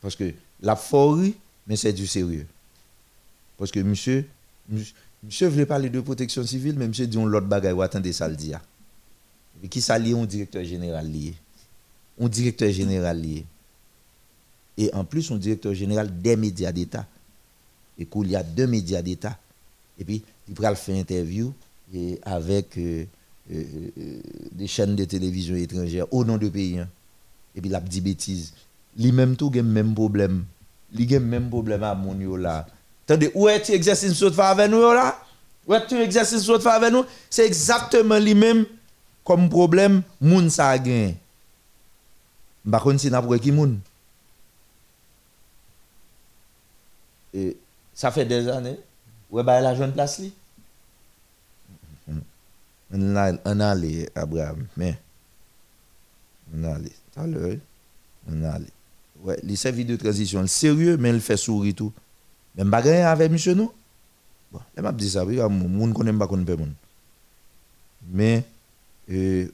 Parce que la forêt, mais c'est du sérieux. Parce que monsieur, monsieur voulait parler de protection civile, mais monsieur dit on l'autre bagaille, ou attendez ça le dit. ah. Et qui ça lié un directeur général lié? Un directeur général lié. Et en plus, un directeur général des médias d'État. Et qu'il y a deux médias d'État. Et puis, il pourra faire interview et avec euh, euh, euh, des chaînes de télévision étrangères au nom de pays. hein. Et puis, il a dit bêtises. Lui-même tout, il a même problème. Il a même problème à mon yo là. Attendez, où est-ce que l'exercice saute faire avec nous là? Où est-ce que l'exercice saute faire avec nous? C'est exactement lui-même comme problème, moun sa a gagné. Par contre, si n'a pas qui moun? Et ça fait des années. Ouais, bah, la jeune place li. On a, on a allé, Abraham, mais. On a allé. Tout à l'heure, on a allé. Ouais, les services de transition, sérieux, mais il fait sourire tout. Même pas avec monsieur, non? Bon, je m'a dit ça, oui, moun connaît pas qu'on peut moun. Mais, euh,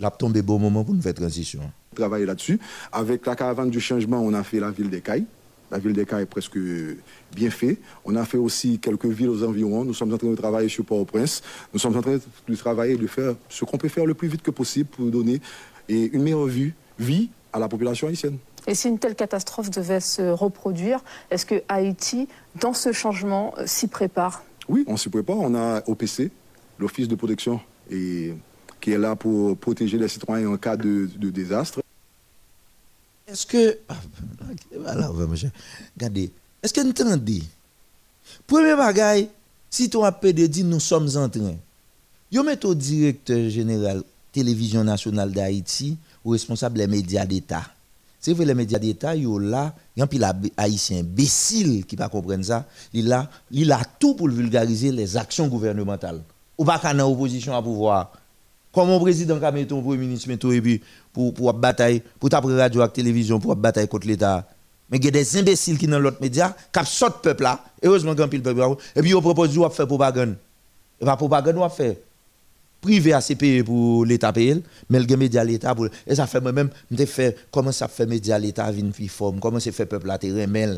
l'a tombé bon moment pour nous faire transition. travailler là-dessus. Avec la caravane du changement, on a fait la ville des Cailles. La ville des est presque bien fait. On a fait aussi quelques villes aux environs. Nous sommes en train de travailler sur Port-au-Prince. Nous sommes en train de travailler, de faire ce qu'on peut faire le plus vite que possible pour donner une meilleure vie à la population haïtienne. Et si une telle catastrophe devait se reproduire, est-ce que Haïti, dans ce changement, euh, s'y prépare? Oui, on s'y prépare. On a OPC, l'Office de protection, et, qui est là pour protéger les citoyens en cas de, de désastre. Est-ce que. Ah, Voilà. Regardez. Est-ce que vous entendez Premier bagaille, si ton APD dit nous sommes en train, vous mettez au directeur général télévision nationale d'Haïti ou responsable des médias d'État. C'est vrai, les médias d'État, yo là, il y a un haïtien imbécile qui pas comprendre ça. Il a, a tout pour vulgariser les actions gouvernementales. Ou pas qu'en opposition à pouvoir. Comme mon président qui met ton premier ministre, et puis pour, pour bataille, pour radio et télévision, pour bataille contre l'État. Mais il y a des imbéciles qui dans l'autre média, qui sortent peuple là, heureusement qu'il y a un peuple et puis ils proposent de faire propagande. Et pas propagande, on va faire. Privé à payer pour l'État payer, mais le média l'État pour. Et ça fait moi-même, je fait comment ça fait média l'État une comment ça fait peuple à terrain, mais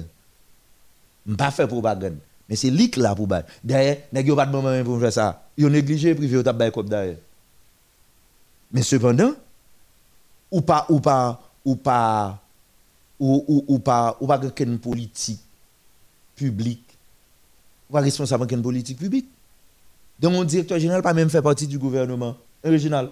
je pas faire propagande. Mais c'est qui là pour bailler. D'ailleurs, a pas de moment pour faire ça? Ils ont négligé privé au tabac comme d'ailleurs. Mais cependant, ou pas, ou pas, ou pas, ou, ou, ou pas, ou pas quelqu'un politique publique, ou pas responsable d'une politique publique. Donc, mon directeur général pas même fait partie du gouvernement régional.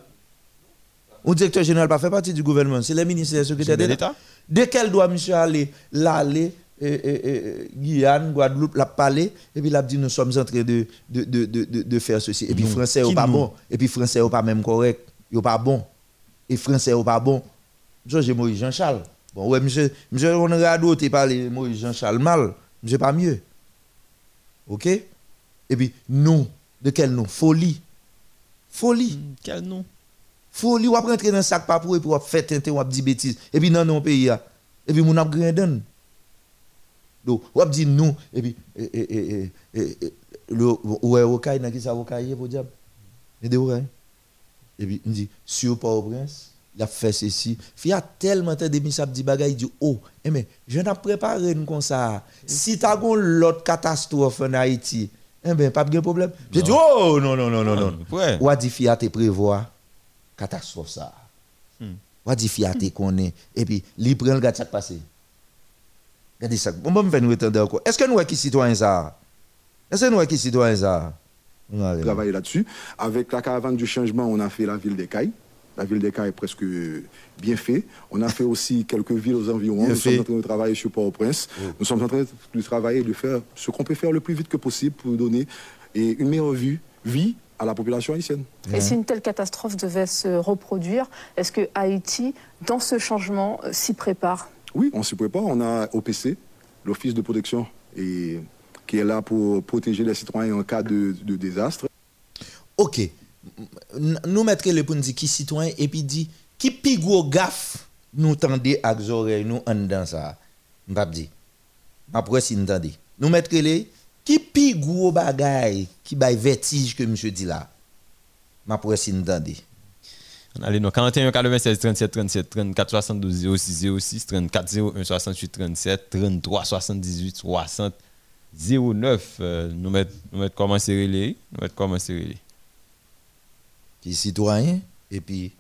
Mon directeur général pas fait partie du gouvernement, c'est le ministre et le secrétaire d'État. Dès qu'elle doit, monsieur, aller, l'aller, euh, euh, euh, Guyane, Guadeloupe, l'a parlé, et puis l'a dit nous sommes en train de, de, de, de, de- faire ceci. Et puis français n'est pas nous? bon. Et puis français n'est pas même correct. Il n'est pas bon. Et français n'est pas bon. Georges Moïse Jean-Charles. Bon, ouais, monsieur, monsieur, on a d'autres parler Moïse Jean-Charles mal. Monsieur, pas mieux. OK? Et puis, nous, de quel nom? Folie. Folie. quel nom? Folie, ou après rentrer dans le sac pas pour et pour faire tenter ou dire bêtises. Et puis, non, non, pays. Et puis, mon ap grandon. Donc, ou ap dit nous. Et puis, et, et, et, le, ouais, Okaï, n'a qui ça Okaï, pour diable? Et puis, il dit, sur Port-au-Prince, il a fait ceci. Il y a tellement de demi ça dit bagay, il dit, oh, eh mais, je n'ai préparé une comme ça. Si tu as l'autre catastrophe en Haïti, eh bien, pas de problème. J'ai dit, oh, non, non, non, non, non. Ouais. Ou a dit, fiat te prévoir catastrophe ça. Hmm. Ou a dit, fiat te connaît. Et puis, il prend le gars de ça passé. Regardez ça. Bon, bon, me faire nous étendre encore. Est-ce que nous, qui citoyens ça? Est-ce que nous, qui citoyens ça? On va travailler là-dessus. Avec la caravane du changement, on a fait la ville des Cailles. La ville des Cailles est presque bien fait. On a fait aussi quelques villes aux environs. Bien nous fait. sommes en train de travailler sur Port-au-Prince. Nous sommes en train de travailler, de faire ce qu'on peut faire le plus vite que possible pour donner et une meilleure vue, vie à la population haïtienne. Et si une telle catastrophe devait se reproduire, est-ce que Haïti, dans ce changement, euh, s'y prépare? Oui, on s'y prépare. On a OPC, l'Office de protection, et, qui est là pour protéger les citoyens en cas de, de désastre. Ok. Nous mettre les pour nous qui citoyen et puis dit qui pi gros gaffe nous tendez avec oreilles nous en dans ça. M'pa dit. Après si nous tendez. Nous mettre les qui pi gros bagay qui bail vertige que monsieur dit là. Après si nous tendez. Allez, non, 41 96 37 37 34 72 06 06 34 01 68 37 33 78 60 09. Euh, nous mettons nous comment c'est relais. Nous mettre comment c'est relais. Qui citoyen et puis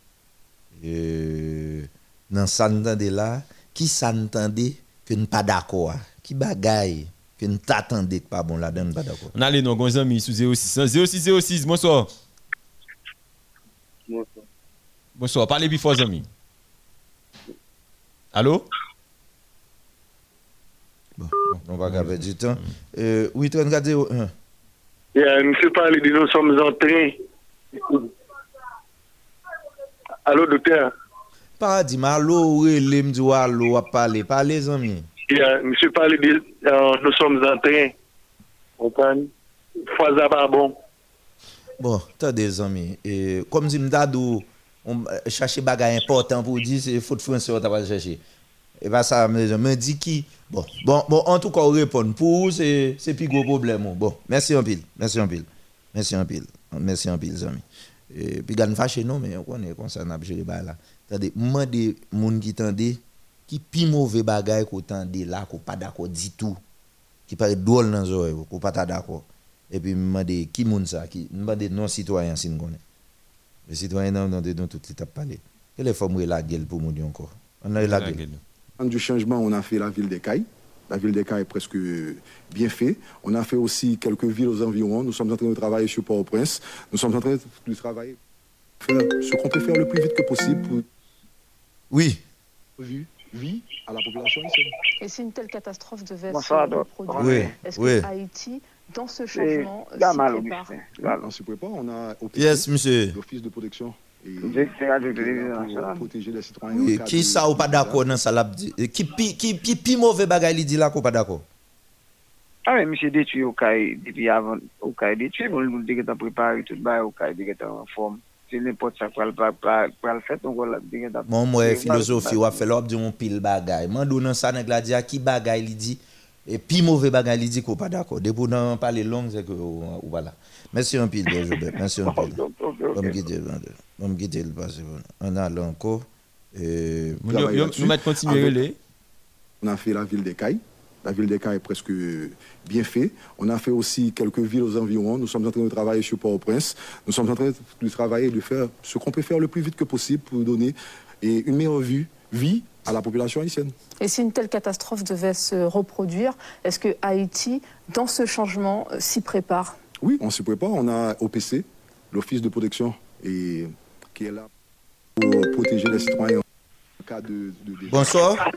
euh, dans ça n'entendez là qui n'entendez que nous pas d'accord qui bagaille que nous t'attendez que pas bon là dedans pas d'accord On allait, non, gonzan mi sous 06. 06 06, bonsoir. Bonsoir. Bonsoir, parlez fort, amis. Allô? on va perdre du temps euh, oui 34 01 Yeah, monsieur parle de nous sommes en train. Alo, doktor. Paradima, alo, rele mdou alo, wap pale. Pale, zanmi. Yeah, msè pale de, euh, nou som zantren. Opan, fwa zaba bon. Bon, tade, zanmi. E, kom zi mdadou, euh, chache bagay important pou di, se fote franse wot aval chache. E ba sa, mè di ki. Bon, bon, bon, an tou kon repon. Pou ou, se pi gwo problem ou. Bon, mèsi an pil. Mèsi an pil. Mèsi an pil. Mèsi an pil, zanmi. Et puis gagne fâché non mais on connaît comme ça n'a géré ba là. Attendez moi des moun qui tendait qui pi mauvais bagay qu'on tendait là qu'on pas d'accord du tout qui paraît drôle dans oreilles qu'on pas d'accord. Et puis me qui moun ça qui me non citoyen si nous connaît les citoyens non non dans toute l'étape parler quelle forme la gueule pour encore? On a eu la gueule. Du changement, on a fait la ville des Cailles. La ville des Cailles est presque bien fait. On a fait aussi quelques villes aux environs. Nous sommes en train de travailler sur Port-au-Prince. Nous sommes en train de travailler faire ce qu'on peut faire le plus vite que possible pour oui vie, vie à la population. Et si une telle catastrophe devait se Oui, est-ce oui. que Haïti, dans ce changement, s'y mal, prépare On s'y prépare. On a Yes, monsieur. l'Office de protection. Et pour protéger les citoyens. Oui, en cas qui ça ou pas d'accord dans ça dit Eh, qui pi qui qui pi mauvais bagay li dit là qu'on pas d'accord? Ah ouais, monsieur détruit au cas depuis avant au cas détruit, bon nous déjà préparé tout bas au cas déjà en forme. C'est n'importe ça quoi le pas le fait donc voilà déjà Mon moi philosophie ou a fait l'op dit on pile bagay. Mandou nan ça nèg la dit qui bagay li dit et pi mauvais bagay li dit qu'on pas d'accord. Dès pour nan parler long c'est que ou voilà. Merci un pile Jobert, merci un pile. On me quitter on a yo-. On fait la ville des Cailles. La ville des Cailles est presque bien fait. On a fait aussi quelques villes aux environs. Nous sommes en train de travailler sur Port-au-Prince. Nous sommes en train de travailler, de faire ce qu'on peut faire le plus vite que possible pour donner et une meilleure vue, vie à la population haïtienne. Et si une telle catastrophe devait se reproduire, est-ce que Haïti, dans ce changement, s'y prépare? Oui, on s'y prépare. On a OPC, l'Office de protection, et, qui est là pour protéger les citoyens en cas de, de Bonsoir.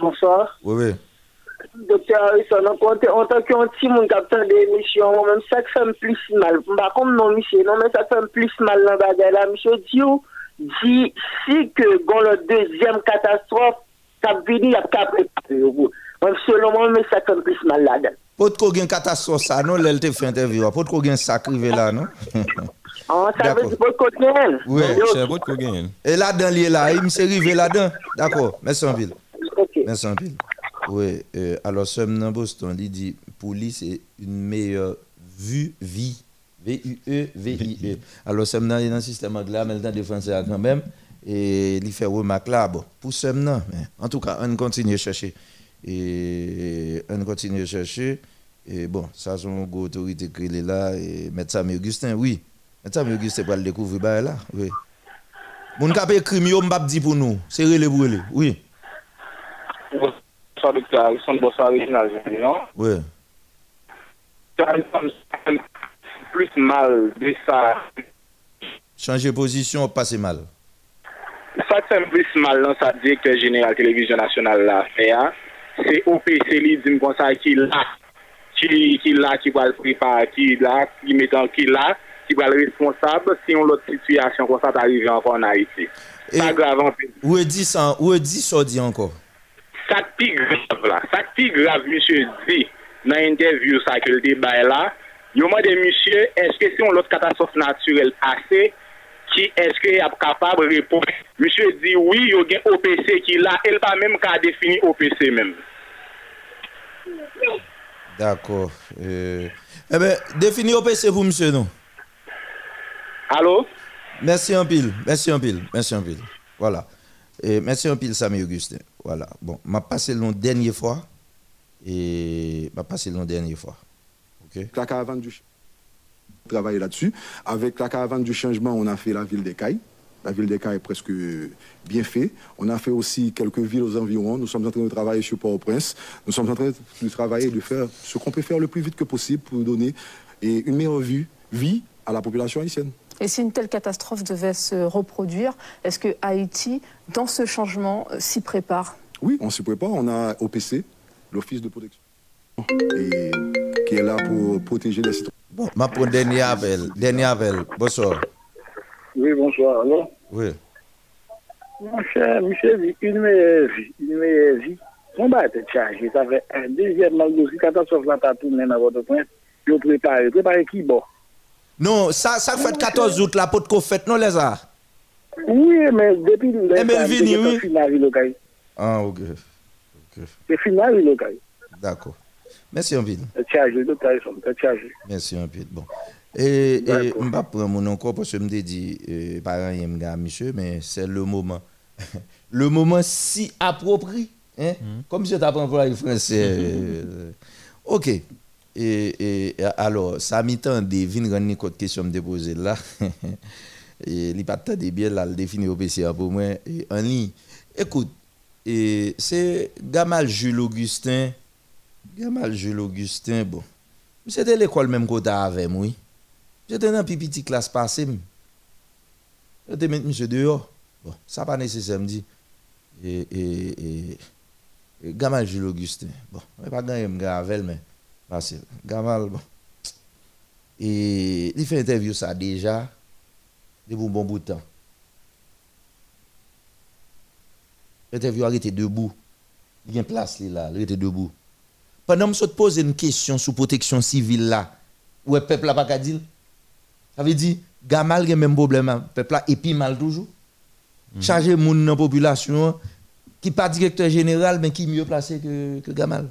Bonsoir. Oui, oui. Docteur Harrison, en tant qu'un petit monde capteur de l'émission, moi-même, ça fait me plus mal. Bah, comme non, monsieur, non, mais ça fait me plus mal dans la là. Monsieur Diou dit si que bon, dans la deuxième catastrophe, ça vini, il y a qu'à préparer. Selon moi, mais ça fait me plus mal là-dedans. Pot ko gen catastrophe, ça, non, l'elle te fait interview. Pas de quoi sacré là, non? Ah, ça veut dire gagne. Oui, c'est votre ko gen. Et là-dedans, il est là, il m'est arrivé là-dedans. D'accord, merci en pile. Merci en pile. Oui, euh, alors, ce dans Boston, il dit police c'est une meilleure vue, vie. V-U-E, V-I-E. Alors, ce dans le système anglais, mais le temps de quand même. Et il fait remarque là, bon, pour ce mais en tout cas, on continue à chercher. Et on continue à chercher. Et bon, ça, c'est une autorité qui est là. Et médecin Augustin, oui. Médecin Augustin va le découvrir bah, là. Oui. Moun kap ekri mi yo mbap di pour nous. C'est relé pour relé. Oui. Bonsoir docteur Harrison, bonsoir Réginald Jean. Oui. Plus mal de ça. Changer position, passer mal. Ça fait plus mal dans sa directeur général télévision nationale là fait hein, c'est OPC li dit comme ça qui là qui qui là qui va le préparer qui là qui mettant qui là qui va le responsable si on l'autre situation comme ça t'arrive encore en Haïti. Pas grave en fait. Où est dit ça Où est dit ça dit encore? Ça qui grave là, ça qui grave monsieur dit dans l'interview ça que le débat là Yo mande monsieur, eske se yon lot katastrofe naturel pase, ki eske ap kapab repon. Monsieur di oui, yo gen OPC ki la, el pa menm ka defini OPC menm. D'accord. Euh, eh bien, défini OPC pour monsieur, non? Allô? Merci en pile, merci en pile, merci en pile. Voilà. Et merci en pile, Samy Augustin. Voilà. Bon, m'a passé le nom dernière fois. Et m'a passé le nom dernière fois. OK? La caravane du travailler là-dessus. Avec la caravane du changement, on a fait la ville des Cailles. La ville des Cailles est presque bien fait. On a fait aussi quelques villes aux environs. Nous sommes en train de travailler sur Port-au-Prince. Nous sommes en train de travailler, de faire ce qu'on peut faire le plus vite que possible pour donner et une meilleure vue, vie à la population haïtienne. Et si une telle catastrophe devait se reproduire, est-ce que Haïti, dans ce changement, euh, s'y prépare? Oui, on s'y prépare. On a OPC, l'Office de protection, et, qui est là pour protéger les citoyens. Bon, ma pour dernier appel. Dernier appel. Bonsoir. Oui, bonsoir. Alors, Oui. mon cher, monsieur dit une meilleure vie, une meilleure vie. On va être chargé. Ça fait un deuxième mal de catastrophe là, t'as tourné dans votre point. Je prépare. Préparez qui, bon? Non, ça, ça fait 14 août, la pote qu'on fait, non, les gars? Oui, mais depuis le Eh, oui. c'est fini le cahier. Ah, ok. C'est fini le cahier. D'accord. Merci chargé. Merci peu. Bon. Et, je ne vais pas prendre mon nom encore parce que je me dit, euh, parents, il me monsieur, mais c'est le moment. le moment si approprié. Hein? Comme si tu apprends pour le français. euh, ok. Et, et, alors, ça m'y de venir rendre une question me déposer là. et il pas de bien là, le définir au PCA pour moi. Et en ligne, écoute, et c'est Gamal Jules Augustin. Gamal Jules Augustin, bon. C'était l'école même qu'on avait, oui. J'étais dans une petite classe passée. J'étais maintenant monsieur dehors. Bon, ça pas nécessaire, me dit. E, et, et, et, et Gamal Jules Augustin. Bon, je pas gagné, me avec, mais. Facile. Gamal, bon. Et il fait interview ça déjà, depuis un bon bout de temps. L'interview a été debout. Il y a une place là, il était debout. Pendant que je pose une question sur protection civile là, où le peuple n'a pas qu'à dire, ça veut dire, Gamal a le même problème, le peuple et puis mal toujours. Charger moun dans la population, qui pas directeur général, mais qui est mieux placé que, que Gamal.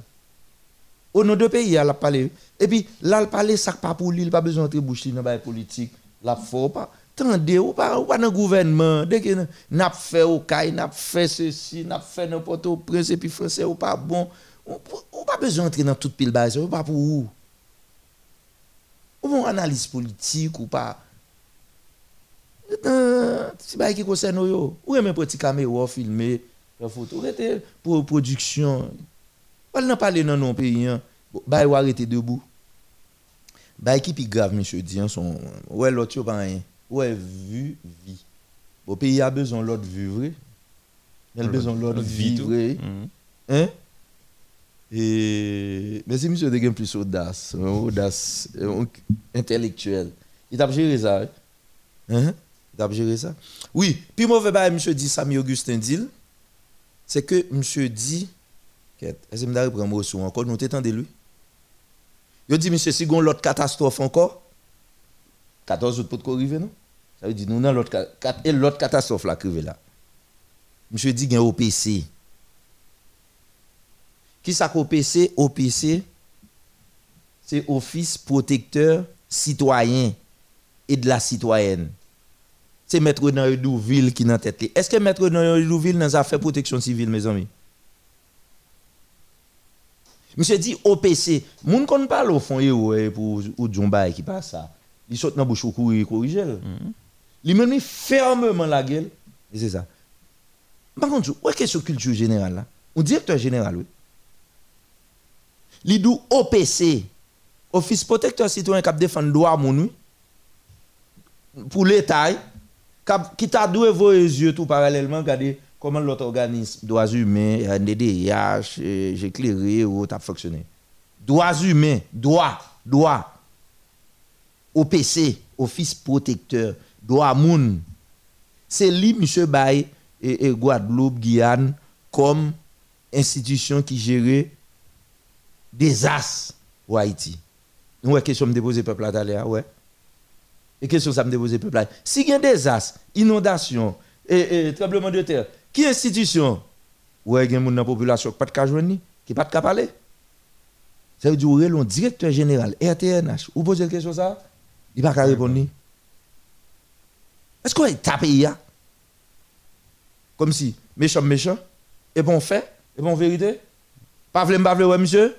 Au nom de pays, il a parlé. Et puis, là, il parle, ça pas pour lui, il pas besoin de boucher dans la politique. Là, faut pas. Tendez, ou pas, ou pas dans le gouvernement. Dès que n'a fait au caille, n'a fait ceci, n'a fait n'importe où, prince et puis français, ou pas bon. Ou, pas besoin d'entrer dans toute pile base, ou pas pour où. Ou bon analyse politique, ou pas. Euh, c'est pas qui concerne yo. Ou même petit caméra filmer, faire photo, pour production. Pas n'a parler dans non pays. Hein. Bah, ou arrêter debout. Bah, qui plus grave, monsieur dit, hein, son. Ouais, l'autre, pas rien. Ouais, vu, vie. Bon, pays a besoin de l'autre vrai. Il a besoin de l'autre vrai. Mhm. Hein? Et. Mais c'est monsieur de plus audace, hein, audace intellectuelle. Il t'a géré ça. hein? Il t'a géré ça. Oui, puis mauvais bail, monsieur dit, Samy Augustin dit, c'est que monsieur dit, est-ce que je mot sur encore, nous t'étendez lui? Il dit, monsieur, si on l'autre catastrophe encore, 14 août pour arriver, non? Ça veut dire, nous, dans l'autre, catastrophe là, qui arrive là. Monsieur dit, il y a OPC. Qui ça qu'OPC? OPC, c'est Office Protecteur Citoyen et de la Citoyenne. C'est Maître Noyodouville qui est dans tête. Est-ce que Maître Noyodouville dans affaires protection civile, mes amis? Monsieur dit OPC. Moun kon parle au fond pour ou Djomba qui passe ça. Il saute dans bouche ou courir corriger. Il même mis fermement la gueule. C'est ça. Par contre, où est-ce que culture générale là? Ou directeur général oui. Li dou OPC. Office protecteur citoyen qui défend droit moun. Pour l'État qui t'a doué vos yeux tout parallèlement regarder comment l'autre organisme droits humains NDDH euh, j'ai éclairé ou t'a fonctionné? Droits humains droit droit. OPC office protecteur droit moun. C'est lui monsieur Baye et, Guadeloupe Guyane comme institution qui gérait désastre au Haïti. Ouais, question me déposer peuple là d'aller, ouais. Et question ça me déposer peuple. Si il y a des désastre, inondation, et, et tremblement de terre, qui institution? Ouais, il y a dans la population qui pas de cas qui pas de parler. Ça veut dire que directeur général RTNH, ou posez la question ça, il va pas répondre. Est-ce qu'on est tapé ya? Comme si, méchant, méchant, et bon fait, et bon vérité? Pas vle, pas vle, monsieur?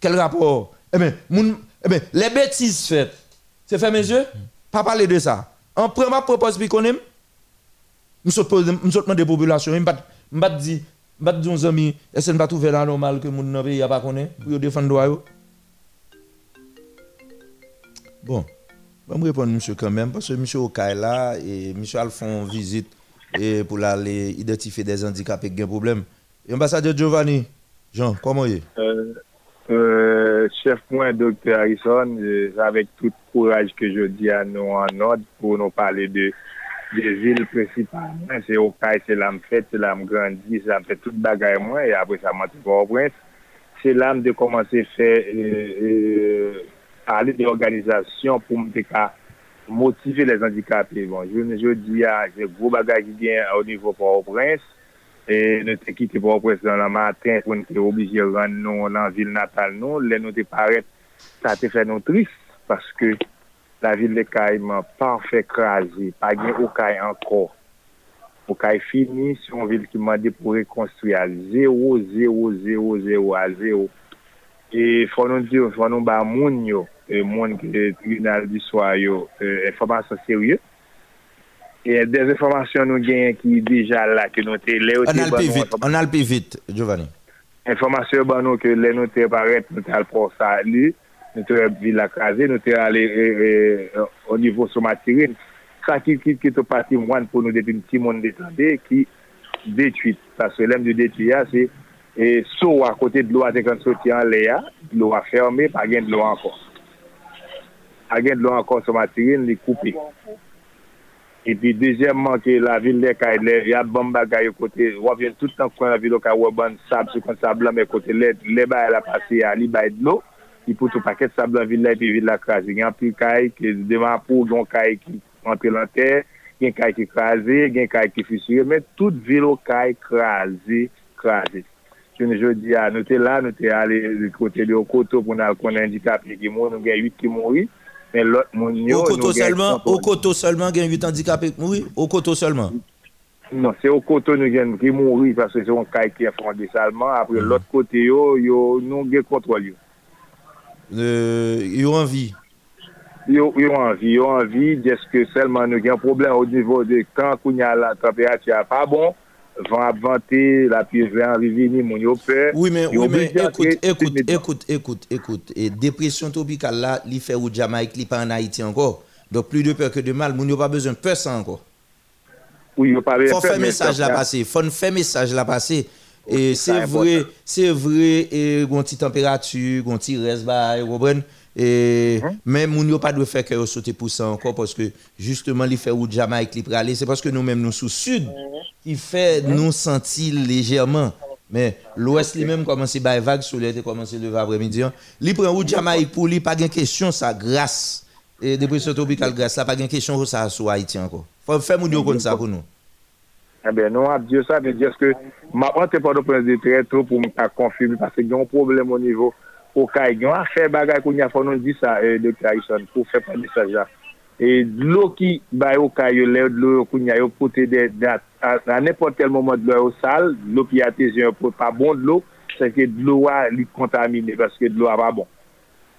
Quel rapport? Eh bien, eh bien, les bêtises faites, c'est fait, monsieur? Pas parler de ça. En premier propose, puis qu'on nous sommes des populations, je ne pas dire, je ne aux amis, est-ce que nous pas trouver la normal que nan pays a pas connaît pour défendre? Bon, je vais répondre monsieur quand même parce que monsieur Okaï là et monsieur Alphon visite pour aller identifier des handicapés qui ont des problèmes. Ambassadeur Giovanni, Jean, comment est? Euh, euh, chef point, docteur Harrison, euh, avec tout courage que je dis à nous en ordre pour nous parler de de vil prinsipal. Se yo kaj, se la m fèt, se la m grandi, se la m fèt tout bagay mwen, e apre sa mati pou obrens, se la m de komanse fè euh, euh, alè de organizasyon pou m de ka motive les handikapè. Bon, je di a, je gro bagay ki gen au nivou pou obrens, e nou te kite pou obrens nan la matin pou nou non. te oblige ran nou nan vil natal nou, lè nou te paret sa te fè nou tris, paske la vil de Kayman parfè krasi, pa gen ou Kay anko. Ou Kay fini, si yon vil ki mande pou rekonstruy al 0, 0, 0, 0, al 0. E fò nou di, fò nou ba moun yo, e, moun ki e, tribunal di swa yo, euh, e, informasyon serye. E des informasyon nou gen ki deja la, ki nou te le ou te ban nou. An alpi vit, Giovanni. Informasyon ban nou ki le nou te paret, nou te alpon sa li. E, nou te vil akraze, nou te ale e, e, o nivou sou matirin, kakil kit ki te pati mwan pou nou depin ti moun detande ki detuit, paske lem di detuit ya se e, sou a kote dlo a dekan soti an le ya, dlo a ferme, pa gen dlo ankon. A gen dlo ankon sou matirin, li koupe. E pi dezemman ki la vil le ka le, ya bon bagay yo kote, wap jen tout an kon la vil yo ka waban sab, sou kon sab la me kote le, le bay la pase ya, li bay dlo, ki poto paket sabla villa epi villa krasi. Gen apil kay ki devan pou, gen kay ki antre lantè, gen kay ki krasi, gen kay ki fisure, men tout vilo kay krasi, krasi. Jouni jodi a, nou te la, nou te ale kote li Okoto pou nan konen handikapye ki moun, nou gen 8 ki mouri, men lot moun yo... Okoto selman, Okoto selman gen 8 handikapye ki mouri, Okoto selman? Non, se Okoto nou gen ki mouri, paswe se yon kay ki a fronde salman, apre lot kote yo, yo nou gen kontrol yo. Ils ont envie. yo, yo envie, yo envie, est-ce que seulement nous gagne un problème au niveau de quand qu'on y a la température est pas bon, vent à vanter, la pluie vient arriver, ni mon yo peur. Oui, mais, Yo oui, mais obligé à écoute, créer- écoute, écoute, écoute, écoute. Et dépression tropicale là, il fait au Jamaïque, il pas en Haïti encore. Donc plus de peur que de mal, moun yo pas besoin de peur ça encore. Oui, yo pas Faut besoin de faire peur, mais message ça- là passer, faut faire message là passer. Et c'est est vrai, c'est vrai, et gon petite température, gon petit reste vous comprenez? Et Hein? mais moun yo pas de faire que sauter pour ça encore parce que justement il fait ou Jamaïque li aller, c'est parce que nous même nous sous sud qui fait nous sentir légèrement mais l'ouest lui-même commence à vague sur l'été commence le après-midi. hein. Li prend ou Jamaïque pour lui pas de question ça grâce et dépression tropicale grâce là pas de question ça sur Haïti encore. Faut faire moun yo comme ça pour nous. Ebe, nou ap diyo sa, de diyo se ke ma ante pa do prens de treto pou mta konfirmi, pase gen yon problem o nivou pou ka gen a fe bagay koun ya fon nou di sa, e, de Karison, pou fe pa mesaj la. E, dlo ki bayo ka yo le, dlo yo koun ya yo pote de dat, an nepot tel momen dlo yo sal, dlo pi ate jen yo pote pa bon dlo, se ke dlo wa li kontamine, paske dlo a pa bon.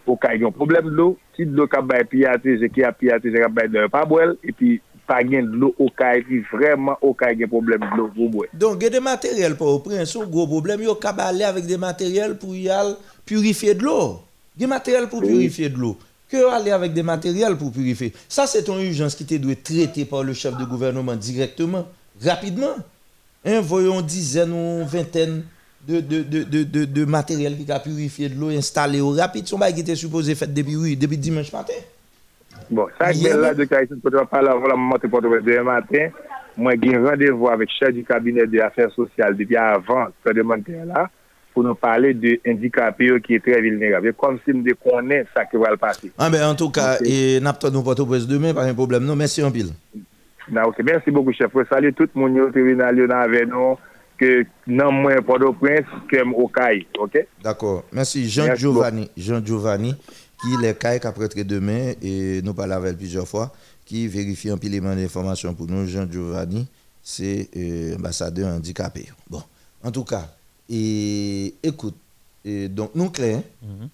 Pou ka gen problem dlo, si dlo ka bay pi ate, se ki a pi ate, se ka bay dlo yo pa bwel, e pi gain de l'eau au cas puis vraiment au cas il y a un problème de l'eau pour boire. Donc, il y a des matériels pour au prince, un gros problème, il y a aller avec des matériels pour y aller purifier de l'eau. Des matériels pour purifier de l'eau. Que aller avec des matériels pour purifier? Ça, c'est une urgence qui te doit être traitée par le chef de gouvernement directement, rapidement. Hein, voyons dizaines ou vingtaine de, de, de, de, de, de matériel qui a purifié de l'eau installé au rapide. Son qui était supposé faire depuis, oui, depuis dimanche matin. Bon, ça que là de Caïsine, pour te parler avant la monter pour demain matin, moi j'ai un rendez-vous avec le chef du cabinet des affaires sociales depuis avant ce demande là pour nous parler de handicapés qui est très vulnérable. Comme si nous connaissons ça qui va le passer. Ah ben, en tout cas, et n'a pas au demain, pas un problème. Non, merci en pile. Non, merci beaucoup, chef. Salut tout le monde qui est avec nous, que non moins Port-au-Prince, comme au CAI. Ok? D'accord. Merci. Jean Merci Giovanni. Jean Giovanni, qui est CAI qui prêté demain, et nous parlons avec plusieurs fois, qui vérifie un élément d'information pour nous. Jean Giovanni, c'est euh, ambassadeur handicapé. Bon, en tout cas, et écoute, et donc nous clair,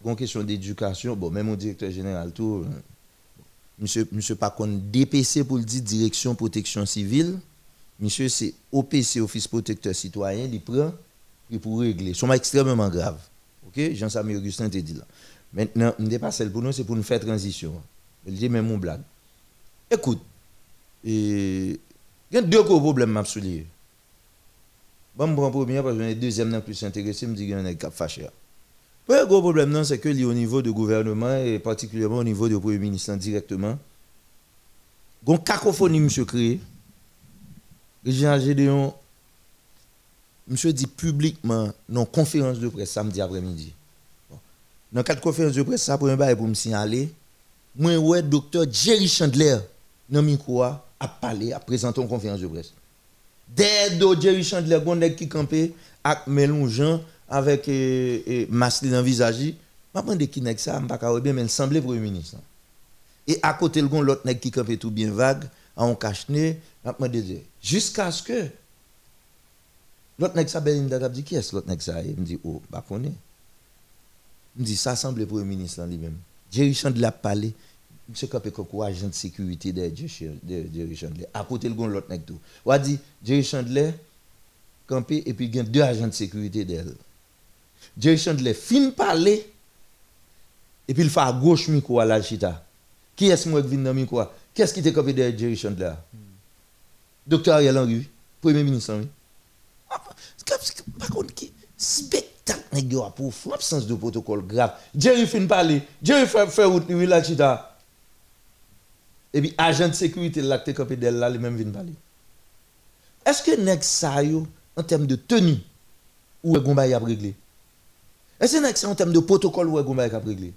une question d'éducation, bon, même au directeur général, tout, euh, monsieur, monsieur pas contre DPC pour le dire direction protection civile, monsieur c'est OPC, Office protecteur citoyen, il prend, il pour régler. C'est extrêmement grave. OK? Jean-Samuel Augustin te dit là. Maintenant, pas celle pour nous, c'est pour nous faire transition. Il dit même mon blague. Écoute, il y a deux gros problèmes m'a souligné. Bon, je prends premier parce que le deuxième n'est plus intéressé, me dit qu'il y a un fâché. Le gros problème, non, c'est que au niveau du gouvernement et particulièrement au niveau du Premier ministre directement, il y a une cacophonie, monsieur, créé. Jean Gédéon, monsieur dit publiquement dans conférence de presse samedi après-midi. Dans quatre conférences de presse, ça pour un bail pour me signaler, moi, ouais, docteur Jerry Chandler, dans micro, a parlé, a présenté une conférence de presse. Dès que Jerry Chandler, gondek qui campé, avec mélangeant avec euh, euh, masque dans visage, je me demande qui n'est ça, sais pas bien, mais il semblait Premier ministre. Et à côté, le l'autre qui campait tout bien vague, en cache-nez, je me demande jusqu'à ce que l'autre nèg ça, ben, il me dit, qui est l'autre nèg ça? Il me dit, oh, bah, connaît. Il me dit, ça semble le Premier ministre lui-même. Jerry Chandler a parlé, monsieur Kapé Koko, agent de sécurité de Jerry Chandler. À côté, le gon l'autre nèg tout. On a dit, Jerry Chandler, campé, et puis il y a deux agents de sécurité d'elle. Jerry Chandler fin parler, et puis il fait à gauche micro à la chita. Qui est-ce qui vient dans micro? Qu'est-ce qui était campé derrière Jerry Chandler? Docteur Ariel Henry, Premier ministre Henry. Par contre, qui spectacle nèg yo pour fou, absence de protocole grave. Jerry fin parler, Jerry fait faire route la chita. Et puis agent de sécurité là qui campé d'elle là, lui même vient parler. Est-ce que nèg sa yo en termes de tenue ou est gomba y a réglé? Est-ce que c'est en termes de protocole ou est gomba y a réglé?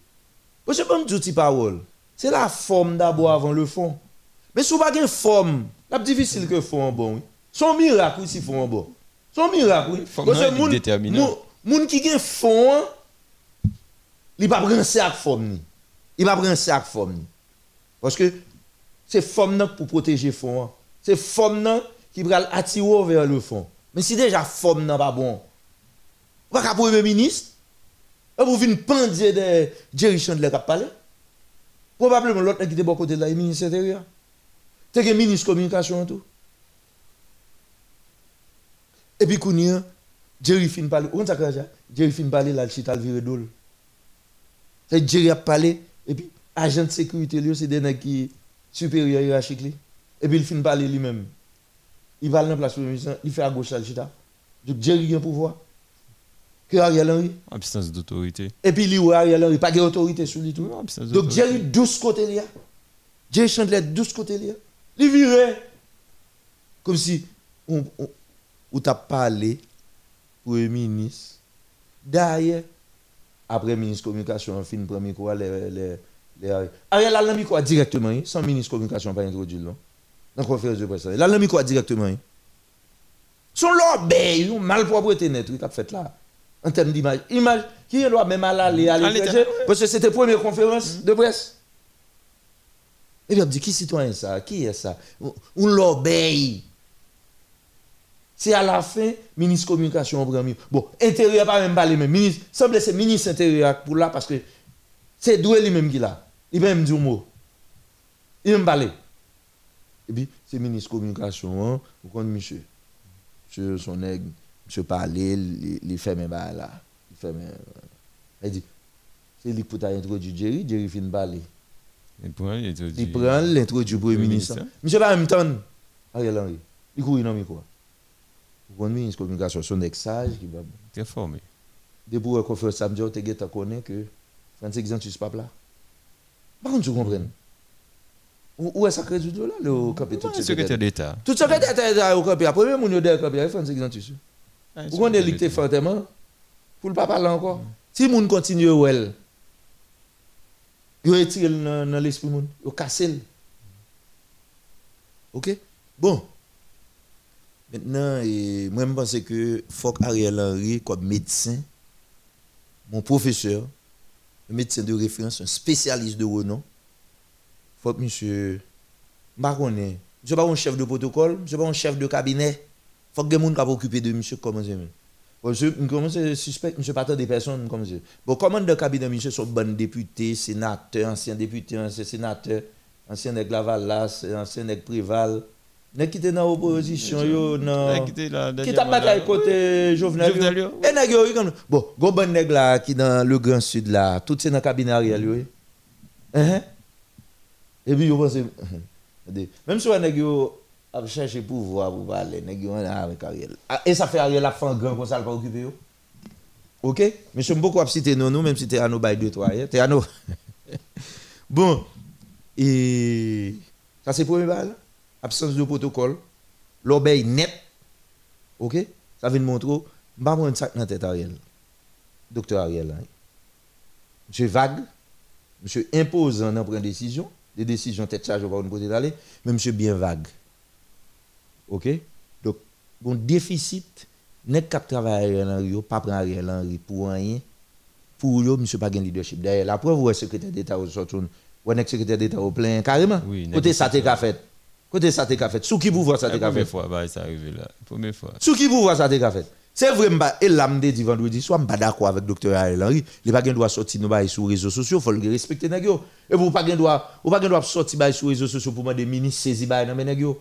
Parce que je peux me dire parole. C'est la forme d'abord avant le fond. Mais si vous pas une forme, c'est difficile que fond bon. Son miracle si fond bon. Son miracle. oui. Forme déterminant. Moun- qui gen fond, il pas prendre ça forme ni. Il pas prendre ça forme ni. Parce que c'est forme nan pour protéger fond. hein. C'est forme nan qui va attirer vers le fond. Mais si déjà forme nan pas bon, pas qu'à premier ministre, et vous venez pendier de Jerry Chandler qui a parlé. Probablement l'autre qui était bon côté de la ministre intérieur. C'est que ministre communication et tout. Et puis Kounia, Jerry fin parler. On ça? Jerry fin parler là, chita le viré d'ol. C'est Jerry a parlé et puis agent de sécurité lui c'est des nèg qui supérieur hiérarchique. Et puis il fin parler lui-même. Il va dans la place premier ministre, il fait à gauche là chita. Donc Jerry a un pouvoir. Que Ariel Henry. Absence d'autorité. Et puis lui, Ariel Henry, pas d'autorité sur lui tout. absence Donc. Jerry 12 côtés là. Jerry Chandler 12 côtés là. Il virait. Comme si on, on, on t'a parlé Premier ministre. D'ailleurs, après ministre communication, on fin premier quoi, les, les, les, Ariel a l'ami quoi directement, hein, sans ministre communication pas introduit là. Dans la conférence de presse. là. Il a l'ami quoi directement. hein. Son lobby, une malpropreté net, il a fait là. En termes d'image. Image, qui est là même à l'aller à l'étranger, parce que c'était la première conférence de presse. Et on dit, qui citoyen ça? Qui est ça? On l'obéit. C'est à la fin, ministre communication prend mieux. Bon, intérieur pas même parler même. Ministre, semble c'est ministre intérieur pour là parce que c'est doué lui-même qui là. Il va même dire un mot. Il va me parler. Et puis, c'est ministre communication, hein, vous connaissez monsieur? Monsieur son nègre, monsieur parler, il il fait mes bas là. Il fait mes. Il dit, c'est lui pour introduire Jerry, Jerry fin parler. Il prend l'introduit. Il prend l'introduit du Premier ministre. Monsieur pas même temps. Ariel Henry. Il court dans le micro. Connaissez ministre communication, son ex sage qui va. Très formé. Depuis la conférence samedi, on te connaît que Francis Xantus pas là. Par contre, tu comprends. Où où est ça crédit là, le Ouais, secrétaire d'État? Tout secrétaire d'État au campé. Après, mon yo derrière campé, Francis Xantus. Ah, Vous connaissez l'électé fortement Pour le pas parler encore. Si le monde continue elle, yo retire dans l'esprit yo casse. OK? Bon. Maintenant, moi, je pense que faut Ariel Henry, comme médecin, mon professeur, un médecin de référence, un spécialiste de renom, faut que monsieur, je ne suis pas un chef de protocole, je ne suis pas un chef de cabinet, faut que soient occupés de monsieur comme ça. Bon, je suspect, je ne pas des personnes comme ça. Bon, comment de cabinet, monsieur, sont bons députés, sénateurs, anciens députés, anciens sénateurs, anciens nèg Lavalas, anciens nèg Préval, nèg qui étaient dans l'opposition, yo. Nèg qui là, t'a bataille là. côté Jovenel. Yo. Et nèg yo, comme- Bon, gon nèg là, qui dans le Grand Sud là, tout c'est dans le cabinet Ariel, yo. Hein? Et puis, yo pense, Regardez, même si nèg yo a cherché pouvoir pour parler, nèg yo là avec Ariel. Et ça fait Ariel a fait un grand comme ça, pas occupé yo. OK? Mais je suis beaucoup à citer non, nous, même si t'es à deux, trois, hein. t'es à nous. bon, et ça c'est le premier bail? Absence de protocole, l'obéi net. OK? Ça vient de montrer, je ne vais pas sac dans la tête Ariel. Docteur Ariel. hein. Monsieur vague, monsieur imposant dans prendre décision, des décisions tête chargée par une côté d'aller, mais monsieur bien vague. OK? Donc, bon déficit, net cap travail Ariel Henry, pas prendre Ariel Henry pour rien. Pour eux, monsieur pas gain leadership. D'ailleurs, la preuve, vous êtes secrétaire d'État au sortoun, ou êtes secrétaire d'État au plein, carrément. Oui, Côté ça, t'es fait. Côté ça, t'es fait. Sous qui pouvoir ça, t'es qu'a première fait. fois, bah, ça arrivé là. Première fois. Sous qui pouvoir ça, t'es fait. C'est vrai, et là, m'de dit vendredi soir, m'pas d'accord avec docteur Ariel Henry. Il pas gain droit sortir bail sur les réseaux sociaux, faut le respecter. Et vous pas vous pas droit sortir sur les réseaux sociaux pour demander ministre saisi bail men nèg yo.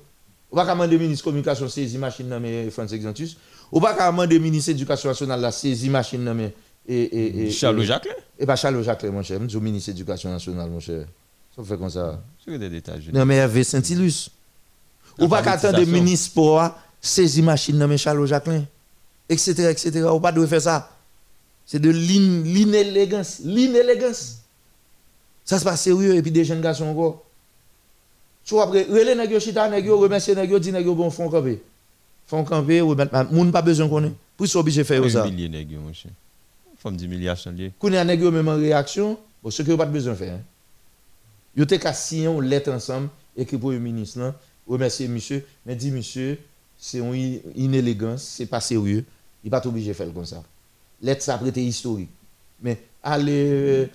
Ou pas demander ministre communication saisi machine nan men France Exantus. Ou pas demander ministre éducation nationale la saisi machine nan men et et et Charles Jacquelin. Et pas Charles Jacquelin mon cher, m'dou ministre éducation nationale mon cher. Ça fait comme ça. Secrétaire d'État. je Non mais Hervé Saint-Ilus. Ou pas attendre Alphabétisation. ministre pour saisir machine nan men Charles Jacquelin etc., etc. Ou pas de faire ça. C'est de l'in- l'inélégance. L'inélégance. Ça se passe sérieux et puis des jeunes garçons encore. Soit après, relais nèg yo chita, nèg yo remercier nèg yo, dit nèg yo bon font camper. Font camper, remettre ma- moun pas besoin qu'on ait. Pour ça obligé faire ça. humilier nèg yo, mon cher. Faut me dire humiliation lié. Qu'on a nèg yo même en réaction, bon ce que pas besoin faire. Hein. Yo te ka signer une lettre ensemble écrit pour le ministre remercier monsieur, mais dit monsieur, c'est une inélégance, c'est pas sérieux, il pas obligé de faire comme ça. Lettre ça après historique. Mais aller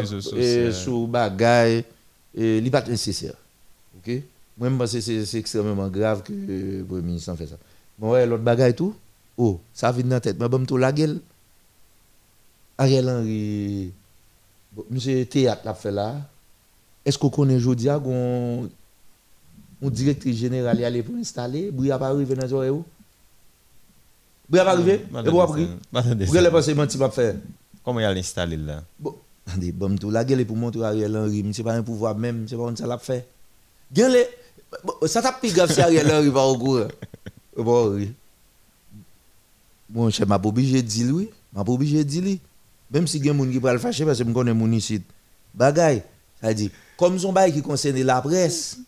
Réseaux sociaux. euh, sur bagaille, euh, il pas nécessaire. OK? Moi je pense que c'est extrêmement grave que euh, le Premier ministre fait ça. Bon ouais, l'autre bagaille tout? Oh, ça vient dans la tête, mais bon tout la gueule. Ariel Henry, monsieur théâtre l'a fait là. Est-ce qu'on connaît aujourd'hui qu'on une directrice générale y aller pour installer, Bria pas arrivé dans les où? Bria pas arrivé? Et Madame vous appris? Vous allez passer menti pas faire. Comment il a l'installer là? Bon, attendez, bon tout la gueule est pour montrer Ariel Henry, c'est pas un pouvoir même, c'est pas on ça l'a fait. Le bon, ça t'a plus grave si Ariel Henry pas au courant. Bon, oui. Bon, je m'a pas obligé de dire oui, m'a pas obligé de dire lui. Même si gen moun qui pral fâcher parce que me connais moun ici. Bagay, ça dit comme son bail qui concerne la presse.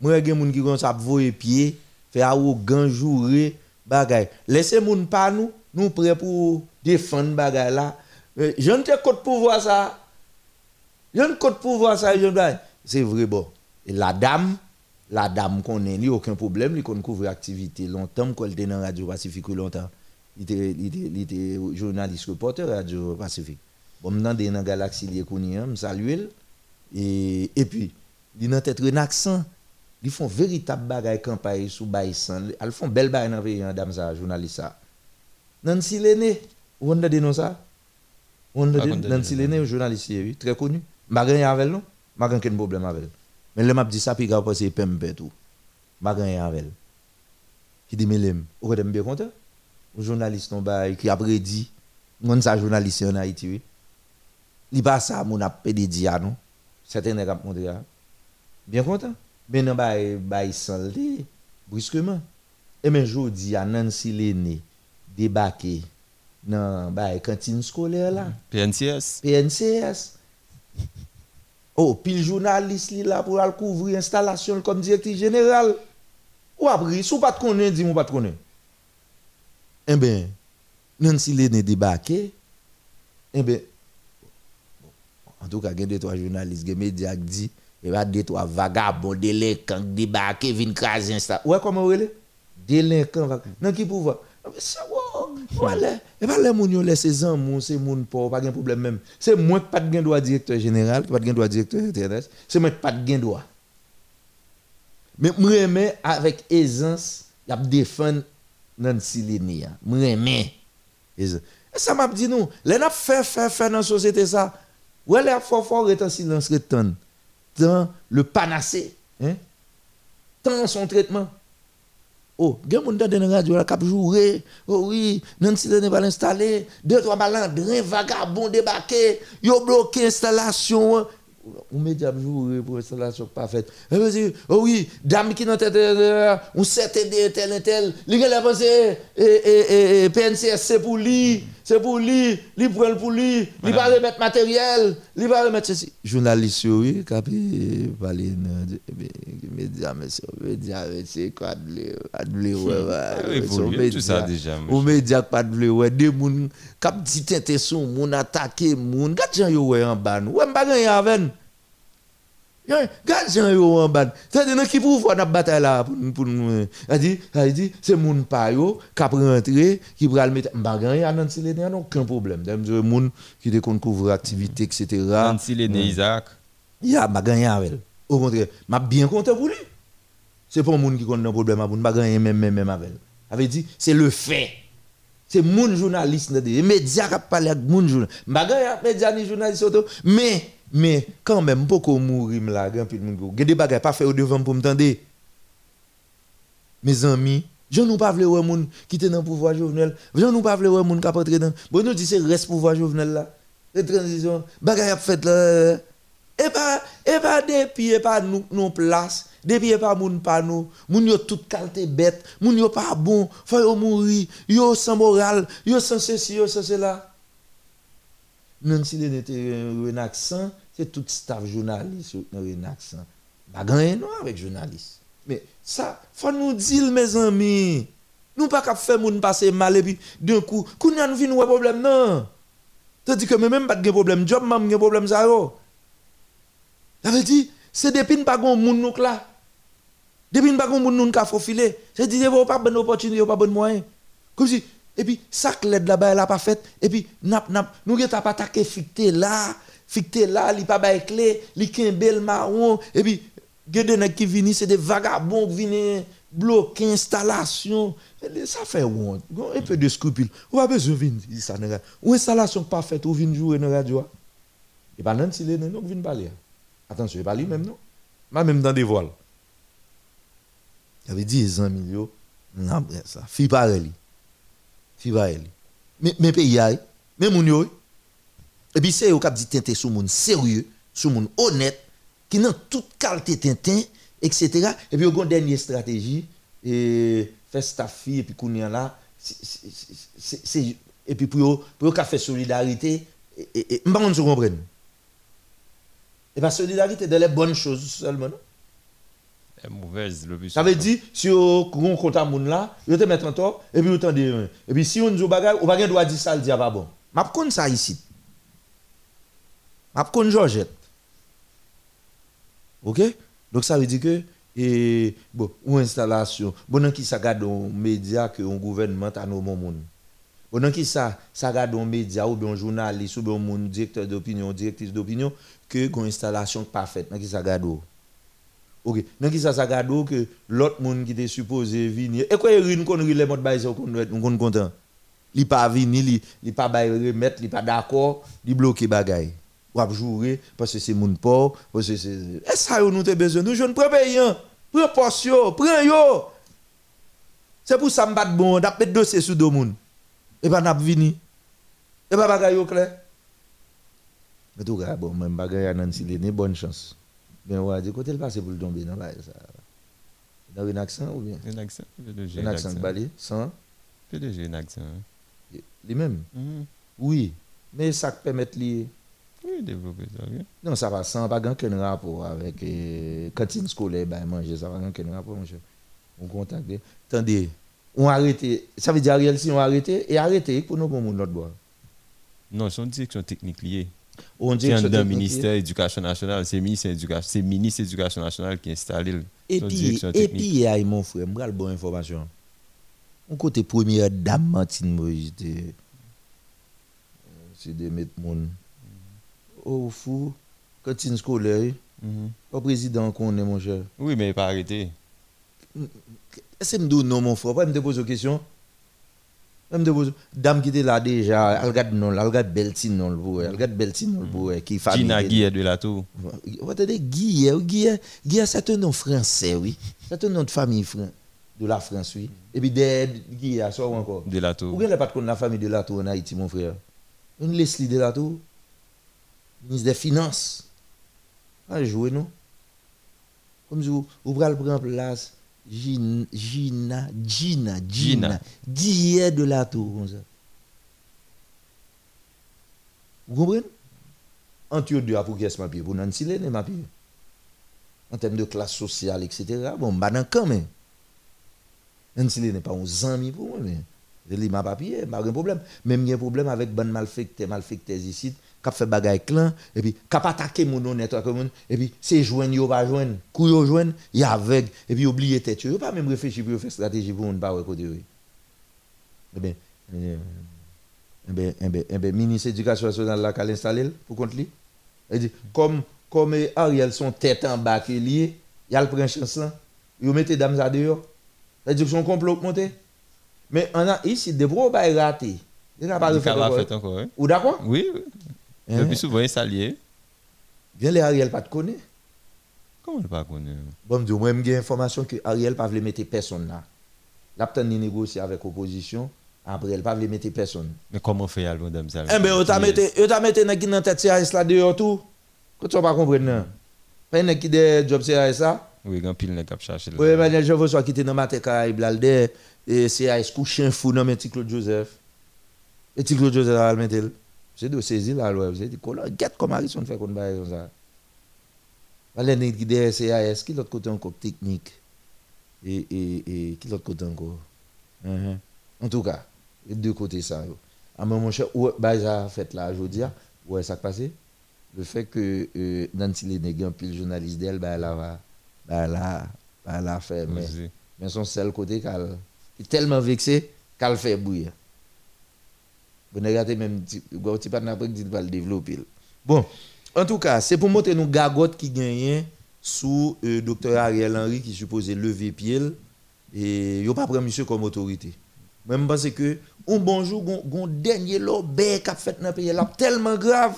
Moi gen moun qui kon ça voyer pied, fait arrogant jouer bagay. Laissez moun pas nous, nous prêts pour défendre bagay là. Je ne te code pouvoir ça. Je ne code pouvoir ça, je C'est vrai bon. Et la dame, la dame il n'y a aucun problème, il connaît couvrir activité longtemps, quand elle était dans Radio Pacifique longtemps. Il était, il était, il journaliste reporter Radio Pacifique. Bon, maintenant, dans la galaxie, il est connu, je salue. Et, et puis, il a un accent. Ils font véritable bagaille campagne sous Baïsan. Ils font belle bagaille dans le pays, hein, dame ça, journaliste. Nancy Lenné, vous avez dit ça? A Pas Nancy Lenné. Journaliste, oui, très connu. Je n'ai rien avec non? Je n'ai aucun problème avec elle. Mais le m'a dit ça, puis il a passé PMP tout. Je n'ai rien avec elle. Qui dit, mais l'aime. Vous êtes bien content? Un journaliste non, bah, qui a prédit, on sa journaliste en Haïti, oui. Il pas ça, mon a pédé à non? Certains nègres ont montré, hein. Bien content? men nan bay, bay san li, briskeman. E men jodi, anan si le ne, debake nan bay kantin skole la. Mm. PNCS. PNCS. Oh, pil jounalist li la pou al kouvri instalasyon kom direkti general. Ou apri, sou pat konen, di mou pat konen. E eh ben, nan si le ne debake, e ben, an tou ka gen de to a jounalist gen media ak di, E ba detwa vagabon, delinkan, debake, vin krasen sa. Ouè koman wè lè? Delinkan, vagabon. Nan ki pouva? Sa wò, wò lè. E ba lè moun yo lè se zan moun, se moun pou, pa gen problem mèm. Se mwen ki pat gen doa direktor general, ki pat gen doa direktor TNS, se mwen ki pat gen doa. Men mwen remè avèk ezans, yap defan nan silini ya. Mwen remè. Ezans. E sa map di nou, lè nap fè fè fè nan sosete sa. Wè lè ap fò fò retan silans retan. Le panacée, hein? Dans son traitement. Oh, gen moun dans la radio la cap jouer. Oh oui, Nancy n'est pas installé, deux trois balandrins vagabonds débarqués, yo bloqué installation. On média jouer pour installation pas dit, oh oui, dame qui dans tête on certain de tel et tel, li gen la pensée et et et PNCS c'est pour lui, c'est pour lui, li prend pour lui, li va remettre matériel, li va remettre ceci. Journaliste oui, capi parler média monsieur, média c'est quoi de adler ouais. évolué, tout ça déjà, Au média pas de ouais, des moun cap dit tente son moun attaquer moun, jan yo ouais en bas. Ouais m'pa gagner avec. Jan yo en bas. C'est-à-dire qui pouvoir n'a bataille là pour pour nous. A dit, c'est moun pa yo qui mettre gagner à Nancy Lene non aucun problème. Dem moun qui te kon couvre activité etc. Nancy Isaac. Ya m'a gagné avec. Au contraire, m'a bien content pour lui. C'est pas moun qui connaît un problème m'a gagné même même même avec. Avait dit c'est le fait. C'est moun journaliste les médias qui avec moun journaliste. M'a gagné médias ni journaliste mais mais quand même beaucoup mourir là grand pile pas fait au devant pour m'tendre. Mes amis, je nous pas vle moun qui était dans pouvoir Jovenel. Je nous pas vle moun qui entrer dans. Bon nous dit c'est reste pouvoir Jovenel là. Les transition bagay a fait là. Et pas et pas depuis et pas nous non place. Depuis pas moun pas nous. Moun pas bon, faut yo mourir, yo sans moral, yo sans ceci, yo sans cela. Lene était un accent, c'est tout staff journaliste dans un accent. Pas gagné non avec journaliste. Mais ça, faut nous dire mes amis. Nous pas qu'à faire moun passer mal et puis d'un coup, kounya nous vinn ouais problème non. Tandis que même pas de problème job, même de problème ça. Ça veut dire c'est depuis pas gon moun nou là. Depuis pas gon moun nou ka faufile. C'est dire pas bonne opportunité, pas bon moyen. Comme si et puis ça l'aide là-bas elle a pas fait et puis nap nap nous geta pas attaquer ficté là, ficté là, li pas bail clé, li bel marron et puis nèg qui vini c'est des vagabonds qui viennent bloquer installation. Ça fait honte. Un peu de scrupule. On pas besoin venir ça Ou installation pas faite ou venir jouer dans radio. Et pas Nancy Lene non vient parler. Attention, pas lui même non? Moi même dans des voiles. Il avait 10 ans millions. Non, ça. Fille pareil. Mais mais pays mais moun yo. Et puis c'est au cap dit tintin sous moun sérieux, sous moun honnête qui n'a toute qualité tintin etc. Et puis au dernière stratégie et faire staff et puis c'est et puis pour pour faire solidarité et et m'pas on se comprendre. Et pas solidarité dans les bonnes choses seulement non? Mauvaise le plus. Ça veut dire si on compte à moun là, yo te mettre en tort et puis autant de et puis si on dit bagay, ou pas droit dire ça le dire pas bon. M'a connait ça ici. M'a connait Georgette. OK? Donc ça veut dire que et bon, ou installation, bon qui ça garde un média que un gouvernement a nommé moun. Bon qui ça ça garde un média ou un journaliste ou un directeur d'opinion, directrice d'opinion que une installation parfaite, qui ça garde OK. Donc qui ça ça garde que l'autre monde qui était supposé venir et quoi il qu'on les mode baïse qu'on on content. Il pas venir, il il pas bail remettre, il pas d'accord, il bloquer bagaille. Ou ap jouer parce que c'est mon port, parce que c'est et ça nous avons besoin nous jeunes prends payant, prends portion, prends yo. C'est pour ça me battre bon, d'après dossier sous deux moun. Et pas n'a venir. Et pas bagaille clair. Mais tout cas bon, Nancy Lene bonne chance. Ben ouais, de côté le passé pour le tomber dans là ça. Dans un accent ou bien? Un accent, PDG. Un accent balé, sans? PDG un accent. Les mêmes? Oui, mais ça permet li Oui, développer ça. Non, ça va sans pas aucun rapport avec euh, cantine scolaire, ben manger, ça va aucun rapport, mon cher. On contacte. Attendez, On arrêté. Ça veut dire Ariel si on arrêté et arrêté pour nous pour mon autre bois. Non, c'est une direction technique liée. On C'est un d'un ministère de l'Éducation nationale. C'est le ministre de l'Éducation- c'est le ministre de l'Éducation nationale qui installe. le- Et puis, et puis, y a mon frère, le bonne information. On côté première dame Martine Moïse, c'est de mettre mon. Oh, fou, cantine scolaire, Mhm. pas président qu'on est, mon cher. Oui, mais il n'est pas arrêté. Est-ce que me non, mon frère? Pas me poser une question? Pas me poser. Dame qui était là déjà, elle regarde non, elle regarde Beltine non, elle regarde Beltine non, elle, qui est famille. Gina Guillet de la Tour. Vous attendez, c'est un nom français, oui. C'est un nom de famille de la France, oui. Et puis, derrière Guy, ça encore. De la Tour. Vous ne pas de la famille de la Tour en Haïti, mon frère. Une Leslie de la Tour, ministre des Finances. Ah, jouer, non? Comme si vous, vous prenez place, Gina, Gina, Gina, Gina, Guy de la Tour, comme ça. Vous comprenez? Entre deux, pour qui est-ce ma pied? Pour Nancy Lene, ma pied. En termes de classe sociale, etc. Bon, bah, dans quand même. Nancy Lene n'est pas un ami pour moi, mais je lis ma papier, pas de problème. Même il y a un problème avec bon malfecté, malfecté ici, qui fait bagaille clan, et puis qui attaqué mon honnête, et puis c'est joindre, yo pas joindre, yo joindre, y avec, et puis oublier tête, yo pas même réfléchir pour faire stratégie pour ne pas côté. Eh bien, eh, eh bien, eh bien, eh bien, ministre de l'Éducation nationale là, qu'elle installé pour contre lui. Il dit, comme, comme Ariel son tête en bas qui lié, il y a le prince chance là, il met dames à dehors. C'est-à-dire son complot monté. Mais on a ici des gros bails ratés. Il n'a pas Il fait encore. Ou d'accord? Oui, oui. Hein? Le plus souvent, il salié. Bien les Ariel pas te connaît. Comment ne pas connaître Bon, je moi j'ai information que Ariel pas voulu mettre personne là. L'a peut négocier avec l'opposition, après elle pas voulu mettre personne. Mais comment faire alors, madame ça Eh ben, on t'a mis dans tête CRS là dehors tout. Que tu vas pas comprendre non. Pas nèg qui de job CRS ça. Oui, grand pile n'est pas chercher. là. Oui, mais je veux soit quitter dans matin Caraïbe là et CRS couché fou dans Claude Joseph. Et Claude Joseph a mettre c'est de saisir là ouais, c'est dit comment get comme Harrison fait qu'on bail comme ça. Valé nèg qui de CRS qui l'autre côté encore technique? Et et et qui l'autre côté encore? Mhm. En tout cas, les deux côtés ça. À un moment cher ouais bah ça fait là aujourd'hui ouais ça passé le fait que euh, Nancy Lenegui un pile journaliste d'elle bah là va bah là bah là fait mais mais son seul côté qu'elle est tellement vexé qu'elle fait bouillir. Vous ne regardez même gros petit pas après pas le développer. Bon, en tout cas, c'est pour montrer nous gagotte qui gagne sous euh, docteur Ariel Henry qui supposait lever pied et yo pas prendre monsieur comme autorité. Même parce que un bonjour gon dernier lobé qu'a fait dans le pays là tellement grave.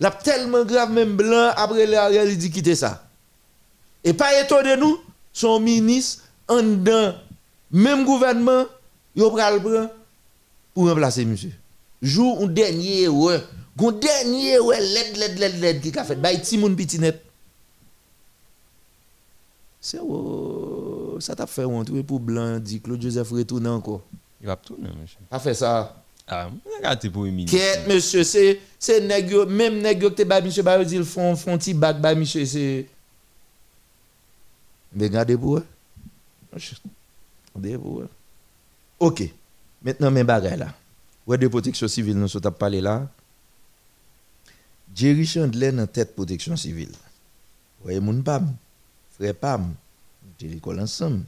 Là tellement grave même blanc après le Ariel il dit quitter ça. Et pas étonné nous, son ministre en dedans même gouvernement pral prend pour remplacer monsieur. Jour un dernier ouais, gon dernier ouais led led led led qui a fait bay ti moun petit net. C'est ça t'a fait honte oui, pour blanc dit Claude Joseph retourne encore. Il va tourner, monsieur. A fait ça. Ah, regardez pour minute. Quête, monsieur, c'est c'est nèg même nèg que te ba monsieur ba yo dit font font ti bac ba monsieur c'est Mais regardez pour. Regardez pour. OK. Maintenant mes bagages là. Ouais de protection civile nous sommes parlé là. Jerry Chandler dans tête protection civile. Ouais moun pam. Frère pam. J'ai l'école ensemble.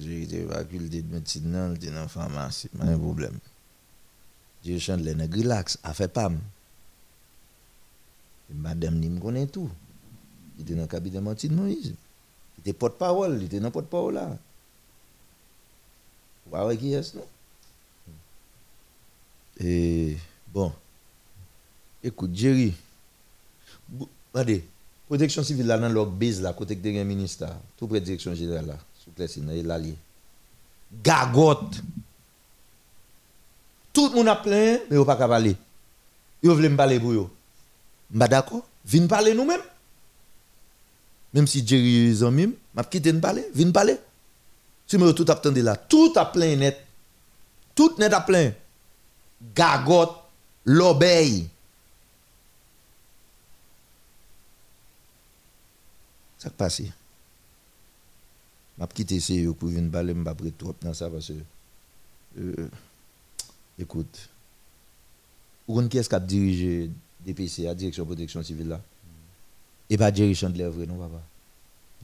J'ai été faculté de médecine dans dans la pharmacie, pas un problème. J'ai chanté le relax, a fait pam. Et madame ni me connaît tout. Il était dans le cabinet de Martine Moïse. Il était porte-parole, il était dans porte-parole là. Vous voyez qui est-ce non? Et bon. Écoute, Jerry. Regardez, protection civile là dans leur base là, côté que le ministère, tout près de direction générale là, sous Clessine, là, il a. Gagotte. Tout le monde a plein, mais il pas qu'à parler. Ils veulent me parler pour eux. Bah d'accord, viens parler nous-mêmes. Même si Jerry est en mime, m'a quitté de parler, viens parler. Si me tout attendez là, tout a plein net. Tout net a plein. Gagotte, l'obéi. Ça qui passe. m'a quitté CEO pour venir parler, m'a pas trop dans ça parce que euh, écoute, ou qui est-ce qui a dirigé DPC, la direction de protection civile là Et pas Jerry Chandler, vrai, non, papa?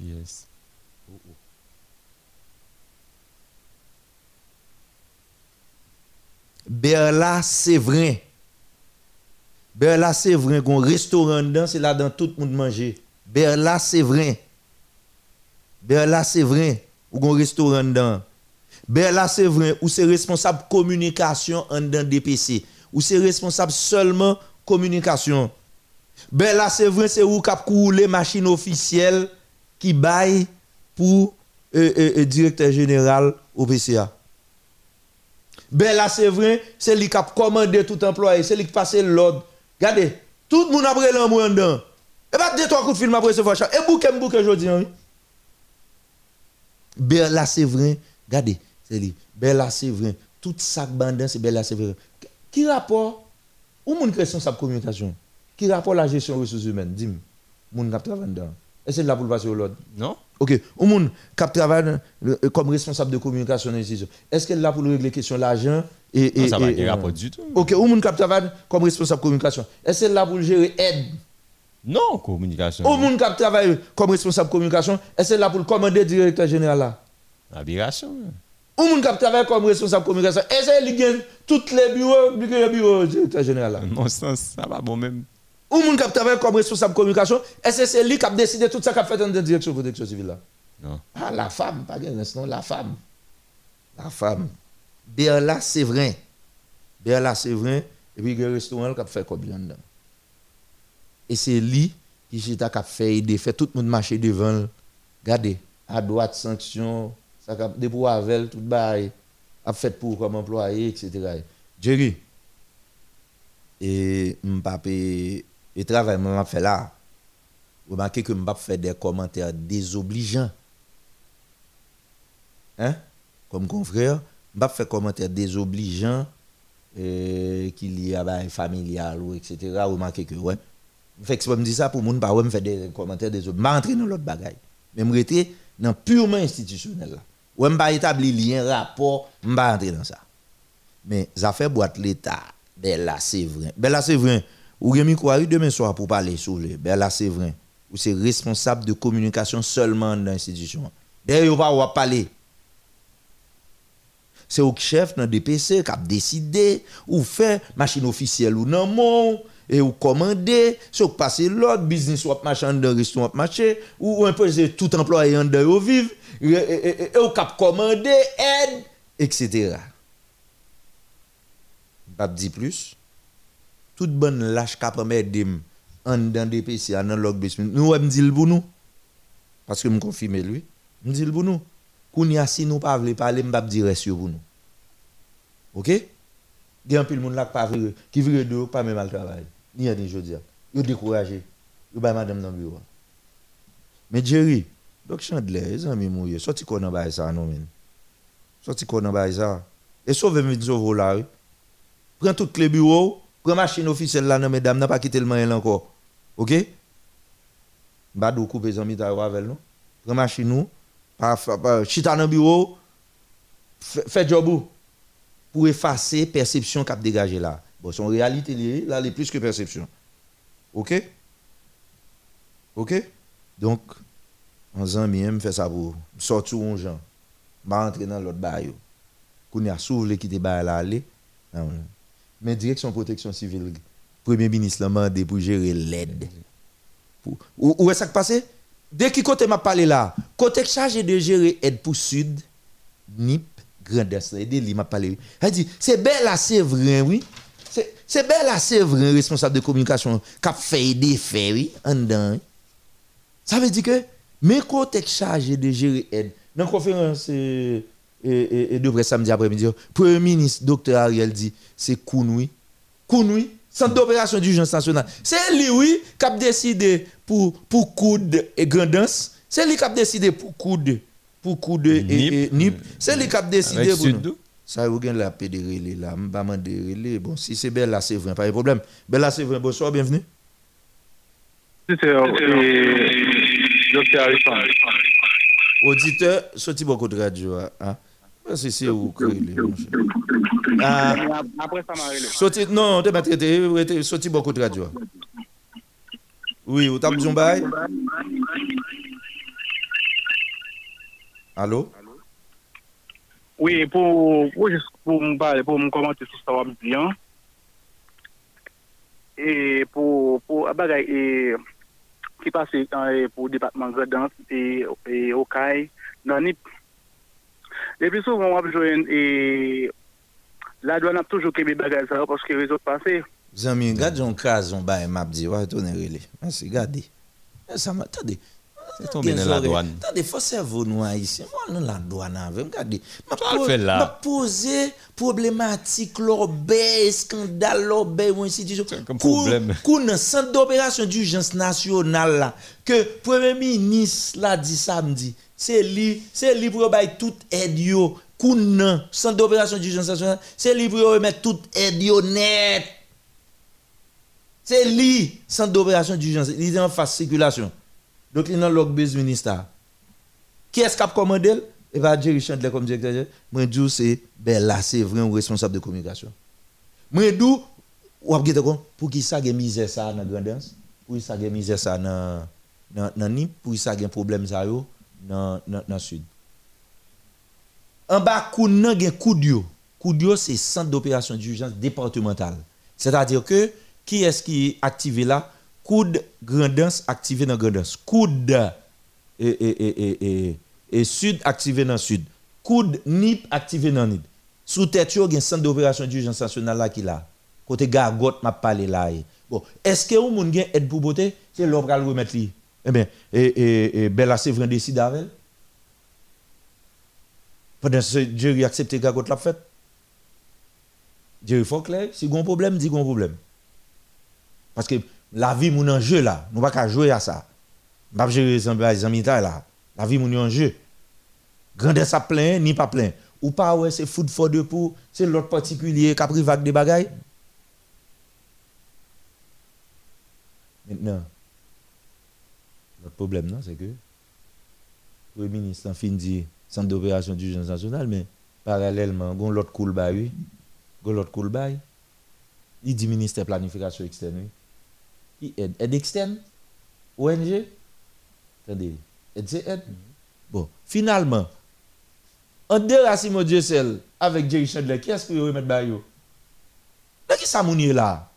Yes. Berla, c'est vrai. Berla, c'est vrai qu'on restaurant dedans, c'est là dans tout le monde manger. Berla, c'est vrai. Berla, c'est vrai. Ou qu'on restaurant dedans. Berla, c'est vrai. Ou c'est responsable communication en dedans DPC. Ou c'est responsable seulement communication. Berla, c'est vrai, c'est où cap les machines officielles qui baillent pour euh, euh, euh, directeur général au PCA. Ben là, c'est lui qui a commandé tout employé, c'est lui qui passe l'ordre. Regardez, tout le monde a pris l'amour en dedans. Et pas deux, trois coups de film après ce fois. Et bouquet, bouquet aujourd'hui. Hein. Ben là, c'est vrai, regardez, c'est lui. Ben c'est vrai. Tout ça bandin, c'est ben c'est vrai. Qui rapport? Où mon responsable communication? Qui rapport la gestion des ressources humaines? Dis-moi, mon qui dedans. Est-ce que c'est là pour le passer au l'ordre Non? Ok. Au monde qui travaille comme responsable de communication est-ce qu'elle est là pour régler les questions de l'argent et, Non, ça va et- pas du tout. Ok. Au monde qui travaille comme responsable de communication, est-ce qu'elle est là pour gérer aide? Non, communication. Au monde qui travaille comme responsable de communication, est-ce qu'elle est là pour le commander directeur général là? Aberration. Au monde qui travaille comme responsable de communication, est-ce qu'elle gagne tous les bureaux, les bureaux directeur général là? Non, ça, ça va bon même. Ou moun qui travaille comme responsable de communication, est-ce que c'est lui qui a décidé tout ça qui a fait dans la direction de protection civile là? Non. Ah, la femme, pas bien, non, la femme. La femme. Berla, c'est vrai. Berla, c'est vrai. Et puis, il y a un restaurant qui a fait comme dedans. Et c'est lui qui a fait aider, fait tout le monde marcher devant. Regardez, à droite, sanction, ça a des avec, tout bail, a fait pour comme employé, etc. Jerry, et m'pape et travail m'a fait là. Vous remarquez que m'pape fait des commentaires désobligeants. Hein? Comme confrère, m'pape fait commentaires désobligeants euh, qu'il y a bah, familial ou etc. Remarquez que ouais. Fait que je me dis ça pour moun pas fait des commentaires désobligeants. M'a entré dans l'autre bagaille. Mais me rester dans purement institutionnel là. Ouais m'pa établir lien rapport, m'pa entrer dans ça. Mais ça fait boîte l'État. Ben là, c'est vrai. Ben. Ou Rémi Kouari demain soir pour parler sur le. Ben là, c'est vrai. Ou c'est responsable de communication seulement dans l'institution. D'ailleurs, pas va parler. C'est au chef dans DPC qui a décidé ou fait machine officielle ou non et ou commander, c'est ou passer l'autre business ou machin dans restaurant marché ou imposer tout employé en dehors vivre et, ou cap commander aide etc pas dire plus. Toute bonne lâche permet d'aider en dans des PC, dans log. Nous, me dit le. Parce que je me confirme lui. Je me dit le nous. Qu'on si nous pas voulons parler, je dire reste pour. OK? Il y a un peu de monde pas qui vire de pas même mal travail. Ni jours dire. Yo découragé. Yo ba madame dans bureau. Mais Jerry, donc Chandler, les amis mouillés, sorti qu'on en bas ça non men. Sorti qu'on en ça? Et sauve mes sauve là. Prends toutes les bureaux, prends machine officielle là, non, mesdames, n'a pas quitté le moyen encore. OK? Badou coupe les amis avec nous. Prends machine nous, chita dans bureau, fait job ou, pour effacer perception qu'a dégagé là. Bon, son réalité là, elle est plus que perception. OK? OK? Donc, en zami, me fait ça pour sortir un gens, m'a entrer dans l'autre bail. Qu'on y a s'ouvre qui te bail là aller. Mais direction protection civile, premier ministre l'a demandé pour gérer l'aide. Où, est-ce que ça passé? Dès qui côté m'a parlé là, côté chargé de gérer aide pour Sud, NIP, Grand Est, aider lui m'a parlé. Elle dit, c'est là, c'est vrai, oui. C'est là, c'est vrai, responsable de communication, qui a fait des faits, oui. Ça veut dire que, mais côté chargé de gérer aide, dans la conférence euh, et, et, et de presse samedi après-midi, Premier ministre, docteur Ariel dit, c'est Kounoui. Kounoui, centre d'opération d'urgence nationale. C'est lui, oui, qui a décidé pour, pour coude et grandance. C'est lui qui a décidé pour coude, pour coude et, Nip. et nip. C'est lui qui a décidé Avec pour nous. Ça, vous avez la paix de relais là. Je relais. Bon, si c'est belle là, c'est vrai, pas de problème. Belle là, c'est vrai. Bonsoir, bienvenue. C'est euh, Docteur Harrison. Auditeur, sorti beaucoup de radio. Hein? Mwen se se ou kre li mwen chè. Ah. Apre sa mare le. Soti, non, te matre te, soti bokout radyo. Oui, ou tap zon bay? Alo? Oui, pou mwen pale, pou mwen komante sou sa wap diyan. E pou, pou, abagay, e, ki pase e, pou depatman gredans, e, e, okay, nanip, souvent, on va jouer, et, la douane a toujours qu'aimé bagay ça, parce que les autres passés, Zami, regarde un cas, on bail m'a dit, ouais, tourner relé. Merci, regardez. Eh, Ça m'a, attendez. C'est tombé dans la douane. Attendez, faut cerveau nous haïtien. Moi, dans la douane avec, regardez. M'a Ça le po- fait là. m'a posé problématique, l'obé, scandale, l'obé, ou institution. comme Kou- problème. kou nan centre d'opération d'urgence nationale là, que Premier ministre l'a dit samedi, c'est lui, c'est lui pour bailler toute aide yo. Kou nan centre d'opération d'urgence nationale, c'est lui pour mettre toute aide yo net. C'est lui, centre d'opération d'urgence. Il est en phase circulation. Donc, il est dans le base ministère. Qui est-ce qui a commandé Et va Jerry Chandler comme directeur. Moi, je c'est Bella, c'est vrai, un responsable de communication. Moi, je ou avez pour qui ça a misère ça dans grandance Pour qui ça a misère ça dans dans dans Nip Pour qui ça a problème ça yo? Dans dans sud En bas, kou nan gen Koudio. Koudio, c'est centre d'opération d'urgence départemental. C'est-à-dire que, qui est-ce qui est activé là Coude Grandance activé dans Grandance. Coude et, et, et, et, Sud activé dans Sud. Coude NIP activé dans NIP. Sous tête, il y a un centre d'opération d'urgence nationale là qui là. Côté Gargot, m'a parlé là. Bon, est-ce que vous avez aide pour beauté? C'est va le remettre. Eh bien, et, et, et Bella Séverin décide avec. Pendant ce Jerry accepte Gargot l'a fait. Jerry faut clair, si un problème, qu'on un problème. Parce que la vie mon en jeu là, nous pas qu'à jouer à ça. Pas gérer les amis là. La vie mon en jeu. Grandeur ça plein ni pas plein. Ou pas ouais c'est food for deux pour c'est l'autre particulier qui a pris vague des bagailles. Maintenant notre problème non c'est que le ministre en fin dit centre d'opération d'urgence nationale mais parallèlement gon l'autre cool bail oui. Gon l'autre bail. Il dit ministère planification externe. Qui aide aide externe? ONG Attendez, aide c'est aide? Bon, finalement, en déracine Dieu seul avec Jerry Chandler, qui est-ce que vous remettre bayo? Mais qui ça là?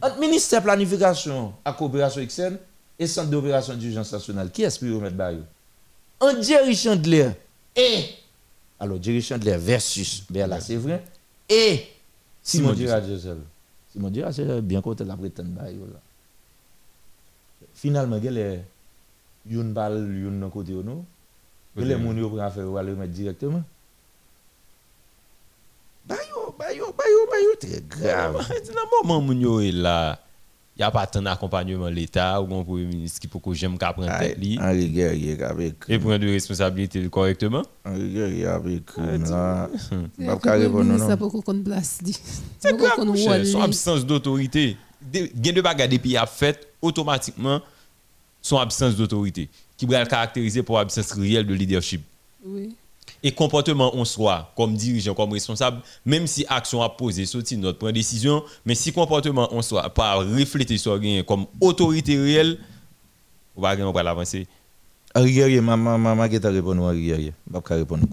Entre ministère planification à coopération externe et centre d'opération d'urgence nationale, qui est-ce que vous remettre bayo? En Jerry Chandler et alors Jerry Chandler versus Bella Séverin et Simon Dira seul. Simon Dira c'est bien côté la prétendre bayo là. Finalement, il y a une balle, une dans côté ou non. Il y a des gens qui faire ou aller mettre directement. Bayo, bayo, bayo, bayo, très grave. Dans le moment où nous est là, il n'y a pas tant d'accompagnement de l'État ou un premier ministre qui peut que j'aime qu'à prendre tête li. Henri Guerrier avec. Et prendre de responsabilité correctement. Henri Guerrier avec. Ah, là. Pas que carré le pour nous, ministre non. a pas qu'on place. C'est grave, Son absence d'autorité. Il y a deux bagages des pays à fait automatiquement son absence d'autorité qui va le caractériser pour absence réelle de leadership. Oui. Et comportement en soi, comme dirigeant, comme responsable, même si action a posé, sorti notre prend décision, mais si comportement en soi, pas refléter sur rien comme autorité réelle, on va on va l'avancer. Guerrier, maman, maman, qui t'a répondu vais pas répondre.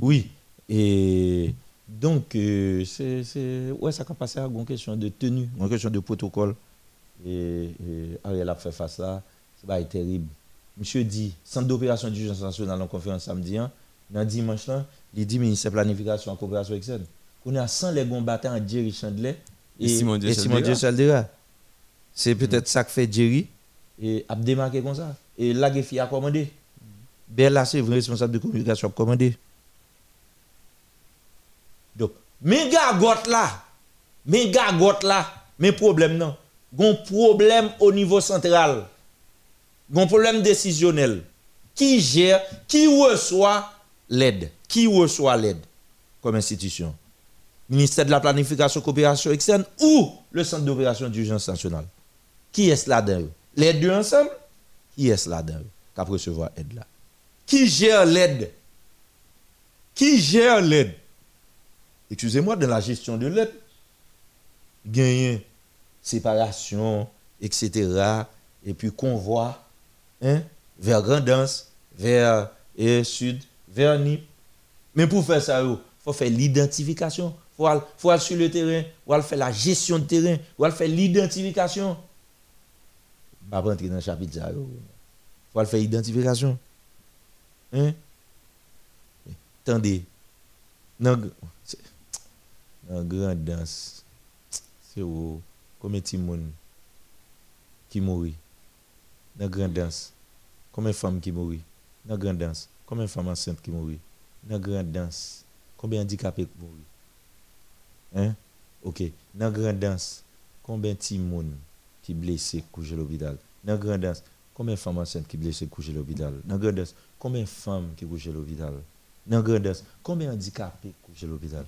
Oui. Et donc, euh, c'est, c'est, ouais, ça a passé à une question de tenue, une question de protocole. Et, et Ariel a fait face à ça. C'est pas terrible. Monsieur dit, centre d'opération d'urgence nationale en conférence samedi, hein, dans dimanche, là, il dit ministère de planification en coopération externe. On a 100 les combattants en Jerry Chandler Et et Simon. Dieu Chaldera. C'est peut-être ça que fait Jerry et a démarqué comme ça. Et là, il a commandé. Bella, c'est vrai responsable de communication, a commandé. Donc, mais gagote là, mais gagote là, mais problème non. Gon problème au niveau central. Gon problème décisionnel. Qui gère, qui reçoit l'aide, qui reçoit l'aide comme institution? Ministère de la Planification Coopération Externe ou le Centre d'opération d'urgence nationale? Qui est-ce là-dedans? Les deux ensemble? Qui est-ce là-dedans qui recevoir aide là? Qui gère l'aide? Qui gère l'aide? Excusez-moi, dans la gestion de l'aide, gagner séparation, etc. Et puis convoi hein, vers Grandance, vers et Sud, Mais pour faire ça, il faut faire l'identification. Il faut, aller- faut aller sur le terrain, il faut faire la gestion de terrain, il faut faire l'identification. Je ne vais pas rentrer dans le chapitre. Il faut faire l'identification. Hein? Attendez. Dans dans grande danse, c'est où? Combien de monde qui mourit dans grande danse combien de femmes qui mourit dans grande danse combien de femmes enceintes qui mourit dans grande danse. Combien d'handicapés qui mourit hein? OK. Dans grande danse combien de qui blessé couché à l'hôpital? Dans grande danse combien de femmes enceintes qui blessées couché à l'hôpital? Dans grande danse combien de femmes qui couchent à l'hôpital? Dans grande danse combien d'handicapés couchent à l'hôpital?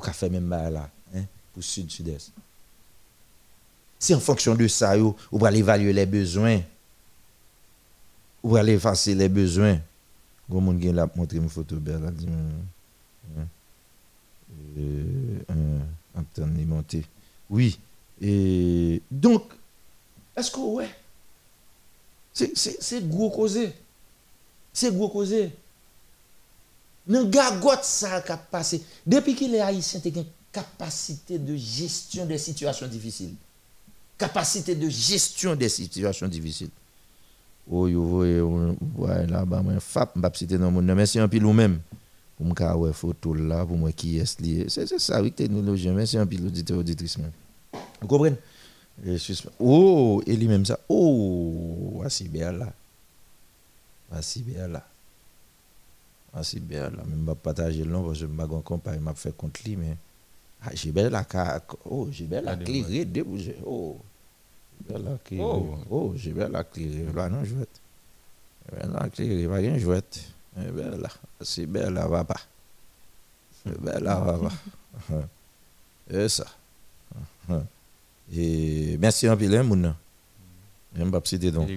Qu'a fait même bail là hein pour sud sud-est c'est en fonction de ça, ou va évaluer les besoins. Ou va aller effacer les besoins. Gon moun gen la montre photo belle là dit hein, euh, un Anton ni monté. Oui. Et donc est-ce que ouais c'est gros causé. C'est gros causé. Nan gagote ça qui a passé depuis qu'il est haïtien t'es une capacité de gestion des situations difficiles capacité de gestion des situations difficiles. ou yo voye, ou voye la ba mwen fap, mbap site nan moun nan, mersi anpil ou menm, pou mka wè foto la, pou mwen ki yes li, se se sa wik teknoloji, mersi anpil auditeur auditrice men. Ou kompren? Ou, oh, e li menm sa, ou, wasi be ala, wasi be ala, wasi be ala, men mbap pataje lon, vwase mbap gwen kompay, mbap fè kont li men, a jibè la ka, ou, jibè la kli, re de bouje, ou, J'ai bien la clé. Oh. Oh, j'ai bien la clé. Là, non, je vais. J'ai bien la clé, il va rien jouer. Eh bien là. C'est bien là, va pas. C'est bien là, va pas. Et ça. Et merci un peu, moun.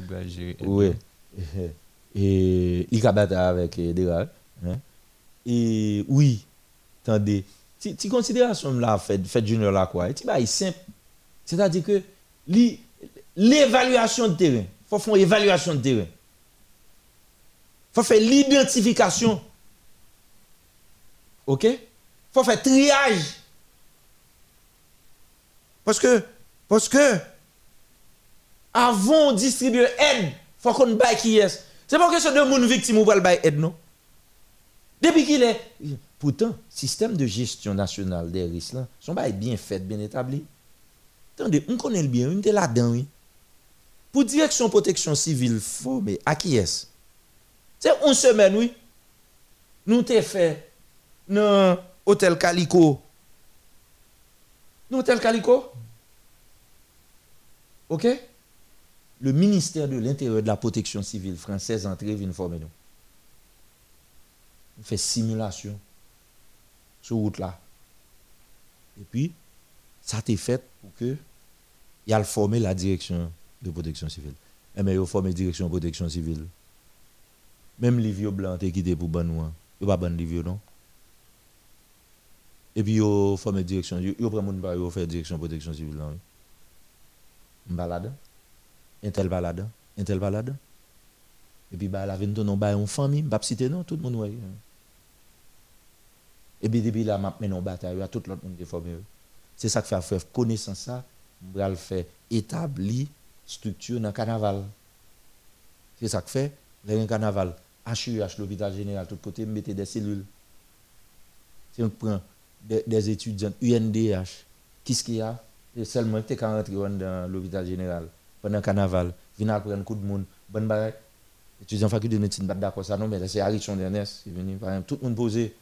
Va gérer. Oui. Et il a battu avec. Hein? Et oui, attendez. Là fait fait junior là quoi. Bah simple. C'est-à-dire que li- l'évaluation de terrain, faut faire une évaluation de terrain. Faut faire l'identification. OK? Faut faire triage. Parce que parce que avant de distribuer aide, faut qu'on baille qui est. C'est pas question de moun victime ou pas le aide non? Depuis qu'il est pourtant système de gestion nationale des risques là, son bail bien fait, bien établi. Attendez, on connaît le bien, on était là-dedans oui. Pour direction protection civile formée, à qui est-ce? C'est une semaine oui. Nous t'ai fait dans hôtel Calico. Dans hôtel Calico? OK? Le ministère de l'Intérieur de la Protection civile française entré vient former nous. On fait simulation sur route là. Et puis, ça t'est fait pour que il a formé la direction de protection civile. Et mais il a formé direction de protection civile. Même les vieux blancs qui quitté pour ban noir. Il pas ban les vieux non? Et puis il a formé direction, il prend mon pas il fait direction de protection civile là. oui. Balade. Un tel balade, un tel balade. Et puis bah la vient ton ba une famille, pas citer non, tout le monde ouais. Et puis depuis là m'a mené en bataille à tout l'autre monde qui est formé. C'est ça qui fait faire connaissance ça, va le faire établir structure dans le carnaval. C'est ça que fait le carnaval HUH l'hôpital général tout côté mettez des cellules. Si on prend des, étudiants UNDH, qu'est-ce qu'il y a? Seulement tu quand rentrer dans l'hôpital général pendant le carnaval, prendre un coup de monde, bonne bagaille. Étudiants faculté de médecine pas d'accord ça non mais c'est Harrison Ernest qui est venu par exemple tout le monde posé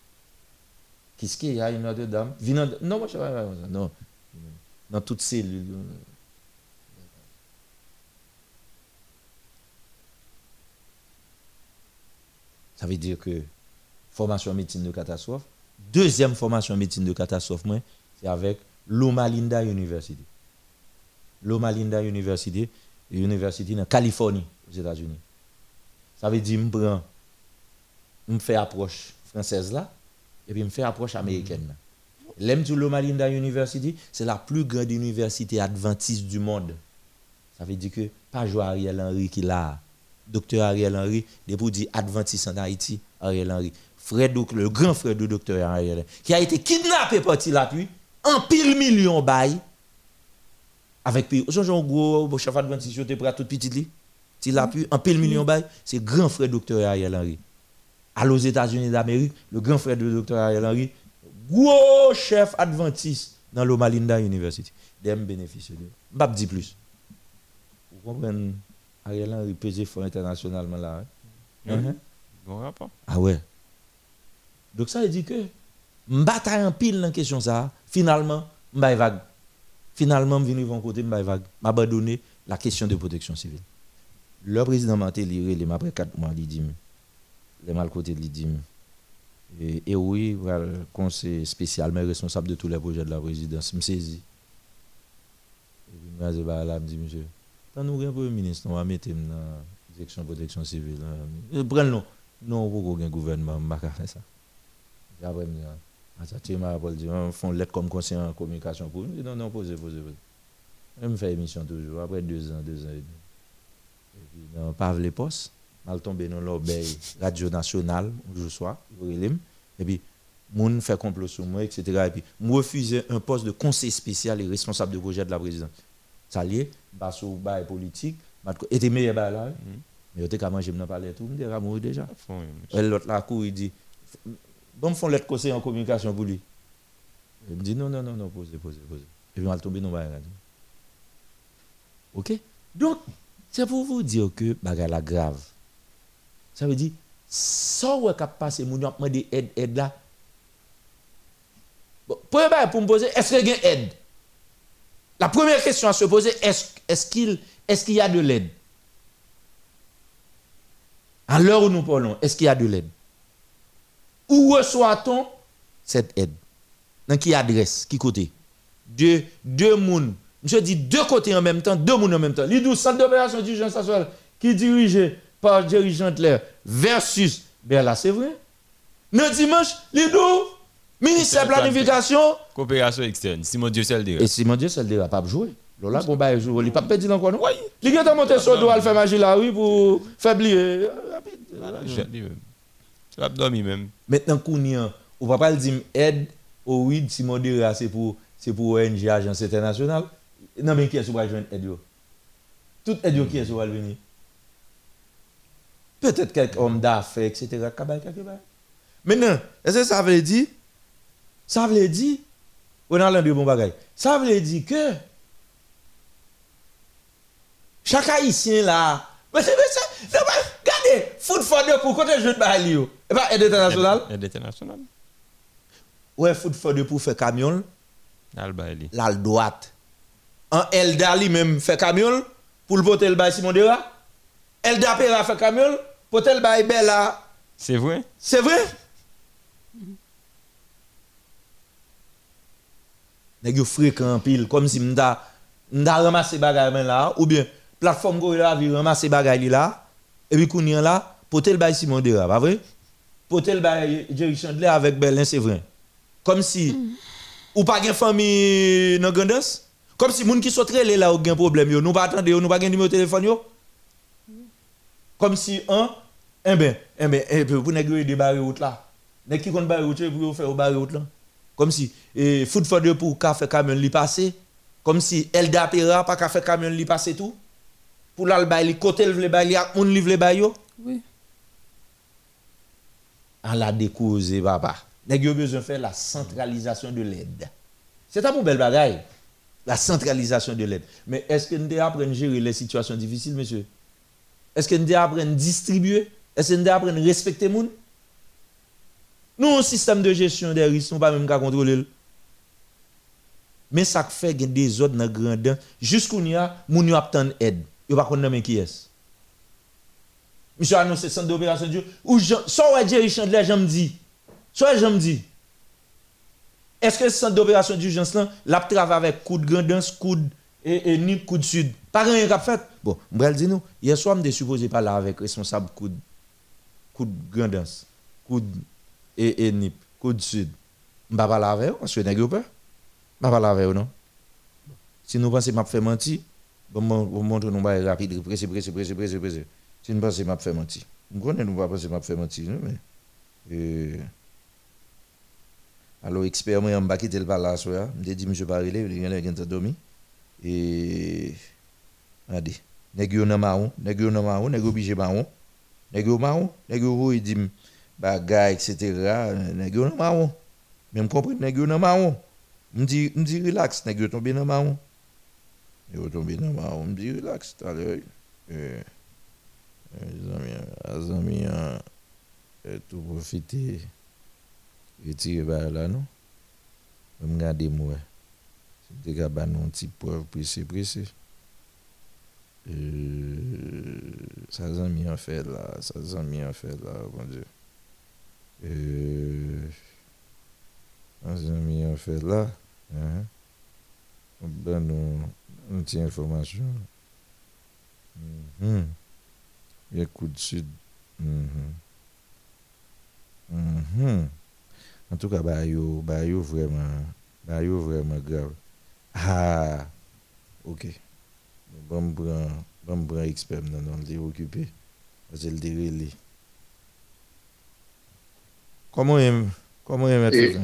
Qu'est-ce qu'il y a une autre dame? De- Non, moi, je ne sais pas. Non. Dans toutes cellules. Ça veut dire que formation médecine de catastrophe. Deuxième formation médecine de catastrophe, c'est avec Loma Linda University. Loma Linda University, une université en Californie, aux États-Unis. Ça veut dire, je prends, je fais approche française là, et puis je fais approche américaine. là. L'aime du Loma Linda University, c'est la plus grande université adventiste du monde. Ça veut dire que pas jouer Ariel Henry qui l'a. Docteur Ariel Henry, de pour dire adventiste en Haïti, Ariel Henry. Le grand frère du docteur Ariel Henry, qui a été kidnappé par l'appui, en pile million bail, avec puis, genre gros, chef adventiste, était prêt à tout petit li. L'appui, en pile million bail, c'est grand frère docteur Ariel Henry. À aux États-Unis d'Amérique, le grand frère du docteur Ariel Henry, gros chef adventiste dans Loma Linda University. Dem bénéfice de. M'pa dit plus. Vous comprenez? Ariel Henry pesé fort internationalement là. hein? Mhm. Mhm. Bon rapport. Ah ouais. Donc ça veut dire que m'bataille en pile dans question ça, finalement, m'bay vague. Finalement, m'vini von côté m'bay vague. M'abandonner la question de protection civile. Le président Manté lire les après 4 mois il dit les mal côté il dit et, et oui, voilà, conseil spécialement responsable de tous les projets de la présidence, me saisi. Et puis, je me dit, monsieur, quand nous avons un premier ministre, on va mettre dans la direction de protection civile. hein. Prenez non. Non, pour un gouvernement, on ne pas faire ça. Après, je ah, on fait une lettre comme conseiller en communication pour nous. Je Non, non, posez, posez, posez. Je me fais émission toujours, après deux ans, deux ans et demi. Et puis, dans Pavle postes, mal tombé dans l'obéi Radio Nationale, jour soir, Ivorilem. et puis, moun fait complot sur moi, etc. Et puis, moi refusé un poste de conseiller spécial et responsable de projet de la présidence. Ça lié, bas sur bail politique, était meilleur bail là. Mais yo te ka manger m'nan parler tout, m'dira mourir déjà. Et l'autre là court, il dit bon me font lettre conseiller en communication pour lui. Il me dit non non non non, posez posez posez. Et puis mal tomber dans bail. OK? Donc c'est pour vous dire que bagarre la grave. Ça veut dire sans ouais cap passer ap demandé aide aide là? Bon, pour me poser est-ce qu'il y a aide? La première question à se poser est-ce qu'il qu'il y a de l'aide? À l'heure où nous parlons, est-ce qu'il y a de l'aide? Où reçoit-on cette aide? Dans qui adresse? Qui côté? Deux, deux mouns. Je dis deux côtés en même temps, deux mouns en même temps. L'idou, centre d'opération d'urgence nationale, qui est dirigé par dirigeant Claire versus, là c'est vrai? Le dimanche, l'idou, ministère de planification, Coopération externe. Simon Dieu seul et Simon Dieu, ne pas jouer. Lola, bon, bah, jouer. Il pas perdu encore. Oui, il a monté sur le dos, il fait magie là, oui, pour faire oublier. Tu vas dormir même. Maintenant, Kounia, on va pas le dire aide au oui, Simon Dera, c'est pour, c'est pour ONG, Agence internationale. Non, mais qui est-ce qui va joindre aide? Tout aide qui est-ce qui va venir? Peut-être quelques hommes d'affaires, etc. Maintenant, est-ce que ça veut dire, ça veut dire, on a l'un de bon bagay. Ça veut dire que, chaque haïtien là, mais c'est, mais regardez, foot for deux pour côté jeu de Bali, yo. Et pas aide internationale. Aide internationale. Ouais, foot for deux pour faire camion, Alba Eli. là, le droite. En Elda lui-même fait camion, pour le porter le bail Simon Dera. Elda Pera fait camion, porter le bail Bella. C'est vrai? C'est vrai? Nèg yo fréquent pile comme si m'da m'da ramasser bagay men là ou bien plateforme Gorilla vi ramasser bagay li là et puis kounyan là porter le bail Simon Dera, pas vrai? Porter le bail Jerry Chandler avec Berlin c'est vrai. Comme si ou pas gen famille dans Grandas comme si moun qui sont très là ou gen problème yo nous pas attendre yo nous pas gen numéro téléphone yo? Comme si un eh ben eh ben eh ben, pour nèg yo débarrer route là. Nèg qui compte barrer route pour faire barrer route là comme si eh, foot for deux pour café camion li passer comme si Elda Pera pas café camion li passer tout. Pour bail li côté le bail ak moun li vle bail Oui. en la découser papa. Nèg yo besoin faire la centralisation de l'aide. C'est un bon bel bagaille. La centralisation de l'aide. Mais est-ce que nous apprendre à gérer les situations difficiles monsieur? Est-ce que nous apprendre à distribuer? Est-ce que nous à respecter les gens? Nous, un système de gestion des risques, nous ne pas même qu'à contrôler. le. Mais ça fait a des autres dans le grand Jusqu'où il y a, moun yo attend aide. Pas connaître qui est. Monsieur annonce centre d'opération Dieu. Ou soit Jerry Chandler, j'aime dit. Soit j'aime dit. Est-ce que ce centre d'opération d'urgence là, l'a travaille avec coup de grandance, coup de et, coup de sud Pas rien qu'a fait. Bon, m'bral dit nous, hier soir m'était supposé parler avec responsable coup coup de grandance, coup de E et Enip, Côte Sud, je ne vais pas laver, parce que je n'ai pas. Je ne vais pas laver, non. Si nous pensons que je vais mentir, bon, bon, bon, je vais montrer nous bail rapide, pressé, pressé, pressé, pressé, pressé. Si nous pensons que je vais mentir. Je connais nous pas penser que je vais mentir, non, mais. Euh... Alors, expert, moi, je ne vais pas quitter le palais, je me dit, monsieur Parilé, il y a quelqu'un qui a dormi. Et. Regardez. Nègre, on a marron, nègre, on a marron, nègre, obligé marron. Nègre, marron, nègre, il dit, bagay, etc. Nèg yo nan marron. Men m kompren nèg yo nan marron. M di m di relax, nèg yo tombe nan marron. Yo tombe nan marron, m di relax talè. Euh les amis, euh, les euh, tout profiter retirer par là non. M gade moi. C'est des gars non petit pauvre pressé pressé. Euh, ça zami en fait là, ça zami en fait là, bon Dieu. an zan mi an fè la, an ban nou, nou ti informasyon. Ye kou di sud. An tou ka bayou, bayou vreman, bayou vreman grav. Ha, ok. Ban mbran, ban mbran ekspem nan an li okupè, an zel dire li. Comment est comment est maître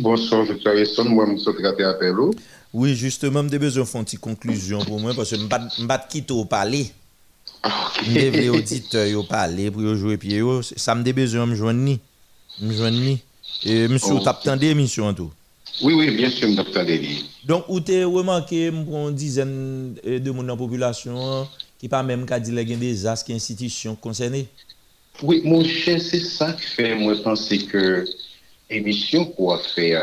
Bonsoir, Victor Esson. Moi, je suis secrétaire à l'eau. Oui, justement, je besoin de faire une petite conclusion pour moi parce que je ne pas quitter au palais. Ah, je vais auditeur au palais pour jouer pied. Ça me besoin de me joindre. Me joindre. Et monsieur, vous avez émission en tout. Oui, oui, bien sûr, M. Deli. Donc, vous avez remarqué une dizaine euh, de monde dans la population qui pas même qu'à dire qu'il y a des désastres, institutions concernées Oui, mon chè, c'est ça qui fait, moi, penser que l'émission qu'on a fait,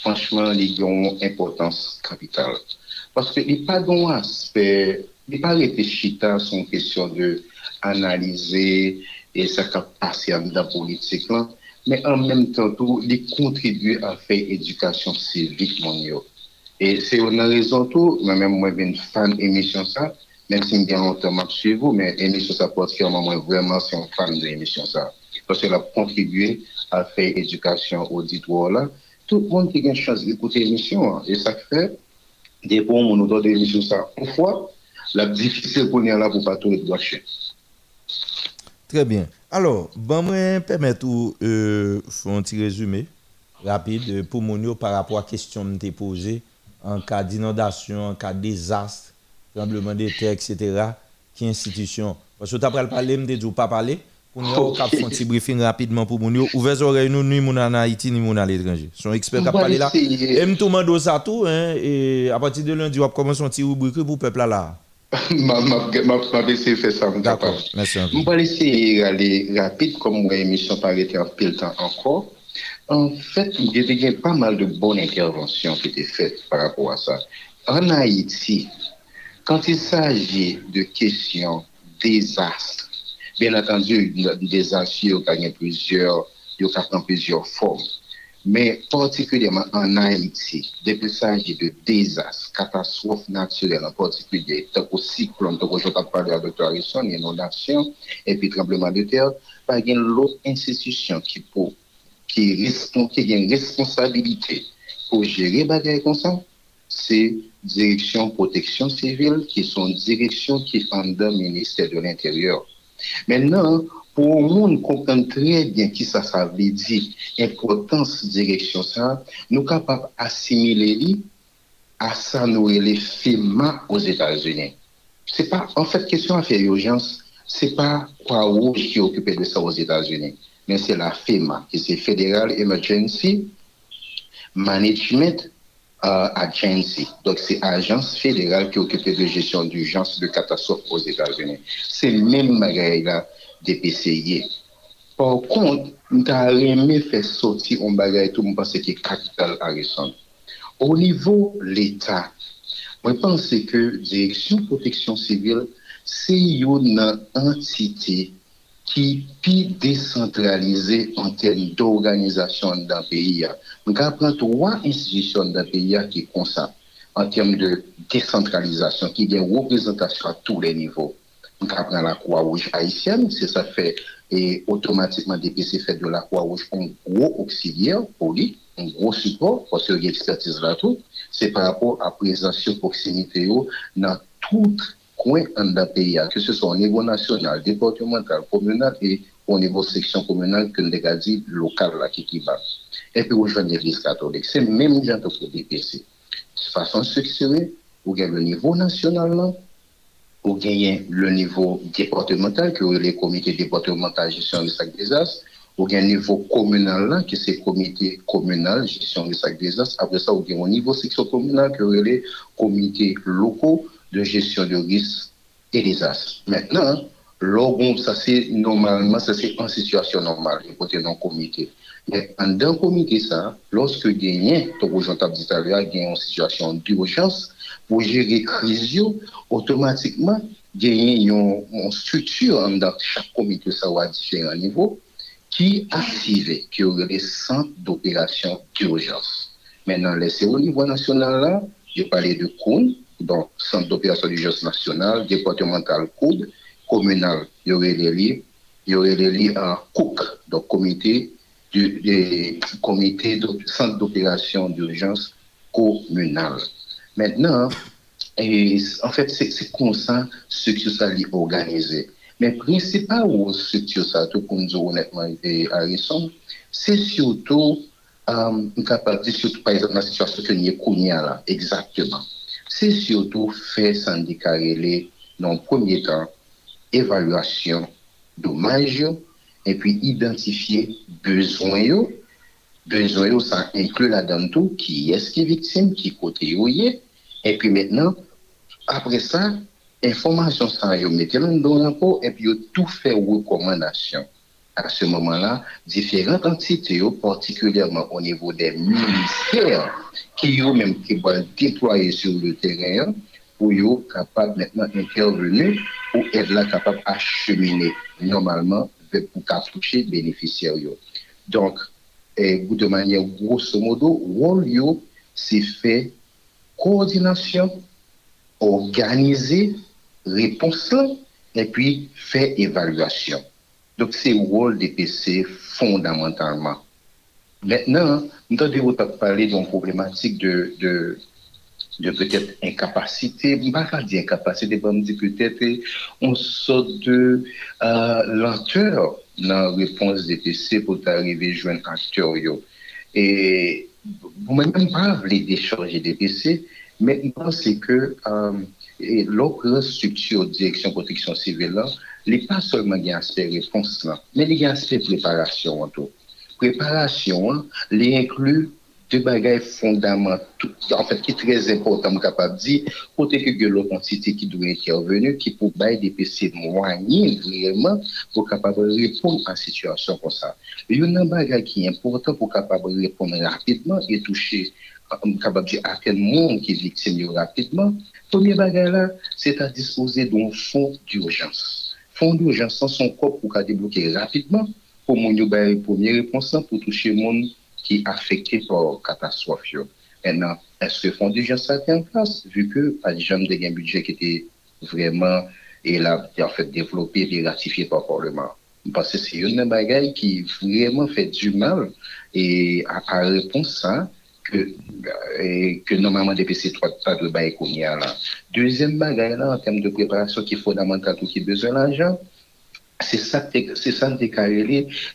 franchement, il y a une importance capitale. Parce que il n'y a pas d'un aspect, il n'y a pas réfléchita son question de analiser et sa capacité à la politique, là, mais en même temps, tout, il contribue à faire éducation civique, mon yo. Et c'est une raison tout, moi-même, moi, je suis fan émission ça, même si je suis longtemps chez vous, mais émission ça, particulièrement, moi, vraiment, c'est un fan de l'émission ça. Parce qu'elle a contribué à faire éducation auditoire. Tout le monde qui a une chance d'écouter l'émission, hein. et ça fait des bons auteur de l'émission ça. Parfois, la difficile pour nous là pour pas tout doigt Très bien. Alors, bon, moi, permettre de euh, un petit résumé rapide pour mon par rapport à la question que je posée en cas d'inondation, en cas de désastre, tremblement de terre, etc. Qui institution Parce que tu as parlé, je ne pas parler. Pour nous, on va faire un petit briefing rapidement pour nous. Ouvrez les oreilles, nous, ni en Haïti, ni à l'étranger. Son expert qui a parlé là. Et je demande ça tout. Hein, et à partir de lundi, on va commencer un petit rubrique pour le peuple là. Je vais essayer de faire ça. D'accord, merci. Je vais essayer d'aller rapide, comme mon émission pas été en pile temps encore. En fait, il y a pas mal de bonnes interventions qui étaient faites par rapport à ça. En Haïti, Quand il s'agit de questions désastres, bien entendu, désastres, yo kanyen plusieurs, il yo kanyen plusieurs formes, mais particulièrement en Haïti, dès qu'il s'agit de désastres, catastrophes naturelles en particulier, tant qu'au cyclone, tant qu'au jour t'as parlé à Dr. Harrison, inondation, et puis tremblement de terre, par gen l'autre institution qui pou, qui, qui a une responsabilité pour gérer bagay comme ça, c'est Direksyon Protection Civile ki son direksyon ki fanda Ministè de l'Intérieur. Mènen, pou moun kompren trè bien ki sa sa vè di impotans direksyon sa, nou kapap asimile li a sa nou ele FEMA os Etats-Unis. Se pa, an fèt, kèsyon an fè urjans, se pa kwa ou ki okupè de sa os Etats-Unis, men se la FEMA, ki se Federal Emergency Management Uh, agency. Donc, c'est l'agence fédérale qui est occupée de gestion d'urgence de catastrophe aux États-Unis. C'est même magaille-là des PCI. Par contre, m'ta remè fè soti on bagay tou m'pense ki kapital a reson. Au nivou l'État, mwen pense ke Direksyon Protection Civile se yon nan entité ki pi desentralize an teri d'organizasyon dan peyi ya. Mwen ka pran 3 institisyon dan peyi ya ki konsa an teri de desentralizasyon ki gen reprezentasyon a tou le nivou. Mwen ka pran la kwa wouj haisyen, se sa fe e otomatikman DPC fe de la kwa wouj an gro oksilyer poli, an gro support, fos yo gen ekspertise la tou, se par rapport a prezasyon proksinite yo nan tout kwen an da peya, ke se son nivou nasyonal, departemental, komunal, e ou nivou seksyon komunal ke negazi lokal la ki ki ba. Epi ou jwen l'Eglise katolik, se mèm jantou pou DPC. Se fason seksyon, ou gen le nivou nasyonal la, ou gen le nivou departemental, ki ou le komite departemental jesyon risak desas, ou gen nivou komunal la, ki se komite komunal jesyon risak desas, apre sa ou gen o nivou seksyon komunal, ki ou le komite loko, de gestion de risque et des as. Maintenant, logon, ça c'est normalement, ça c'est en situation normale, écoutez, non comité. Mais en d'un comité, ça, lorsque genyen, ton rejantab d'Italia genyen en situation d'urgence, pou jere krizio, otomatikman genyen yon struktur an dan chak komite sa wad diferent nivou, ki aktive, ki ou le centre d'opération d'urgence. Menan, lese ou nivou nasyonal la, je pale de Koun, Don, Sante d'Opération du Geste National, Departemental Koud, Komunal Yoreleli, Yoreleli an Kouk, Don, Komité du, de, Komité de, Sante d'Opération d'Urgence Komunal. Mètenan, en fèt, se konsan se ki sa li organizè. Men prinsipal ou se ki sa tou pou nou honètman a reson, se siotou, m kapap di siotou, par exemple, nan situasyon ki nye kounye la, ekzakteman. se siotou fe sandikarele nan pwemye tan evalwasyon domaj yo, epi identifiye bezwen yo, bezwen yo sa inklu la dan tou ki eski viksim, ki kote yo ye, epi mennen, apre sa, informasyon sa yo metelan don anpo, epi yo tou fe rekomandasyon. à ce moment-là, différentes entités, particulièrement au niveau des ministères, qui eux-mêmes qui vont déployer sur le terrain, pour eux capables maintenant d'intervenir, pour être là capables d'acheminer normalement pour toucher bénéficiaires. Donc, et, de manière grosso modo, rôle c'est fait coordination, organiser réponse et puis faire évaluation. Dok se wòl DPC fondamentalman. Mètnen, nou tan de wot ap pale yon problematik de, de, de peut-être inkapasite, mbaka di inkapasite, mbaka di peut-être on sot de euh, lanteur nan repons DPC pou t'arrive jwen akteur yo. E, pou mèm mbav li de chanje DPC, mèm mbav se ke... Euh, E l'okre struktur direksyon proteksyon sivil la, li pa solman gen aspe repons la, men li gen aspe preparasyon an tou. Preparasyon li inklu de bagay fondamentou, an fèt ki trez important m kapab di, kote ke gyo l'oponsite ki dwe ki avenu, ki pou bay depese mwanyin vreman pou kapab repon an situasyon kon sa. Yon nan bagay ki important pou kapab repon rapidman, e touche m kapab di aken moun ki viksen yo rapidman, Premier bagay la, se ta dispose don fond d'urjans. Fond d'urjans san son kop pou ka debloke rapidman pou moun yo baye premier reponsan pou touche moun ki afekte por katastrof yo. En nan, eske fond d'urjans sa te an plas, vu ke pa di jan de gen budget ki te vreman e la te an fèt devlopé, te ratifiye par parleman. Mpase se yon nan bagay ki vreman fè du mal e a, a repons sa, que, que normalement DPC 3 pas de. Deuxième bagaille là, en termes de préparation qui est fondamentale, qui a besoin d'argent, c'est ça, c'est ça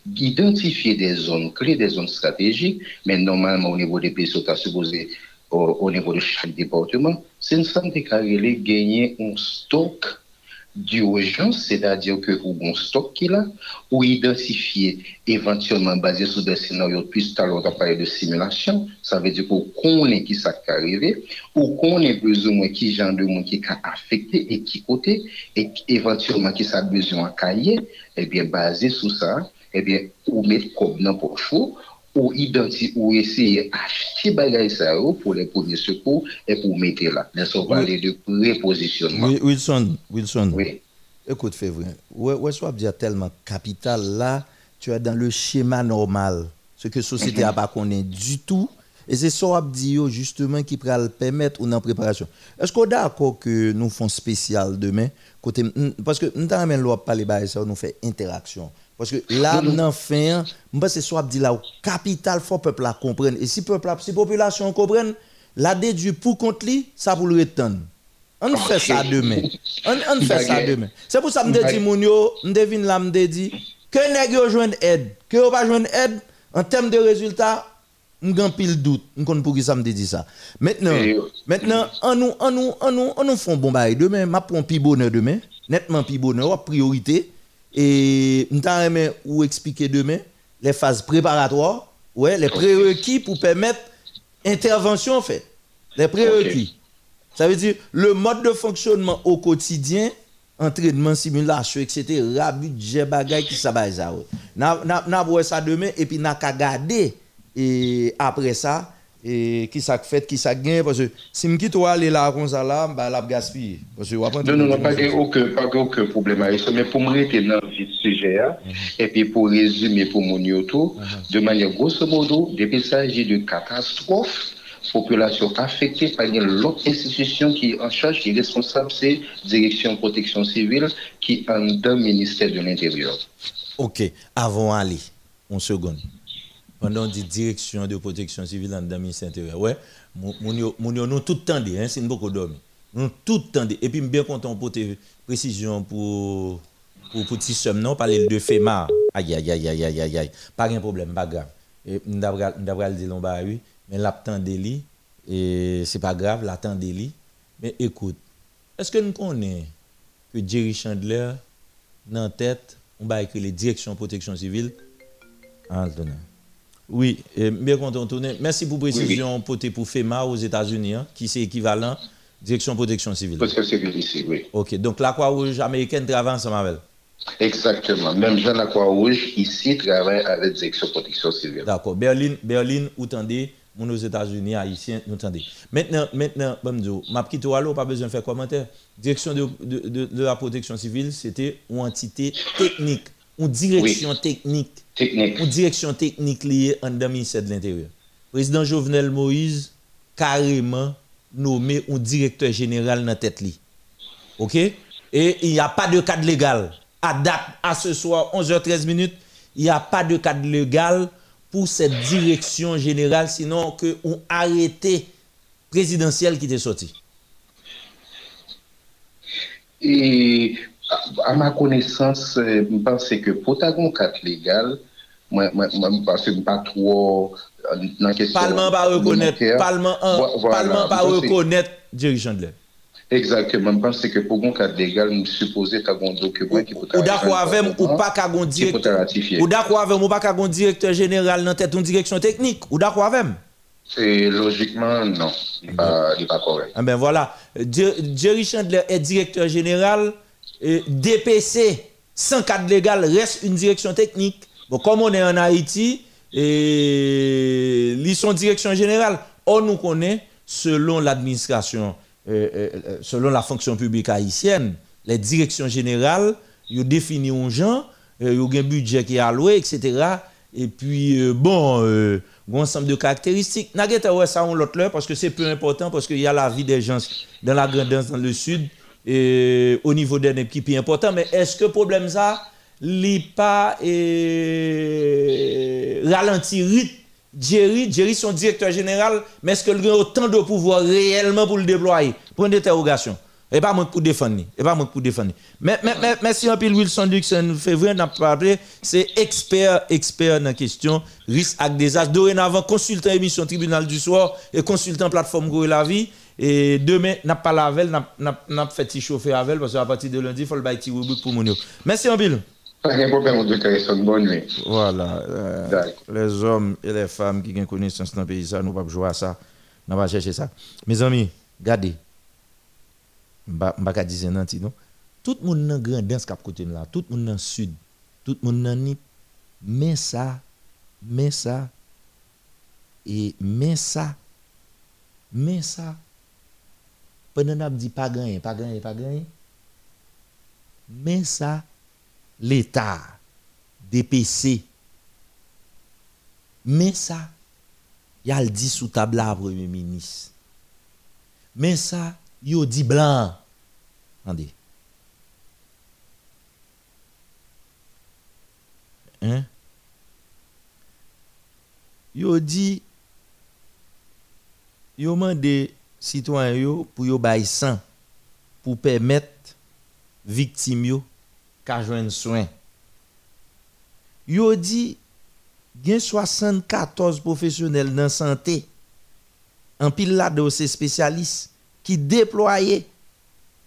d'identifier des zones clés, des zones stratégiques, mais normalement au niveau des pays, sont supposé au, au, niveau de chaque département, c'est ça gagner un stock d'urgence, c'est-à-dire que ou bon stock qu'il a, ou identifier éventuellement basé sur des scénarios, plus à l'heure parlé de simulation, ça veut dire qu'on connaît qui ça qui arrivé, ou qu'on est ou moins qui genre de monde qui a affecté et qui côté, et éventuellement qui ça besoin à cahier, et eh bien basé sur ça, et eh bien ou mettre comme dans pour ou essayer d'acheter bagay ça pour les premiers secours et pour mettre là. Nous sommes parlé de prépositionnement. Oui, Wilson, Wilson. Oui. Écoute, Février, ouais, soit dire tellement capital là, tu es dans le schéma normal. Ce que la société n'a pas connu du tout, Et c'est ça que dit justement qui pourra le permettre ou en préparation. Est-ce qu'on est d'accord que nous faisons spécial demain? Côté parce que nous avons parler de ça nous fait interaction. Parce que là, nous fin, c'est soit dit là, capital faut peuple la comprendre. Et si peuple, si population comprenne, la déduit pour contre lui, ça pour le retenir. On fait ça demain. On, fait ça demain. C'est pour ça que je dis, mon yo, je devine là, je dis, que nèg yo joindre aide, que yo pas joindre aide, en termes de résultats, a pile doute, on connaît pour qui ça me dit ça. Maintenant, maintenant, on nous, on nous, on nous, on nous font bon bail demain, m'a prend pi bonheur demain, nettement pi bonheur, priorité, et nous t'aimer ou expliquer demain les phases préparatoires, ouais, les prérequis pour permettre intervention en fait. Les prérequis. Ça veut dire le mode de fonctionnement au quotidien, entraînement, simulation, etc. Budget, bagay qui ça ça. N'a n'a ça demain et puis n'a qu'à garder et après ça et qui ça fait qui ça gagne parce que si me quitte aller là comme ça là bah la gaspille parce que non non non pas aucun pas aucun problème avec ça mais pour me rester dans le sujet hein, et puis pour résumer pour mon yoto de manière grosso modo depuis ça j'ai de catastrophe population affectée par l'autre institution qui est en charge, qui est responsable, c'est Direction Protection Civile, qui est en le ministère de l'Intérieur. Ok, avant d'aller, une seconde. Pendant dit Direction de Protection Civile en le ministère de l'Intérieur, ouais, nous tout tendé, hein, c'est beaucoup dormi. Nous tout tendé. Et puis, bien content pour tes précisions pour pour petit somme, non, parler de FEMA. Aïe, aïe, aïe, aïe, aïe, aïe, Pas de problème, pas grave. Et nous devons le dire, oui mais l'attendez et c'est pas grave, l'attendez Mais écoute, est-ce que nous connaissons que Jerry Chandler, dans la tête, on va écrire les directions protection civile? Oui, bien content tourner. Merci pour précision pour pour FEMA aux États-Unis, hein, qui c'est équivalent direction protection civile. Protection civile ici, oui. Ok, donc la Croix-Rouge américaine travaille ensemble avec Exactement. Même Jean la Croix-Rouge ici travaille avec direction protection civile. D'accord. Berlin, Berlin, où tendez mon aux États-Unis, haïtiens, nous entendez. Maintenant, maintenant, bon, ma petite Wallo, pas besoin de faire commentaire. Direction de, de, de, la protection civile, c'était une entité technique, une direction technique. Technique. Une direction technique liée en 2007 de l'Intérieur. Président Jovenel Moïse, carrément nommé un directeur général dans la tête. OK? Et il n'y a pas de cadre légal. À date, à ce soir, 11h13 minutes, il n'y a pas de cadre légal pour cette direction générale, sinon que on arrêté présidentiel qui était sorti. Et à ma connaissance, euh, je pense que pour un cadre légal, moi, moi, pense que pas trop euh, dans la question. Reconnaître, Parlement, pas reconnaître dirigeant de Exactement. Je pense que pour un cadre légal, nous supposons qu'il y a un qui peut Ou d'accord avec ou pas. Ou avec ou directeur général dans tête une direction technique. Ou d'accord avec et logiquement, non. Il n'est pas, pas, correct. Ah ben voilà. Jerry Chandler est directeur général. Et DPC, sans cadre légal, reste une direction technique. Bon, comme on est en Haïti, et, ils sont direction générale. On nous connaît, selon l'administration euh, selon la fonction publique haïtienne, les directions générales, ils définissent un gens, ils ont un budget qui est alloué, etc. Et puis, bon, un ensemble de caractéristiques. N'a ouais ça on l'autre parce que c'est peu important, parce qu'il y a la vie des gens dans la grandeur dans le sud, et au niveau d'un équipe important. Mais est-ce que le problème ça, n'est pas ralentir rythme Jerry, Jerry son directeur général, mais est-ce qu'il a autant de pouvoir réellement pour le déployer? Point d'interrogation. Et pas moi pour défendre. Et pas moi pour défendre. Mais, mais, mais un peu Wilson Dixon février n'a pas c'est expert expert dans la question risque avec désastre. Dorénavant consultant émission tribunal du soir et consultant plateforme Goué la vie et demain n'a pas la veille, n'a fait chauffer avec parce qu'à partir de lundi il faut le bailler pour mon Merci. Pas de problème bonne nuit. Voilà. Euh, les hommes et les femmes qui ont connaissance dans le pays, ça, nous ne pouvons pas jouer à ça. Nous pas chercher ça. Mes amis, regardez. Je ne vais pas dire nanti, non? Tout le monde dans grand dans ce côté là, tout le monde dans le sud, tout le monde dans Nip, mais ça, mais ça, et mais ça, mais ça, pendant qu'on dit pas gagner, pas gagner, pas gagner, mais ça, l'État, DPC, mais ça, y a dit sous table là premier ministre. Mais ça, yo dit blanc. Attendez. Hein? Yo dit yo mandé citoyen yo pour yo bay sang pour permettre victime yo ka joindre soin. Yo dit gen 74 professionnels dans santé en pile de ces spécialistes qui déployés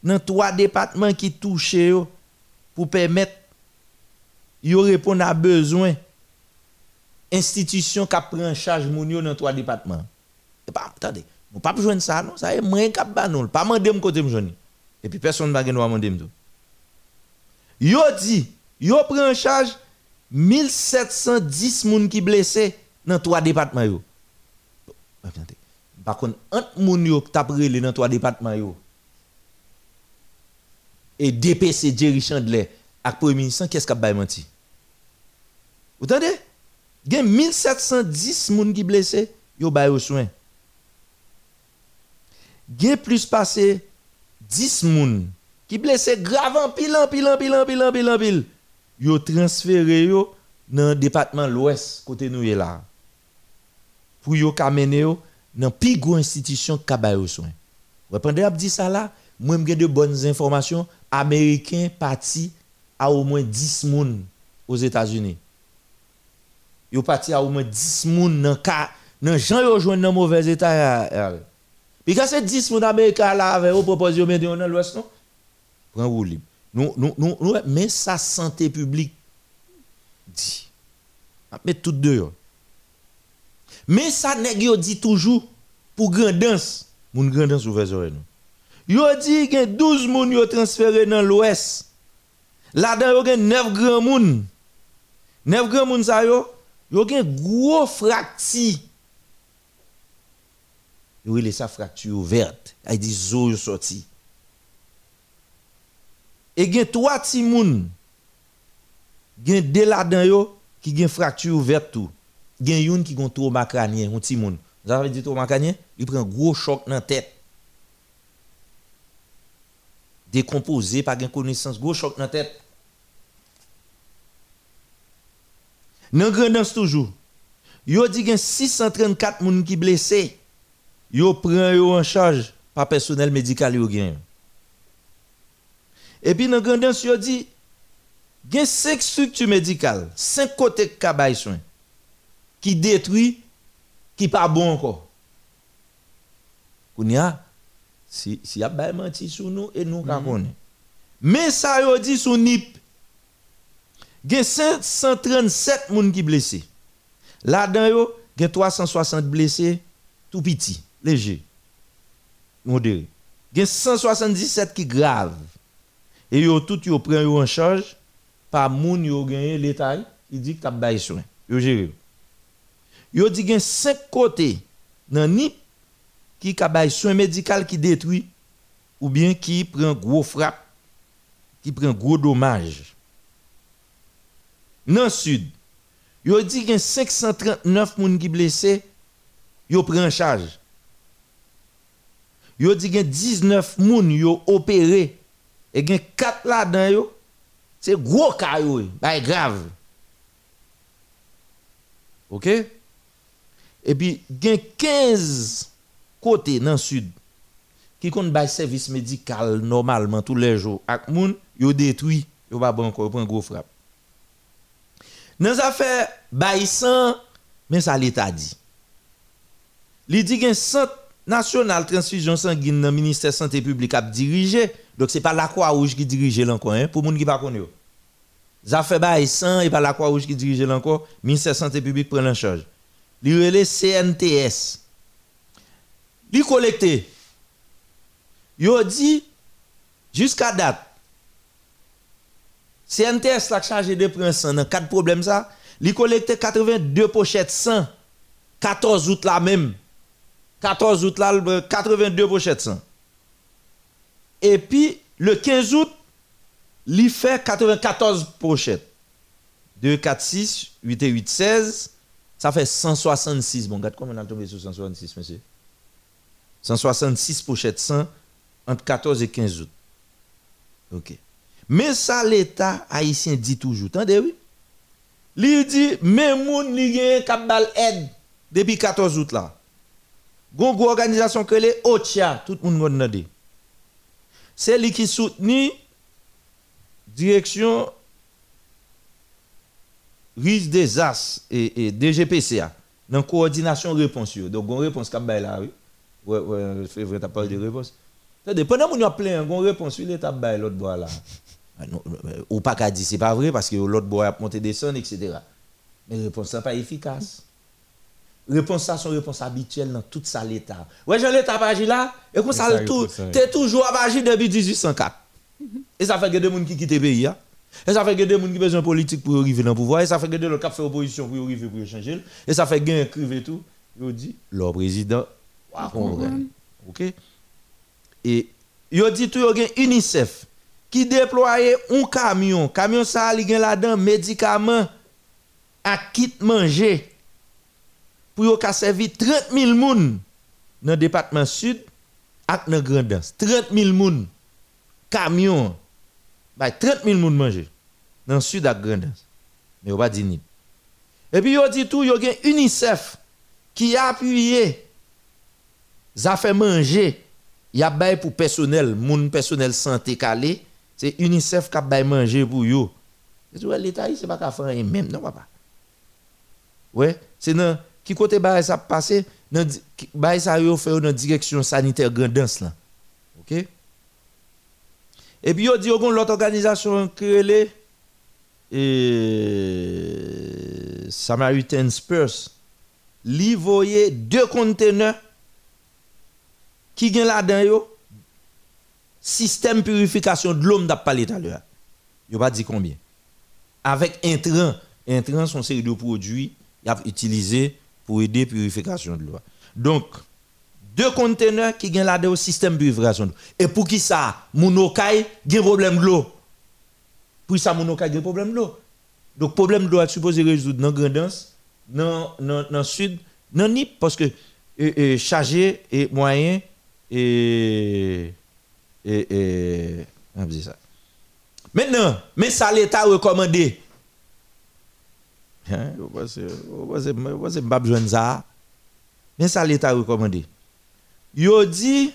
dans trois départements qui touchent pour permettre yo répondre à besoin institution qui prend en charge moun dans trois départements. Attendez, on pas joindre ça non, ça est moins cap ba non, pas mandé m côté. Et puis personne va gen mandé m tout. Yo dit, yo prend en charge 1710 moun qui blessés dans trois départements yo. Par contre, entre moun yo qui t'a brûlé dans trois départements yo et DPC Jerry Chandler avec premier ministre, qu'est-ce qu'a menti? Vous entendez? Il y a 1710 moun qui blessés, yo bay au soin. A plus passé 10 moun pile en pile en pile en pile en pile. Yo transféré yo dans le département l'ouest côté nous là. Pour yo kamene yo dans plus gros institution qui bay au soin. Vous pendant ap dit ça là, moi j'ai de bonnes informations, américain parti à au moins 10 moun aux États-Unis yo parti à au moins 10 moun dans cas dans gens yo joindre dans mauvais état puis quand c'est 10 moun américain là avec au propose yo mettre dans l'ouest non? Prend roule libre nous nous nous mais sa santé publique dit mais tout deux mais ça nèg dit toujours pour grandance moun grandance ouvert oreille nous Yo dit que 12 moun yo transféré dans l'ouest. Là-dedans yo gen 9 grand moun. 9 grand moun sa yo, yo gen gros fracti. Il sa fracture ouverte. Il dit zo yo sorti. Et gen 3 ti moun. Gen deux là-dedans qui gen fracture ouverte tout. Gen yon qui gon trauma crânien, un. Vous avez dit trauma crânien? Il prend gros choc dans tête. décomposé par une connaissance gros choc dans la tête. Dans grandance toujours. Yo dit gen 634 moun qui blessé. Yo prend yo en charge par personnel médical yo. Et puis dans grandance yo dit gen 5 structures médicales, 5 côtés kabay soin qui détruit qui pas bon encore. Kounya si si y a bay menti sur nous et nous ka connaît. Mais ça yo dit sous nip gen 537 moun qui blessé là-dedans yo gen 360 blessés tout petit léger. Modéré gen 177 qui grave et yo tout yo prend en charge. Par moun yo gagné l'état il dit que t'a bay soin. Yo géré yo dit gen 5 côtés dans nip qui a soin médical qui détruit ou bien qui prend gros frappe, qui prend gros dommage. Dans le sud, yo dit y a 539 personnes qui blessés, yo prend en charge. Yo dit a 19 personnes yo opéré. Et a 4 là-dedans yo, c'est gros cas yo, grave. OK? Et puis a 15 côté dans le sud qui compte bail service médical normalement tous les jours ak moun yo détruit yo pas bon encore prend gros frappe dans affaire bail sang mais ça l'état dit li dit un centre national transfusion sanguine dans ministère santé publique a dirigé. Donc c'est pas la Croix-Rouge qui dirige l'encore hein, pour moun qui pas connaît ça fait bail sang et pas la Croix-Rouge qui dirige l'encore. Ministère santé publique prend en charge. Li relé CNTS li collecté. Yo dit jusqu'à date CNTS la chargé de prendre sang dans quatre problèmes ça, li collecté 82 pochettes sang 14 août là même. 14 août là 82 pochettes. Et puis le 15 août li fait 94 pochettes. 2 4 6 8 et 8 16 Ça fait 166. Bon, regarde comment on a tombé sur 166, monsieur. 166 pochettes 100 entre 14 et 15 août. OK. Mais ça, l'État haïtien dit toujours. Attendez, oui. Li dit, même moun li gen kap aide depuis 14 août là. Gon organisation que les OCHA, tout le monde n'a dit. C'est lui qui soutenu direction risque des as et, et DGPCA dans coordination réponse. Donc gon réponse kap bay là oui. Ouais ouais, c'est vrai t'as parlé de réponse. C'est pendant qu'on a plein gon réponse bay l'autre bois là. Ah, non, ou pas qu'à dire c'est pas vrai parce que l'autre bois a monté descendre etc. Mais réponse ça pas efficace. Réponse ça sont réponses habituelles dans tout ça l'état. Ouais, Jean l'état pas agir là? Et comme ça tout t'es toujours à agir depuis 1804. Et ça fait que des gens qui quittent le pays hein. Et ça fait que des gens qui besoin politique pour arriver dans le pouvoir et ça fait que des gens qui fait opposition pour arriver pour changer et ça fait gain écrivent tout. Yo dit le président comprendre. OK? Et yo dit tout yo gen UNICEF qui déployait un camion, camion ça li gen là-dedans médicaments à kit manger? Pour ka servi 30 000 moun dans le département sud ak dans Grandance. 30 000 moun camion bah 30 000 moun manger dans le sud ak Grandance. Mais on pas dit ni. Et puis yo dit tout yo gen UNICEF qui a appuyé ça fait manger y a bay pour personnel, moun personnel santé calé, c'est UNICEF qui a bay manger pour yo. L'État c'est pas qu'à faire même non papa? Ouais, c'est dans qui côté ça passé dans ça fait dans direction sanitaire grandance là. OK? Et puis yo dit l'autre organisation créée et Samaritan Spurs li deux conteneurs qui gen là-dedans yo système purification de l'homme d'a parlé tout à l'heure. Yo pas dit combien. Avec intrants, intrants sont série de produits y a utilisé pour aider purification de l'eau. Donc deux conteneurs qui gen là-dedans système purification de l'eau. Et pour qui ça? Mounokay gen problème de l'eau. Pour ça Mounokay gen problème de l'eau. Donc problème de l'eau est supposé résoudre dans grandance dans dans dans sud non ni parce que euh, chargé et moyen et et et ça? Maintenant mais ça l'état recommandé hein? C'est c'est pas besoin ça. Mais ça l'état recommandé yo dit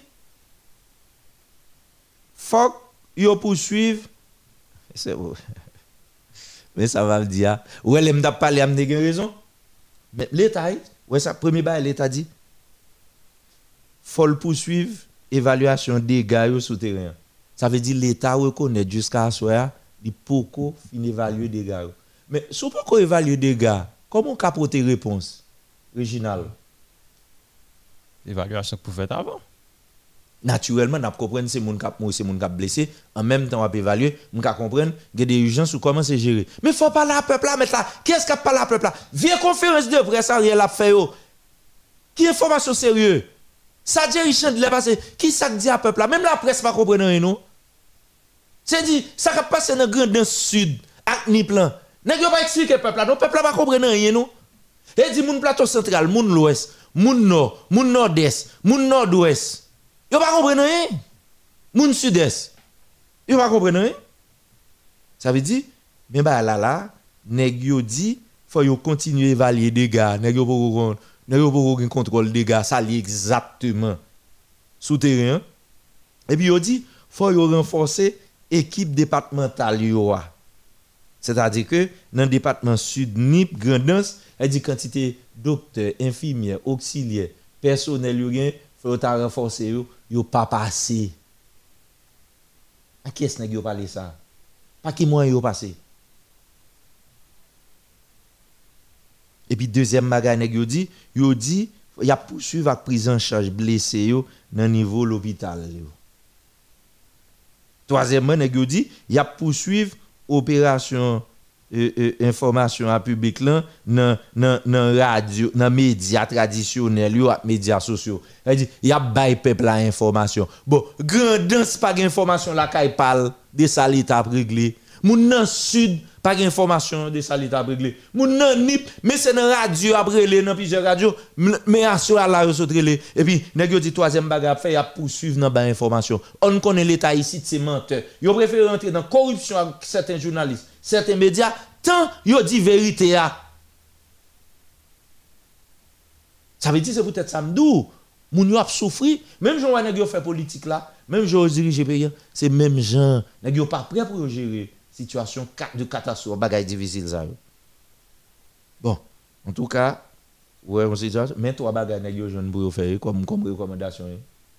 faut yo poursuivre c'est bon mais ça va me dire. Ouais l'aime t'a parlé am raison. Mais l'état ouais ça premier bail l'état dit faut le poursuivre évaluation des dégâts souterrains. Ça veut dire l'État reconnaît jusqu'à ce soir, il peut fin évaluer des dégâts. Mais si on peut évaluer des dégâts, comment on peut apporter réponse Réginal L'évaluation que vous faites avant Naturellement, on comprendre c'est mon cap c'est mon cap blessé, en même temps on évaluer, on comprendre qu'il y a des urgences ou comment c'est géré. Mais faut pas la peuple là mettre là. Qu'est-ce qu'a pas la peuple là? Viens conférence de presse Ariel a fait Qui information sérieuse ça dit Richard de passé. Qui ça dit à peuple là? Même la presse pas comprendre rien non? C'est dit ça a passé dans grand dans sud ak ni plan. Nèg pas expliquer peuple là. Non peuple là pas comprendre rien non. Et dit moun plateau central, moun l'ouest, moun nord, moun nord-est, moun nord-ouest. Yo pas comprendre rien. Moun sud-est. Yo pas comprendre rien. Ça veut dire mais bah là là nèg yo dit faut yo continuer évaluer dégâts, nèg yo pas nous pas un contrôle gars, ça exactement souterrain. Et puis il dit faut renforcer l'équipe départementale C'est-à-dire que dans le département sud NIP Grandance, il dit quantité docteurs, infirmières, auxiliaires, personnel il faut renforcer yo, yo pas passé. À qui est-ce que vous parlé ça? Pas qui moyen yo passé. Et puis deuxième magasin yo dit, yo dit y a poursuivre avec prise en charge blessé dans niveau l'hôpital Troisièmement dit, y a poursuivre opération euh, euh, information à public là dans dans radio dans médias traditionnels yo médias sociaux. Il dit y a bay peuple la information. Bon, grandance pas information la kay parle de ça l'état réglé. Moun nan sud Pas d'information de ça l'état réglé. Moun nan nip, mais c'est dans radio après les dans plusieurs radios, mais à ce là yo sotrele et puis nèg dit troisième bagage fait y a poursuivre dans ba. On connaît l'état ici c'est menteur. Yo préfère rentrer dans corruption avec certains journalistes, certains médias tant yo dit vérité. Ça veut dire c'est peut-être ça m'dou. Moun yo a souffri, même gens nèg yo fait politique là, même gens diriger pays, c'est même gens nèg yo pas prêt pour gérer situation de catastrophe, bagaille difficile ça. Bon, en tout cas, ouais, on sait mais trois bagages nèg yo jeune pour faire comme comme recommandation.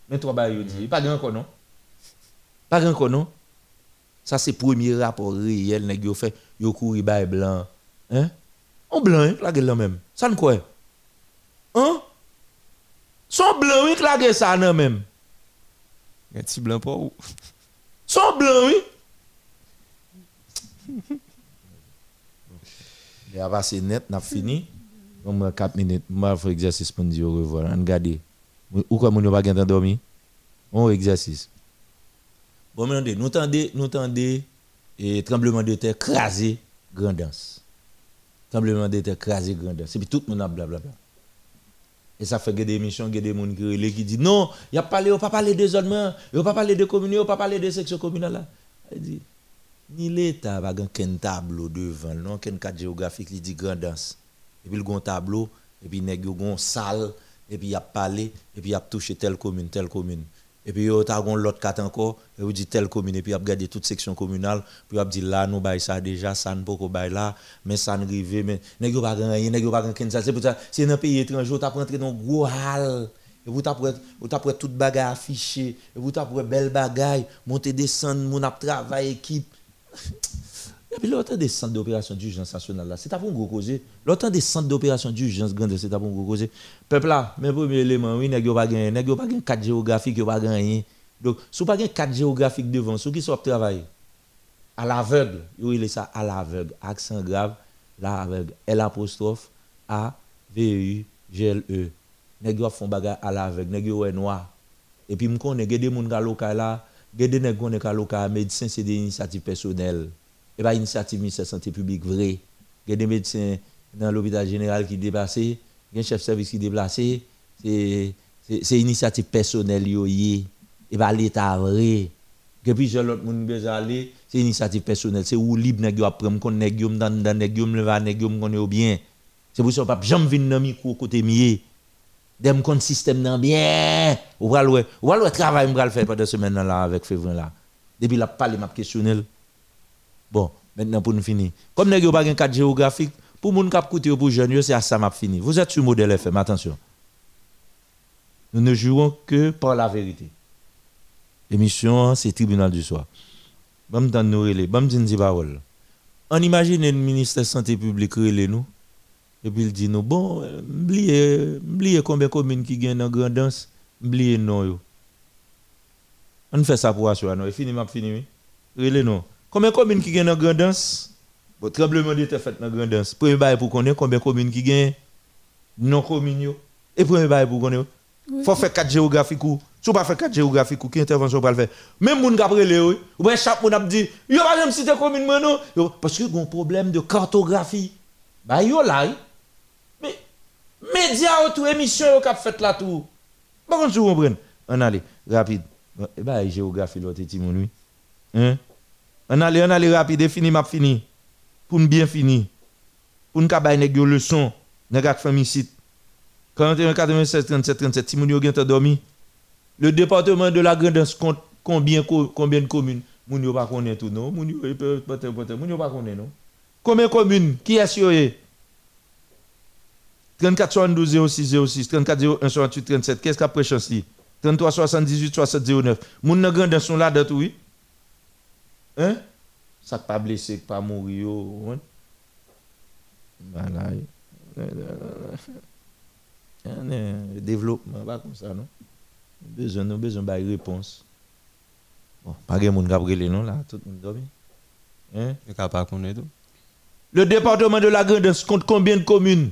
Mais trois yo dit, pas grand non? Pas grand non? Ça c'est premier rapport réel nèg yo fait, yo couru bail blanc. Hein? On blanc, hein, la gueule même. Ça ne quoi? Hein? Son blanc, oui, la ça non même. Un petit blanc pas où? Son blanc, oui. Il a passé net, n'a fini. On 4 minutes, moi faire exercice pour dire au revoir. On regarde. Ou comme on pas gain dormir. On exercice. Bon, maintenant, nous tendez, nous tendez et tremblement de terre crasé grandance. Tremblement de terre crasé grandance. Et puis tout le monde a blablabla. Et ça fait des émissions, des gens qui, disent non, il n'y a pas parlé de zonement, il n'y a pas parlé de communes, a pas parlé de section communale. Il dit, ni l'État va un tableau devant, non, qu'un cadre géographique qui dit grandance. Et puis il y a un tableau, et puis il y a une salle, et puis il a parlé, et puis il a touché telle commune, telle commune. Et puis il y a l'autre carte encore, et puis dit telle commune, et puis il a regardé toute section communale, puis il a dit là, nous bail ça déjà, ça ne peut pas là, mais ça ne rive, mais il n'y a pas rien, il n'y a pas rien, c'est pour ça, c'est un pays étranger, tu as rentré dans un gros hall. Et vous t'apprêtez toute bagarre affichée, et vous t'apprêtez belle bagaille, monter, descendre, mon travail, équipe. Et puis l'autre des centres d'opération d'urgence nationale là, c'est pour un gros cause. L'autre des centres d'opération d'urgence grande, c'est pour un gros cause. Peuple là, mais premier élément, oui, n'est pas gagné, n'est pas gagné cadre géographique, pas gagné. Donc, si vous pas gagné cadre géographique devant, ceux qui sont travailler? À l'aveugle, il est ça à l'aveugle, accent grave, l'aveugle, L apostrophe A V U G L E. Nèg yo font bagarre à l'aveugle, yo est noir. Et puis me connais des gens qui local là, des nèg connais ka local médecin c'est des initiatives personnelles. Et pas initiative ministère santé publique vrai. Des médecins dans l'hôpital général qui dépassé, des chef service qui déplacé, c'est c'est initiative personnelle yo yé. Et pas l'état vrai. Que puis l'autre monde besoin aller, c'est initiative personnelle, c'est où libre nèg yo apprendre kon nèg yo dans dans nèg yo me va nèg yo me bien. C'est pour ça pas jamais venir dans micro côté mié dem kon système nan bien. Ou va le ou va le travail me faire pendant semaine là avec février là depuis la parler m'a questionnel bon maintenant pour nous finir comme nèg pas un cadre géographique pour moun k'ap koute pour jeune c'est à ça m'a fini. Vous êtes sur modèle FM attention. Nous ne jouons que par la vérité. L'émission c'est tribunal du soir. Bam dan nous relé bam din parole on imagine le ministère santé publique relé nous et puis il dit nous, bon, oubliez combien de communes qui gagnent dans Grandance, oubliez non. On fait ça pour assurer, non? Et fini, m'a fini, oui? non? Combien de communes qui gagnent dans Grandance? Bon, tremblement de terre fait dans Grandance. Premier bail pour connaître combien de communes qui gagnent? Non communes. Et premier bail pour connaître. Il faut faire 4 géographiques ou. Si vous pas faire 4 géographiques ou, qui intervention pour le faire? Même moun kapre le ou, bien chaque moun a dit, yo pas même citer commune non. Parce que y a un problème de cartographie. Bah yo là, médias autour émission yo k'ap fait là tout. Par contre, vous comprenez On allait rapide. Et bah géographie l'autre petit mon. Hein? On allait on allait rapide fini m'a fini. Pour bien fini. Pour nous nèg yo leçon, nèg ak famille site. 41 96 37 37 ti moun yo gen dormi. Le département de la Grandance compte combien combien de communes? Moun yo pas connaît tout non, peut-être moun yo pas connaît non? Combien de communes? Qui est sur 34 72 06 06, 34 01 68 37, qu'est-ce qu'après chance 33 78 60 09. Moun nan grand sont là dedans oui. Hein? Ça pas blessé, pas mourir hein? Voilà. Le développement pas comme ça non? Besoin nous besoin de réponse. Bon, pas de monde qui non là, tout le monde dormi. Hein? Le département de la Grandance compte combien de communes?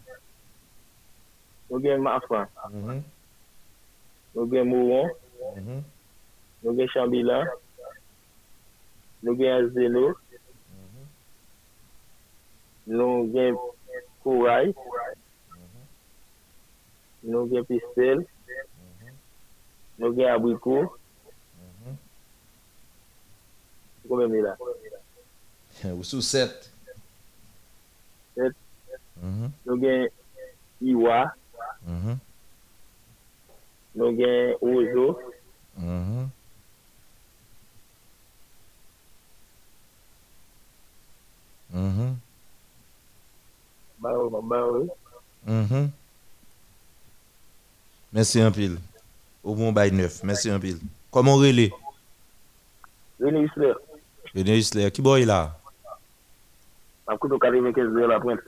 nou gen Mafan, mm -hmm. nou gen Mouron, mm -hmm. nou gen Chambilan, nou gen Azelo, mm-hmm. nou gen Kouray, mm-hmm. nou gen Pistel, mm-hmm. nou gen Abrikou, Kome mi la? Ou sou set? Set. Nou gen Iwa. Mm-hmm. Nou gen Ozo. Barou, barou. Mersi anpil. Ou moun mm-hmm. bay neuf. Mersi anpil. Koman rele? Rene Isler. Rene Isler. Ki boy la? Apkou do kade men kez de la prent.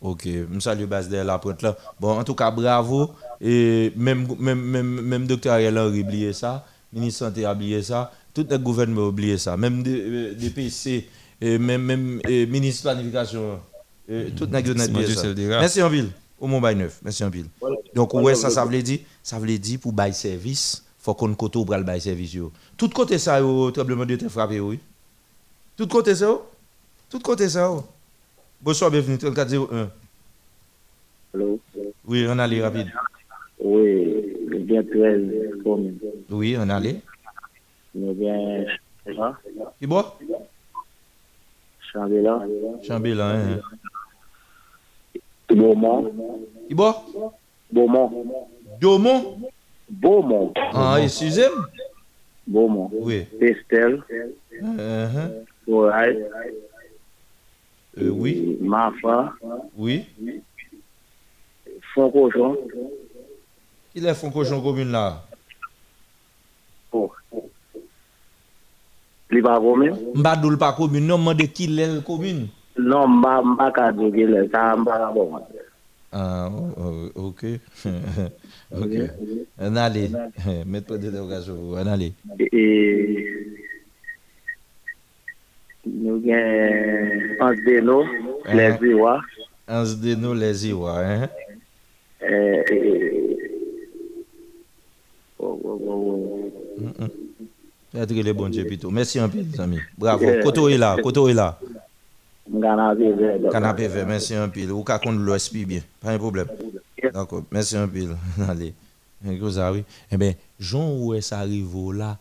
Ok, je salue base de la pointe là. Bon, en tout cas, bravo. Et même, même, même, même docteur Ariel Henry oublié ça, ministre santé a oublié ça, tout le gouvernement a oublié ça, même des DPC, et même, même et ministre planification, et tout le monde a oublié ça. Merci en ville, au mon bail neuf, merci en ville. Donc, ouais, ça, ça veut dire, ça veut dire pour bail service, faut qu'on côté pour le bail service. yo. Tout côté ça, yo, tremblement de terre frappé, oui. Tout côté ça, yo. tout côté ça. Bonsoir, bienvenue, 3401. Allô? Oui, on allait rapide. Oui, il y a 13 communes. Oui, on allait. Nous avons Chambela, Qui boit? Chambela, Chambélan, hein. Beaumont, Qui boit? Beaumont, Domon Beaumont, Ah, excusez-moi. Beaumont, Oui. Pestel, Uh-huh. Corail, Euh, oui. Mafa, Oui. Foncochon, Il est font cochon commune là. oh. Li pa commune? Mbadoul pas commune, non, mande qui l'est commune? Non, mba mba ka djoge le, sa mba ka bon. Ah, oh, oh, ok. ok. On allait. Mettre pas d'interrogation. On allait. E Nou gen ans deno, le ziwa. Ans deno, le ziwa, hein? Eh, eh, eh, oh, oh, oh. oh. Etre le bon djepito. Mersi anpil, zami. Bravo. Eh. Koto e la, koto e la. Kanapé ve, mersi anpil. Ou kakon lou espi bien. Pan yon problem. D'accord, mersi anpil. Allez. Eh ben, joun ou es arrivo la,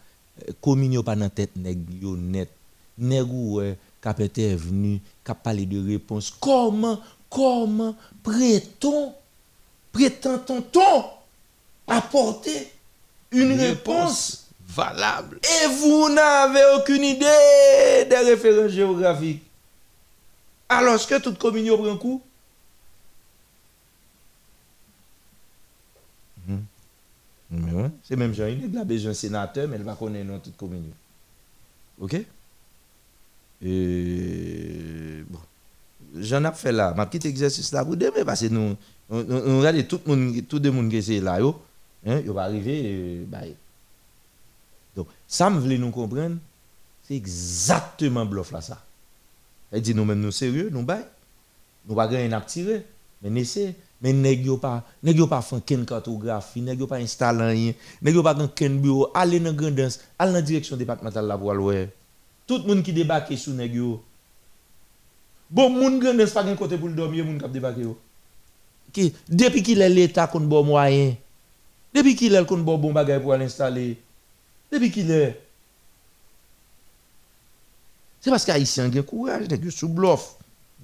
kominyo pa nan tet neg yo net. Nèg ou est capete est venu, qu'a parlé de réponse. Comment comment prétend prétend-on apporter une réponse valable et vous n'avez aucune idée des références géographiques. Alors que toute commune yo prend coup? Ouais, c'est même Jean, il a besoin de sénateur, mais il va connaître toute commune. yo. OK? Bon, j'en ai fait là, ma petit exercice là pour demain parce que nous. On, tout le monde qui est là yo, hein, yo va arriver bah, donc, ça me voulait nous comprendre, c'est exactement bluff là ça. Elle dit nous même nous sérieux, nous bail. Nous pas gagner à tirer, mais n'essaie. Mais nèg yo pas nèg pas fait ken cartographie, nèg yo pas installer rien, yo pas gan ken bureau, aller dans grandance, aller dans direction départementale là pour aller Tout moun ki debake sou neg yo. Bon, moun gen des pa gen kote pou l'dom, yo moun kap debake yo. Ki, depi ki lè l'Etat kon bo mwayen, depi ki lè kon bo bon bagay pou al installe, depi ki lè. Se paske Haitien gen kouraj, neg yo sou blof.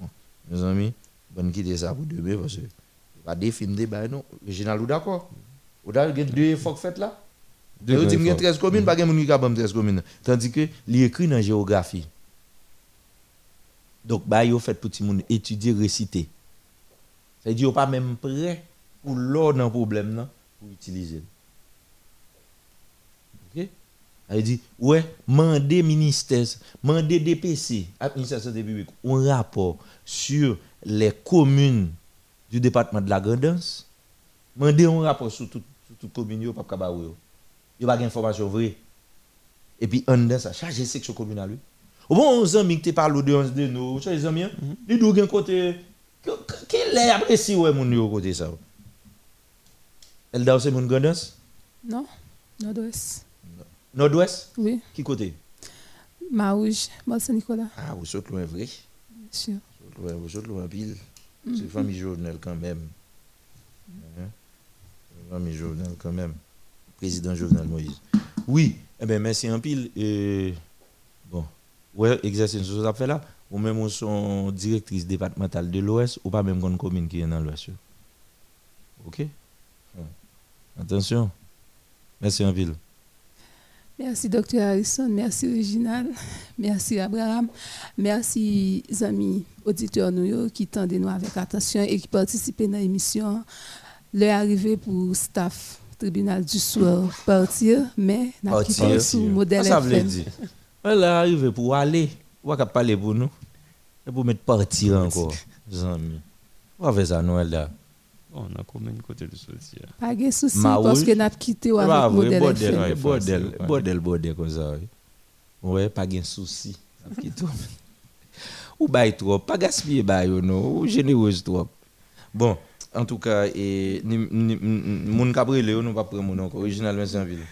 Bon, mes ami, bon ki de sa pou deme, parce, pa definde, ba non, genal ou d'akor. Ou da gen de fok fèt la. Faits là? Deux Deux grands il y a efforts. 13 communes, pas de moun qui capable 13 communes. Tandis que li écrit dans géographie. Donc bah yo fait petit monde étudier réciter. Ça veut dire yo pas même prêt pour l'ordre dans problème pour utiliser. OK? Elle dit, ouais, mandez ministère, mandez DPC, administration des publics, un rapport sur les communes du département de la Grandance. Mandez un rapport sur toutes les communes, pas. Il n'y a pas d'information vraie. Et puis, on a ça, chargé section communale. Au bon, on amis qui parlent de de nous, les amis, les deux gen côté, quel est apprécié, ouais, mon yo côté ça. Elle danse mon Grandance? Non, nord-ouest. Nord-ouest? Oui. Qui côté? Marouge, Mont-Saint-Nicolas. Ah, vous êtes loin, vrai? Bien sûr. Vous êtes loin, vous êtes loin, pile. Mhm. C'est famille Jovenel quand même. Hein? Famille Jovenel quand même. Président Jovenel Moïse. Oui, eh bien, merci en pile. Bon, ouais, exercice ce que fait là. Ou même on sont directrice départementale de l'Ouest, ou pas même une commune qui est dans l'Ouest. Ok? Attention. Merci en pile. Merci, Dr. Harrison. Merci, Reginald. Merci, Abraham. Merci, amis auditeurs nous qui tendent nous avec attention et qui participent dans l'émission. Leur arrivée pour staff tribunal du soir partir, mais n'a quitté sous modèle Ça veut dire. Elle est arrivée pour aller. On va parler pour nous. Et pour mettre partir encore. Zami. On va faire ça, Noël là? Bon, on a combien de côté de sortir? Pas de souci parce que n'a quitté avec modèle bordel, bordel, bordel, bordel comme ça. oui. Ouais, pas de souci. N'a quitté. Ou bail trop, pas gaspiller bail ou non, ou généreuse trop. Bon, en tout cas, et moun cabrele nous pas prendre mon encore original Vincent-Ville.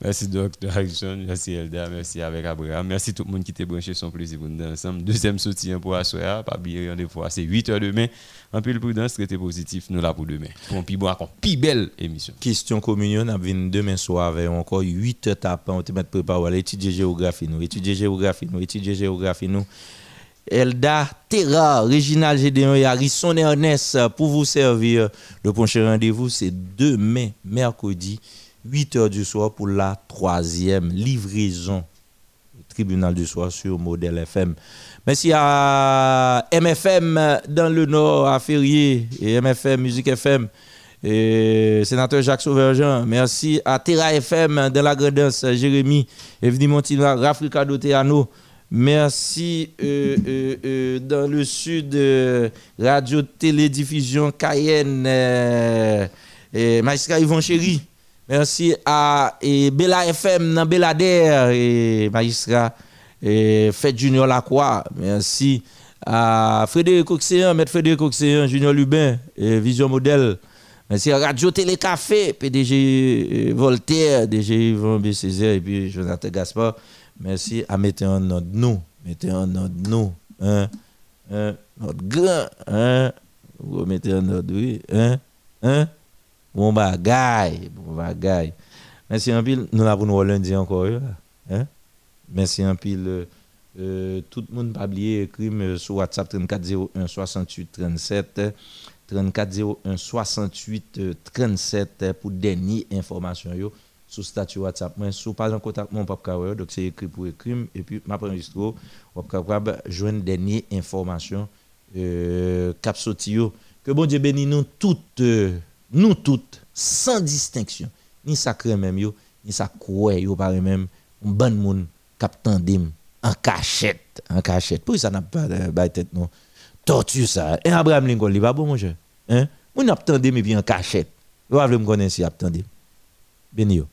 Merci Dr. Harrison, merci Elda, merci avec Abraham, merci tout le monde qui t'est branché, son plaisir pour nous ensemble. Deuxième soutien pour Assoya, pas oublier rendez-vous, c'est 8 h demain. En pile prudence, traité positif, nous là pour demain. Pour un plus bon, plus belle émission. Question communion, on vient demain soir avec encore 8 heures tapant, on te met préparé à étudier géographie nous, étudier géographie nous, étudier géographie nous. Elda Terra, Réginal Gédéon et Harrison Ernest pour vous servir. Le prochain rendez-vous, c'est demain, mercredi, 8 heures du soir pour la troisième livraison tribunal du soir sur Modèle FM. Merci à MFM dans le Nord, à Ferrier, et MFM, Musique FM, et sénateur Jacques Sauverjean. Merci à Terra FM dans la Grandance, Jérémy, Evni Montina, Rafrica Doteano. Merci euh, euh, euh, dans le sud, Radio Télédiffusion Cayenne, et Maïska Yvon Chéri. Merci à Bella FM dans Belader et Maïstra et Fête Junior Lacroix. Merci à Frédéric Oxéan, Maître Frédéric Oxéan, Junior Lubin Vision Modèle. Merci à Radio Télé Café, PDG Voltaire, DG Yvon B. Césaire et puis Jonathan Gaspard. Merci à mettre en ordre nous. Mettez en ordre nous. Hein? Hein? Notre grand. Hein? Vous mettez en ordre, oui. Hein? Bon bagay. Bon bagay. Merci en pile. Nous l'avons nous lundi encore. Merci en pile. euh, euh, tout le monde pas oublier euh, sur WhatsApp 3401 68 37 3401 68 euh, 37 euh, pour dernière information sur statut WhatsApp. Moi sous pas en contact mon papa donc c'est écrit pour écrire et puis m'a enregistré ou capable joindre dernière information euh, yo que bon Dieu bénisse nous toutes euh, nous toutes sans distinction. Ni sacré même yo ni ça quoi yo par même un bon monde cap tandem en cachette en cachette. Pour ça n'a pas de tête non. Ça. Et Abraham Lincoln il va bon mon cher hein? N'a tandem en cachette. Vous avez me connaître si a tandem yo